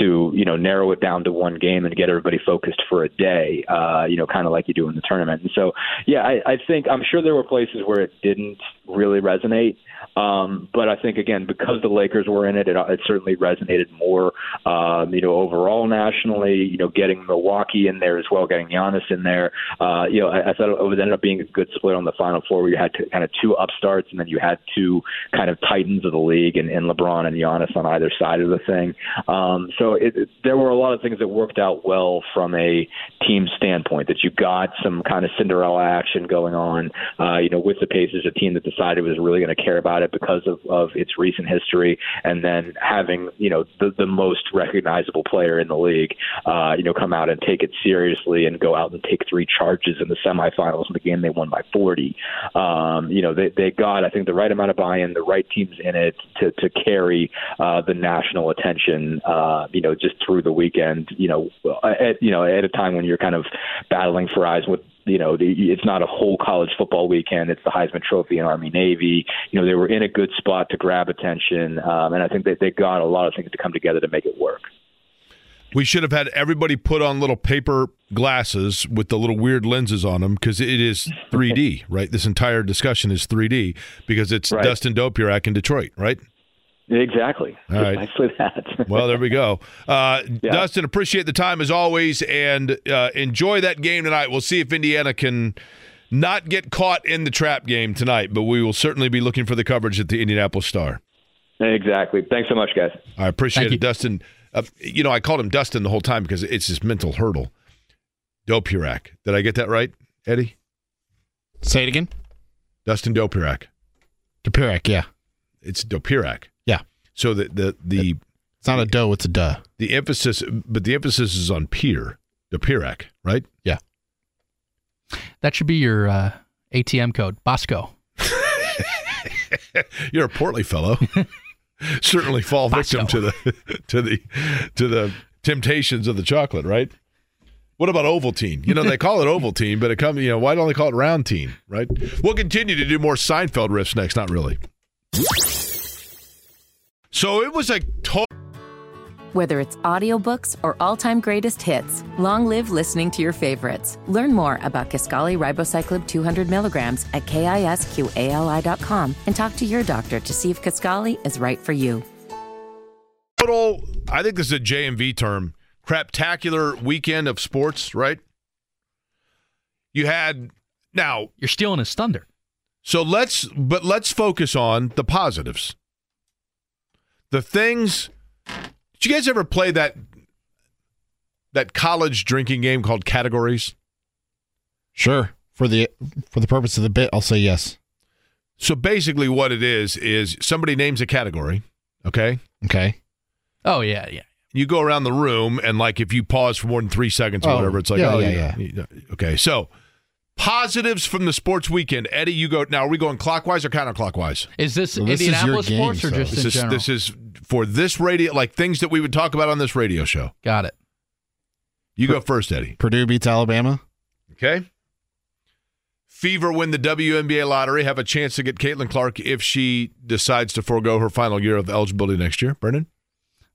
to you know narrow it down to one game and get everybody focused for a day. Uh, you know, kind of like you do in the tournament. And so, yeah, I, I think I'm sure there were places where it didn't really resonate. Um, but I think again because the Lakers were in it, it, it certainly resonated more. Um, you know, overall nationally, you know, getting Milwaukee in there as well, getting Giannis in there. Uh, you know, I, I thought it would end up being a good split on the Final Four, where you had to, kind of two upstarts, and then you had two kind of titans of the league, and, and LeBron and Giannis on either side of the thing. Um, so it, it, there were a lot of things that worked out well from a team standpoint. That you got some kind of Cinderella action going on. Uh, you know, with the Pacers, a team that decided was really going to care about it because of, of its recent history, and then having you know the, the most recognizable player in the league, uh, you know, come out and take it seriously and go out and take three charges in the semifinals in the game they won by 40. Um, you know, they they got I think the right amount of buy-in, the right teams in it to to carry uh, the national attention. Uh, you know, just through the weekend. You know, at you know at a time when you're kind of battling for eyes with you know, the, it's not a whole college football weekend. It's the Heisman Trophy and Army Navy. You know, they were in a good spot to grab attention, um, and I think that they got a lot of things to come together to make it work. We should have had everybody put on little paper glasses with the little weird lenses on them because it is 3D, right? This entire discussion is 3D because it's Right. Dustin Dopirak in Detroit, right? Exactly. All right. Precisely that. Well, there we go. Uh, Yeah. Dustin, appreciate the time as always and uh, enjoy that game tonight. We'll see if Indiana can not get caught in the trap game tonight, but we will certainly be looking for the coverage at the Indianapolis Star. exactly. Thanks so much, guys. I appreciate Thank it, you. Dustin. Uh, you know, I called him Dustin the whole time because it's this mental hurdle. Dopirak. Did I get that right, Eddie? Say it again. Dustin Dopirak. Topirak, yeah. It's Dopirak. So the the the It's not a dough, it's a duh. the emphasis, but the emphasis is on peer. the Dopirak, right? Yeah. That should be your uh, ATM code, Bosco. You're a portly fellow. certainly fall victim to the to the to the temptations of the chocolate, right? What about Ovaltine? You know, they call it Ovaltine, but it comes, you know, why don't they call it Roundtine, right? We'll continue to do more Seinfeld riffs next, not really. So it was a total Whether it's audiobooks or all-time greatest hits, long live listening to your favorites. Learn more about Kisqali Ribociclib 200 milligrams at kisqali.com and talk to your doctor to see if Kisqali is right for you. total, I think this is a JMV term, craptacular weekend of sports, right? You had now, You're stealing his thunder. so let's but let's focus on the positives. The things Did you guys ever play that that college drinking game called categories? Sure. For the for the purpose of the bit, I'll say yes. So basically what it is is somebody names a category, okay? Okay. Oh yeah, yeah. you go around the room and like if you pause for more than three seconds or Oh, whatever, it's like yeah, oh yeah, yeah, yeah. Okay, so positives from the sports weekend. Eddie, you go now. Are we going clockwise or counterclockwise? Is this Well, this is your Indianapolis game, sports or so- just This in is general? this is for this radio, like things that we would talk about on this radio show. Got it. You go first, Eddie. Purdue beats Alabama. Okay. Fever win the WNBA lottery. Have a chance to get Caitlin Clark if she decides to forego her final year of eligibility next year. Brendan.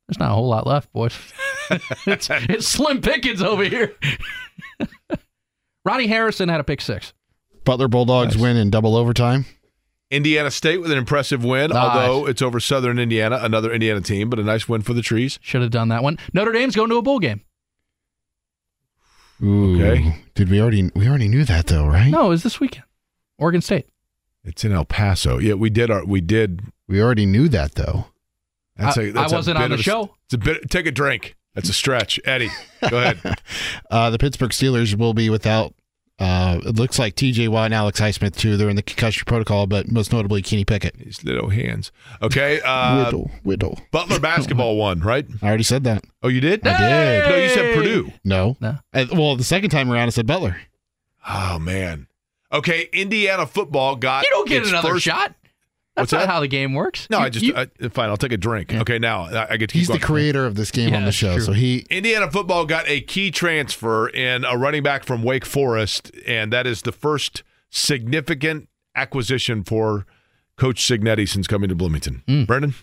There's not a whole lot left, boys. it's, it's slim pickings over here. Ronnie Harrison had a pick six. Butler Bulldogs Nice. win in double overtime. Indiana State with an impressive win, Nice. although it's over Southern Indiana, another Indiana team, but a nice win for the trees. Should have done that one. Notre Dame's going to a bowl game. Ooh. Okay. Did we already we already knew that though, right? No, it was this weekend. Oregon State. It's in El Paso. Yeah, we did our we did. We already knew that though. That's I- a, that's I a wasn't bit on the of a- show. It's a bit. Take a drink. That's a stretch. Eddie, go ahead. Uh, the Pittsburgh Steelers will be without. Uh, it looks like T.J. Watt and Alex Highsmith too. They're in the concussion protocol, but most notably Kenny Pickett. His little hands. Okay. Uh, Whittle, Whittle. Butler basketball won, right? I already said that. Oh, you did? I did. No, you said Purdue. No. No. Uh, well, the second time around, I said Butler. Oh man. Okay, Indiana football got. You don't get its another first- shot. That's What's not that? how the game works. No, You- I just you- I, fine. I'll take a drink. Okay, now I, I get to. He's keep the going. creator of this game Yeah, on the show, true. so he Indiana football got a key transfer in a running back from Wake Forest, and that is the first significant acquisition for Coach Cignetti since coming to Bloomington. Mm. Brendan,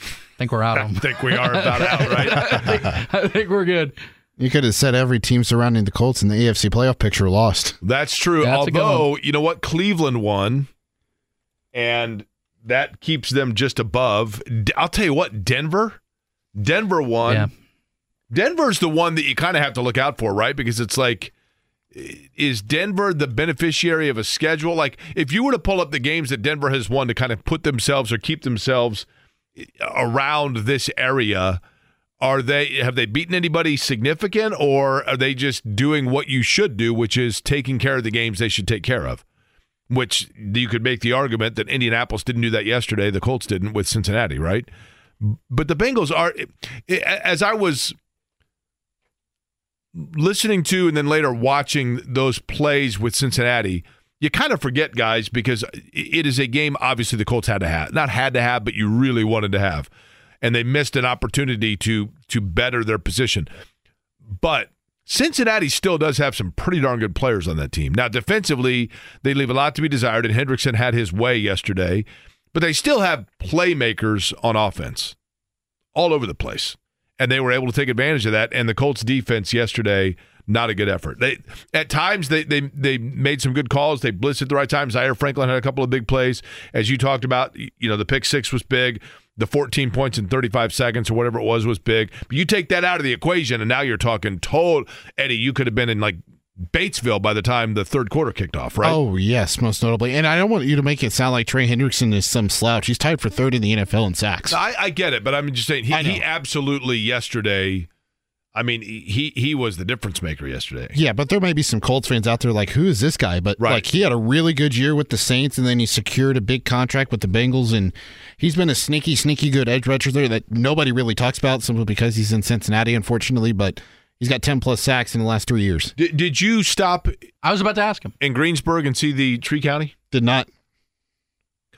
I think we're out I think we are about out, right? I, think, I think we're good. you could have said every team surrounding the Colts in the AFC playoff picture lost. That's true. That's Although, you know what? Cleveland won, and that keeps them just above. I'll tell you what, Denver. Denver won. Yeah. Denver's the one that you kind of have to look out for, right? Because it's like, is Denver the beneficiary of a schedule? Like, if you were to pull up the games that Denver has won to kind of put themselves or keep themselves around this area, are they have they beaten anybody significant, or are they just doing what you should do, which is taking care of the games they should take care of? Which you could make the argument that Indianapolis didn't do that yesterday, the Colts didn't with Cincinnati, right? But the Bengals are, as I was listening to and then later watching those plays with Cincinnati, you kind of forget, guys, because it is a game obviously the Colts had to have. Not had to have, but you really wanted to have. And they missed an opportunity to to better their position. But Cincinnati still does have some pretty darn good players on that team. Now, defensively, they leave a lot to be desired, and Hendrickson had his way yesterday, but they still have playmakers on offense all over the place. And they were able to take advantage of that. And the Colts defense yesterday, not a good effort. They at times they they they made some good calls. They blitzed at the right times. Zaire Franklin had a couple of big plays. As you talked about, you know, the pick six was big. The 14 points in 35 seconds or whatever it was was big. But you take that out of the equation, and now you're talking total Eddie, you could have been in like Batesville by the time the third quarter kicked off, right? Oh yes, most notably. And I don't want you to make it sound like Trey Hendrickson is some slouch. He's tied for third in the NFL in sacks. I, I get it, but I'm just saying he, he absolutely yesterday. I mean, he he was the difference maker yesterday. Yeah, but there may be some Colts fans out there like, who is this guy? But Right. like, he had a really good year with the Saints, and then he secured a big contract with the Bengals, and he's been a sneaky, sneaky good edge rusher there that nobody really talks about simply because he's in Cincinnati, unfortunately. But he's got ten plus sacks in the last three years. Did, did you stop I was about to ask him. in Greensburg and see the Tree County? Did not.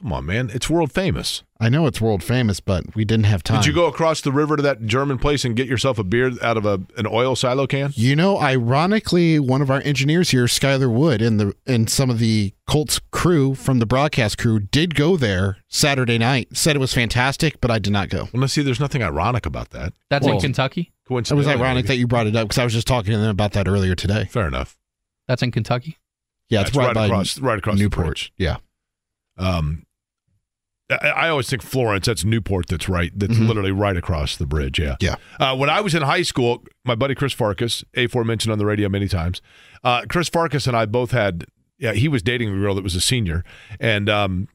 Come on, man. It's world famous. I know it's world famous, but we didn't have time. Did you go across the river to that German place and get yourself a beer out of a an oil silo can? You know, ironically, one of our engineers here, Skylar Wood, and the and some of the Colts crew from the broadcast crew did go there Saturday night. Said it was fantastic, but I did not go. Well, let's see. There's nothing ironic about that. That's Well, in Kentucky. It was Coincidentally, ironic that you brought it up because I was just talking to them about that earlier today. Fair enough. That's in Kentucky. Yeah, Yeah, it's, right, by across, right across the Newport. Yeah, Um, I, I always think Florence. That's Newport. That's right. That's Mhm. literally right across the bridge. Yeah. Yeah. Uh, when I was in high school, my buddy Chris Farkas, aforementioned on the radio many times, uh, Chris Farkas and I both had. Yeah, he was dating a girl that was a senior, and um,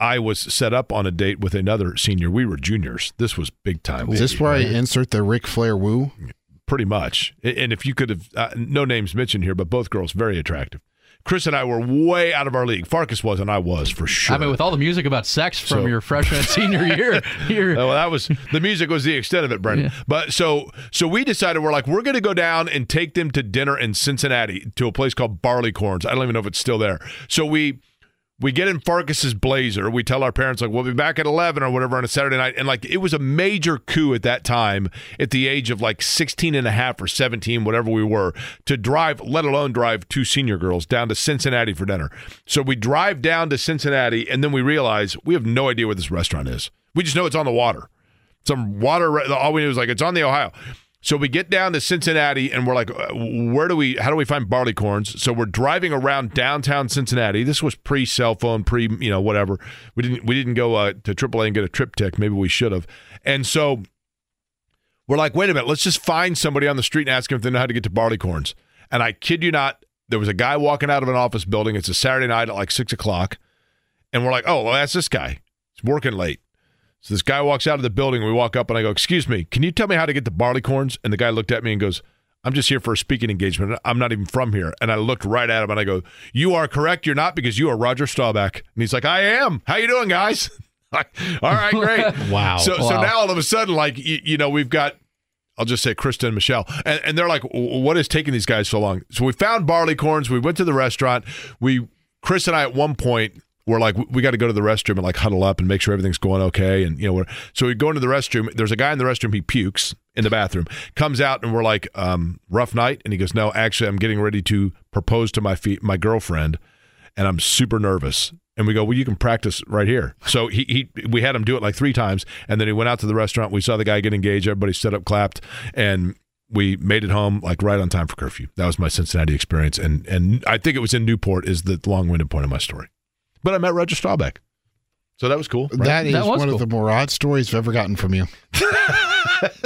I was set up on a date with another senior. We were juniors. This was big time. is this where right? I insert the Ric Flair woo? pretty much. And if you could have, uh, no names mentioned here, but both girls very attractive. Chris and I were way out of our league. Farkas was, and I was for sure. I mean, with all the music about sex from So- your freshman and senior year, you're, Oh, well, that was the music was the extent of it, Brendan. Yeah. But so so we decided we're like we're going to go down and take them to dinner in Cincinnati to a place called Barleycorns. I don't even know if it's still there. So we we get in Farkas's blazer. We tell our parents like we'll be back at 11 or whatever on a Saturday night and like it was a major coup at that time at the age of like 16 and a half or 17 whatever we were to drive let alone drive two senior girls down to Cincinnati for dinner. So we drive down to Cincinnati and then we realize we have no idea where this restaurant is. We just know it's on the water some water. All we knew was like it's on the Ohio. So we get down to Cincinnati and we're like, uh, where do we? How do we find barleycorns? So we're driving around downtown Cincinnati. This was pre cell phone, pre you know whatever. We didn't we didn't go uh, to AAA and get a TripTik. Maybe we should have. And so we're like, wait a minute, let's just find somebody on the street and ask them if they know how to get to barleycorns. And I kid you not, there was a guy walking out of an office building. It's a Saturday night at like six o'clock, and we're like, oh, well, that's this guy. He's working late. So this guy walks out of the building. We walk up and I go, Excuse me, can you tell me how to get to Barleycorns? And the guy looked at me and goes, I'm just here for a speaking engagement. I'm not even from here. And I looked right at him and I go, You are correct. You're not because you are Roger Staubach. And he's like, I am. How you doing, guys? All right, great. Wow. So so now all of a sudden, like you, you know, we've got I'll just say Krista and Michelle. And, and they're like, what is taking these guys so long? So we found Barleycorns. We went to the restaurant. We, Chris and I at one point were like, we got to go to the restroom and like huddle up and make sure everything's going okay. And, you know, we're, so we go into the restroom. There's a guy in the restroom. He pukes in the bathroom, comes out and we're like, um, rough night. And he goes, no, actually, I'm getting ready to propose to my fe- my girlfriend and I'm super nervous. And we go, well, you can practice right here. So he, he we had him do it like three times, and then he went out to the restaurant. We saw the guy get engaged. Everybody stood up, clapped, and we made it home like right on time for curfew. That was my Cincinnati experience, and and I think it was in Newport is the long-winded point of my story. But I met Roger Staubach, so that was cool. right? That is That was one cool. of the more odd stories I've ever gotten from you.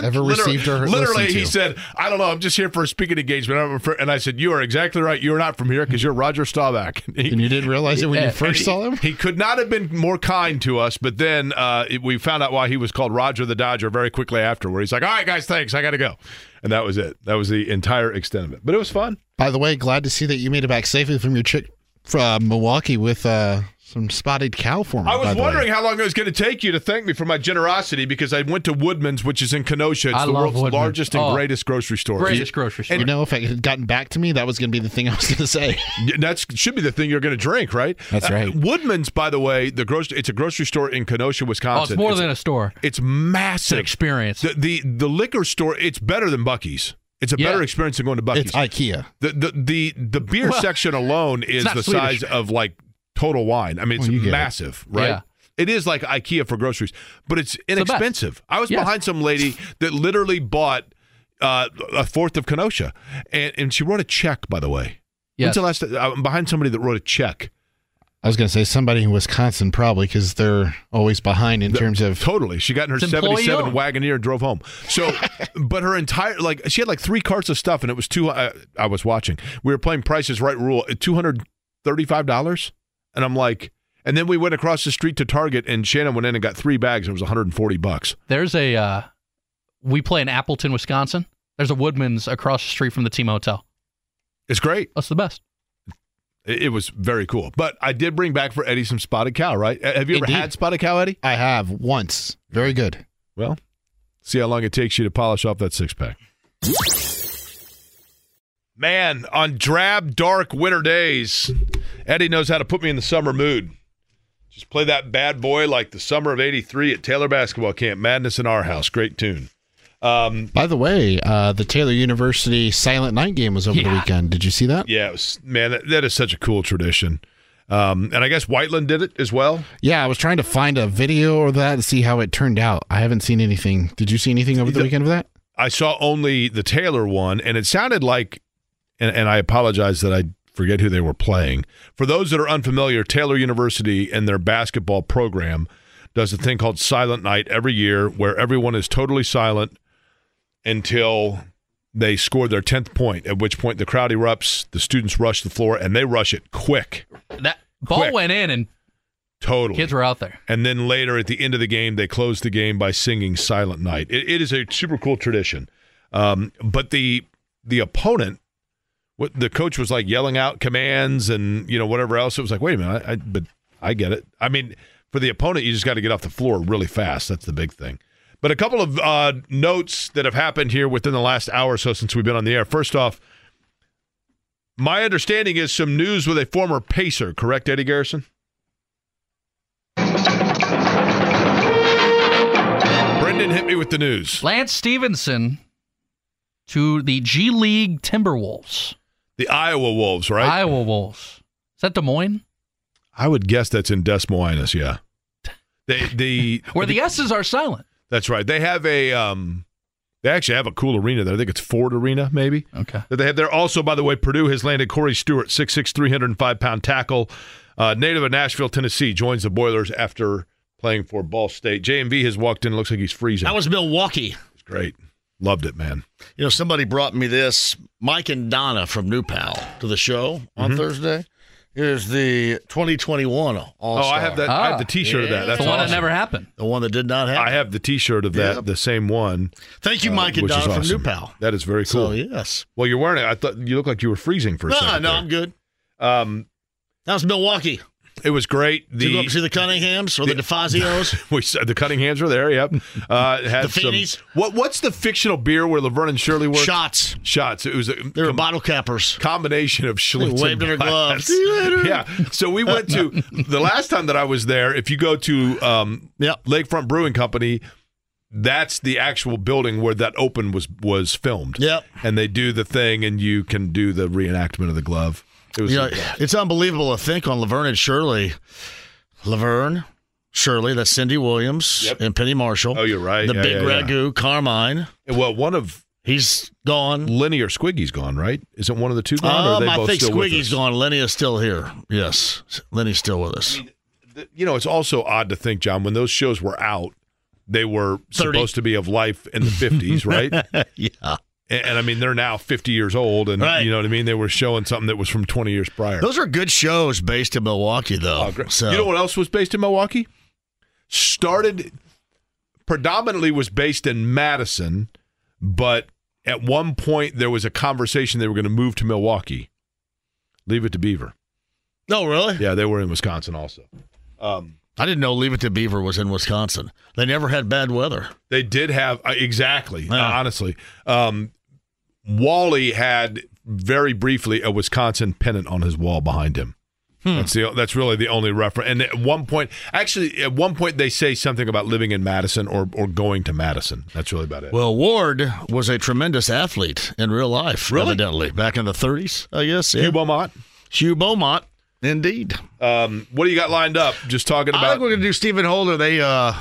ever Literally- received or literally, listened he to. said, "I don't know. I'm just here for a speaking engagement." I'm for, and I said, "You are exactly right. You're not from here because you're Roger Staubach." He- and you didn't realize it when Yeah, you first saw him? He could not have been more kind to us, but then uh, we found out why he was called Roger the Dodger very quickly after, where he's like, "All right, guys, thanks, I got to go," and that was it. That was the entire extent of it. But it was fun. By the way, glad to see that you made it back safely from your chick from Milwaukee with uh, some spotted cow for me. I was by the way. wondering how long it was going to take you to thank me for my generosity because I went to Woodman's, which is in Kenosha. It's I the love world's Woodman's. largest and Oh. greatest grocery store. greatest grocery store. You know, if it had gotten back to me, that was going to be the thing I was going to say. That should be the thing you're going to drink, right? That's Uh, right. Woodman's, by the way, the grocery it's a grocery store in Kenosha, oh, Wisconsin. it's more than a store. it's It's an massive. experience. The, the the liquor store, it's better than Buc-ee's. It's a Yeah. better experience than going to Buc-ee's. it's IKEA. the, the the the beer Well, section alone is the Swedish. size of like total wine. I mean, it's Well, you get it. massive, right? Yeah. It is like IKEA for groceries, but it's inexpensive. I was Yes. behind some lady that literally bought uh, a fourth of Kenosha, and, and she wrote a check. By the way, Yes. when's the last? I'm behind somebody that wrote a check. I was going to say somebody in Wisconsin probably because they're always behind in terms of. Totally. She got in her 77 owned. Wagoneer and drove home. So, but her entire, like, she had like three carts of stuff and it was two, uh, I was watching. We were playing Prices Right rule at $235. And I'm like, and then we went across the street to Target and Shannon went in and got three bags. And it was 140 bucks. There's a uh, we play in Appleton, Wisconsin. There's a Woodman's across the street from the team hotel. It's great. That's the best. It, was very cool. But I did bring back for Eddie some spotted cow, right? Have you ever Indeed. had spotted cow, Eddie? I have once. Very good. Well, see how long it takes you to polish off that six pack. Man, on drab, dark winter days, Eddie knows how to put me in the summer mood. Just play that bad boy like the summer of '83 at Taylor Basketball Camp. Madness in our house. Great tune. Um, By the way, uh, the Taylor University Silent Night game was over the weekend. Did you see that? yeah, it was, man, that, that is such a cool tradition. Um, and I guess Whiteland did it as well. Yeah, I was trying to find a video of that and see how it turned out. I haven't seen anything. Did you see anything over the The- weekend of that? I saw only the Taylor one, and it sounded like, and, and I apologize that I forget who they were playing. For those that are unfamiliar, Taylor University and their basketball program does a thing called Silent Night every year where everyone is totally silent until they score their 10th point, at which point the crowd erupts, the students rush the floor, and they rush it quick. That ball Quick. went in and Totally. kids were out there. And then later at the end of the game, they closed the game by singing Silent Night. It, it is a super cool tradition. Um, but the the opponent, what the coach was like yelling out commands and you know whatever else. It was like, wait a minute, I, I, but I get it. I mean, for the opponent, you just got to get off the floor really fast. That's the big thing. But a couple of uh, notes that have happened here within the last hour or so since we've been on the air. First off, my understanding is some news with a former Pacer, correct, Eddie Garrison? Brendan hit me with the news. Lance Stephenson to the G League Timberwolves, The Iowa Wolves, right? Iowa Wolves. Is that Des Moines? I would guess that's in Des Moines, yeah. They, the Where the S's are silent. That's right. They have a um, they actually have a cool arena there. I think it's Ford Arena, maybe. Okay. that they have there. Also, by the way, Purdue has landed Corey Stewart, 6'6", 305 pound tackle, uh, native of Nashville, Tennessee, joins the Boilers after playing for Ball State. JMV has walked in. Looks like he's freezing. That was Milwaukee. It's great. Loved it, man. You know, somebody brought me this. Mike and Donna from New Pal to the show on Thursday. Here's the 2021 All Star. Oh, I have that. I have the T-shirt of that. That's the one awesome. that never happened. The one that did not happen. I have the T-shirt of that, Yep. the same one. Thank you, uh, Mike and which is from awesome. New Pal. That is very So cool. yes. Well, you're wearing it. I thought you looked like you were freezing for a No, second. no, there. I'm good. Um, That was Milwaukee. It was great. Did you go up The and see the Cunninghams or the, the- DeFazios? we saw- the Cunninghams were there. Yep. Uh, had The some. Feeneys? What What's the fictional beer where Laverne and Shirley were? Shots. Shots. It was a They were com- bottle cappers. combination of Schlitz waved and in her gloves. See you later. Yeah. So we went to the last time that I was there. If you go to um, Yep. Lakefront Brewing Company, that's the actual building where that open was was filmed. Yep. And they do the thing, and you can do the reenactment of the glove. It was You know, it's unbelievable to think on Laverne and Shirley. Laverne, Shirley, that's Cindy Williams Yep. and Penny Marshall. Oh, you're right. The Yeah, big yeah, yeah. ragu, Carmine. well, one of He's gone. Lenny or Squiggy's gone, right? Isn't one of the two gone? or Um, they I both think still Squiggy's gone. Lenny is still here. Yes, Lenny's still with us. th- you know, it's also odd to think, John, when those shows were out, they were 30. supposed to be of life in the 50s, right? Yeah, and I mean, they're now 50 years old, and Right. you know what I mean? They were showing something that was from 20 years prior. those are good shows based in Milwaukee, though. Oh. So You know what else was based in Milwaukee? Started predominantly was based in Madison, but at one point there was a conversation they were going to move to Milwaukee. Leave it to Beaver. No, really? Yeah, they were in Wisconsin also. Um, I didn't know Leave It to Beaver was in Wisconsin. They never had bad weather. They did have uh, exactly. uh, honestly, um, Wally had very briefly a Wisconsin pennant on his wall behind him. That's the that's really the only reference. And at one point, actually, at one point they say something about living in Madison or or going to Madison. That's really about it. Well, Ward was a tremendous athlete in real life, Really? evidently, back in the 30s, I guess. yeah. Hugh Beaumont, Hugh Beaumont, indeed. um, what do you got lined up? Just talking about. I think we're going to do Stephen Holder. They uh,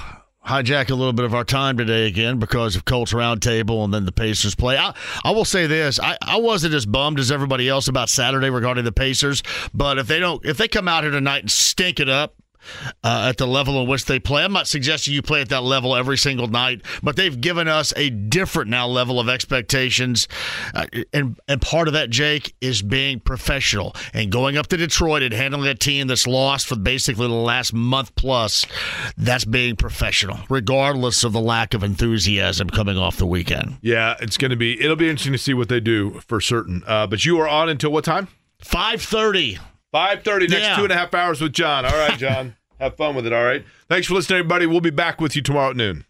hijack a little bit of our time today again because of Colts Roundtable and then the Pacers play. I, I will say this: I, I wasn't as bummed as everybody else about Saturday regarding the Pacers, but if they don't, if they come out here tonight and stink it up. Uh, at the level in which they play. I'm not suggesting you play at that level every single night, but they've given us a different now level of expectations. Uh, and, and part of that, Jake, is being professional and going up to Detroit and handling a team that's lost for basically the last month plus. That's being professional, regardless of the lack of enthusiasm coming off the weekend. yeah, it's going to be. It'll be interesting to see what they do for certain. Uh, but you are on until what time? 530. Five thirty. Next Yeah. two and a half hours with John. All right, John. Have fun with it. All right. Thanks for listening, everybody. We'll be back with you tomorrow at noon.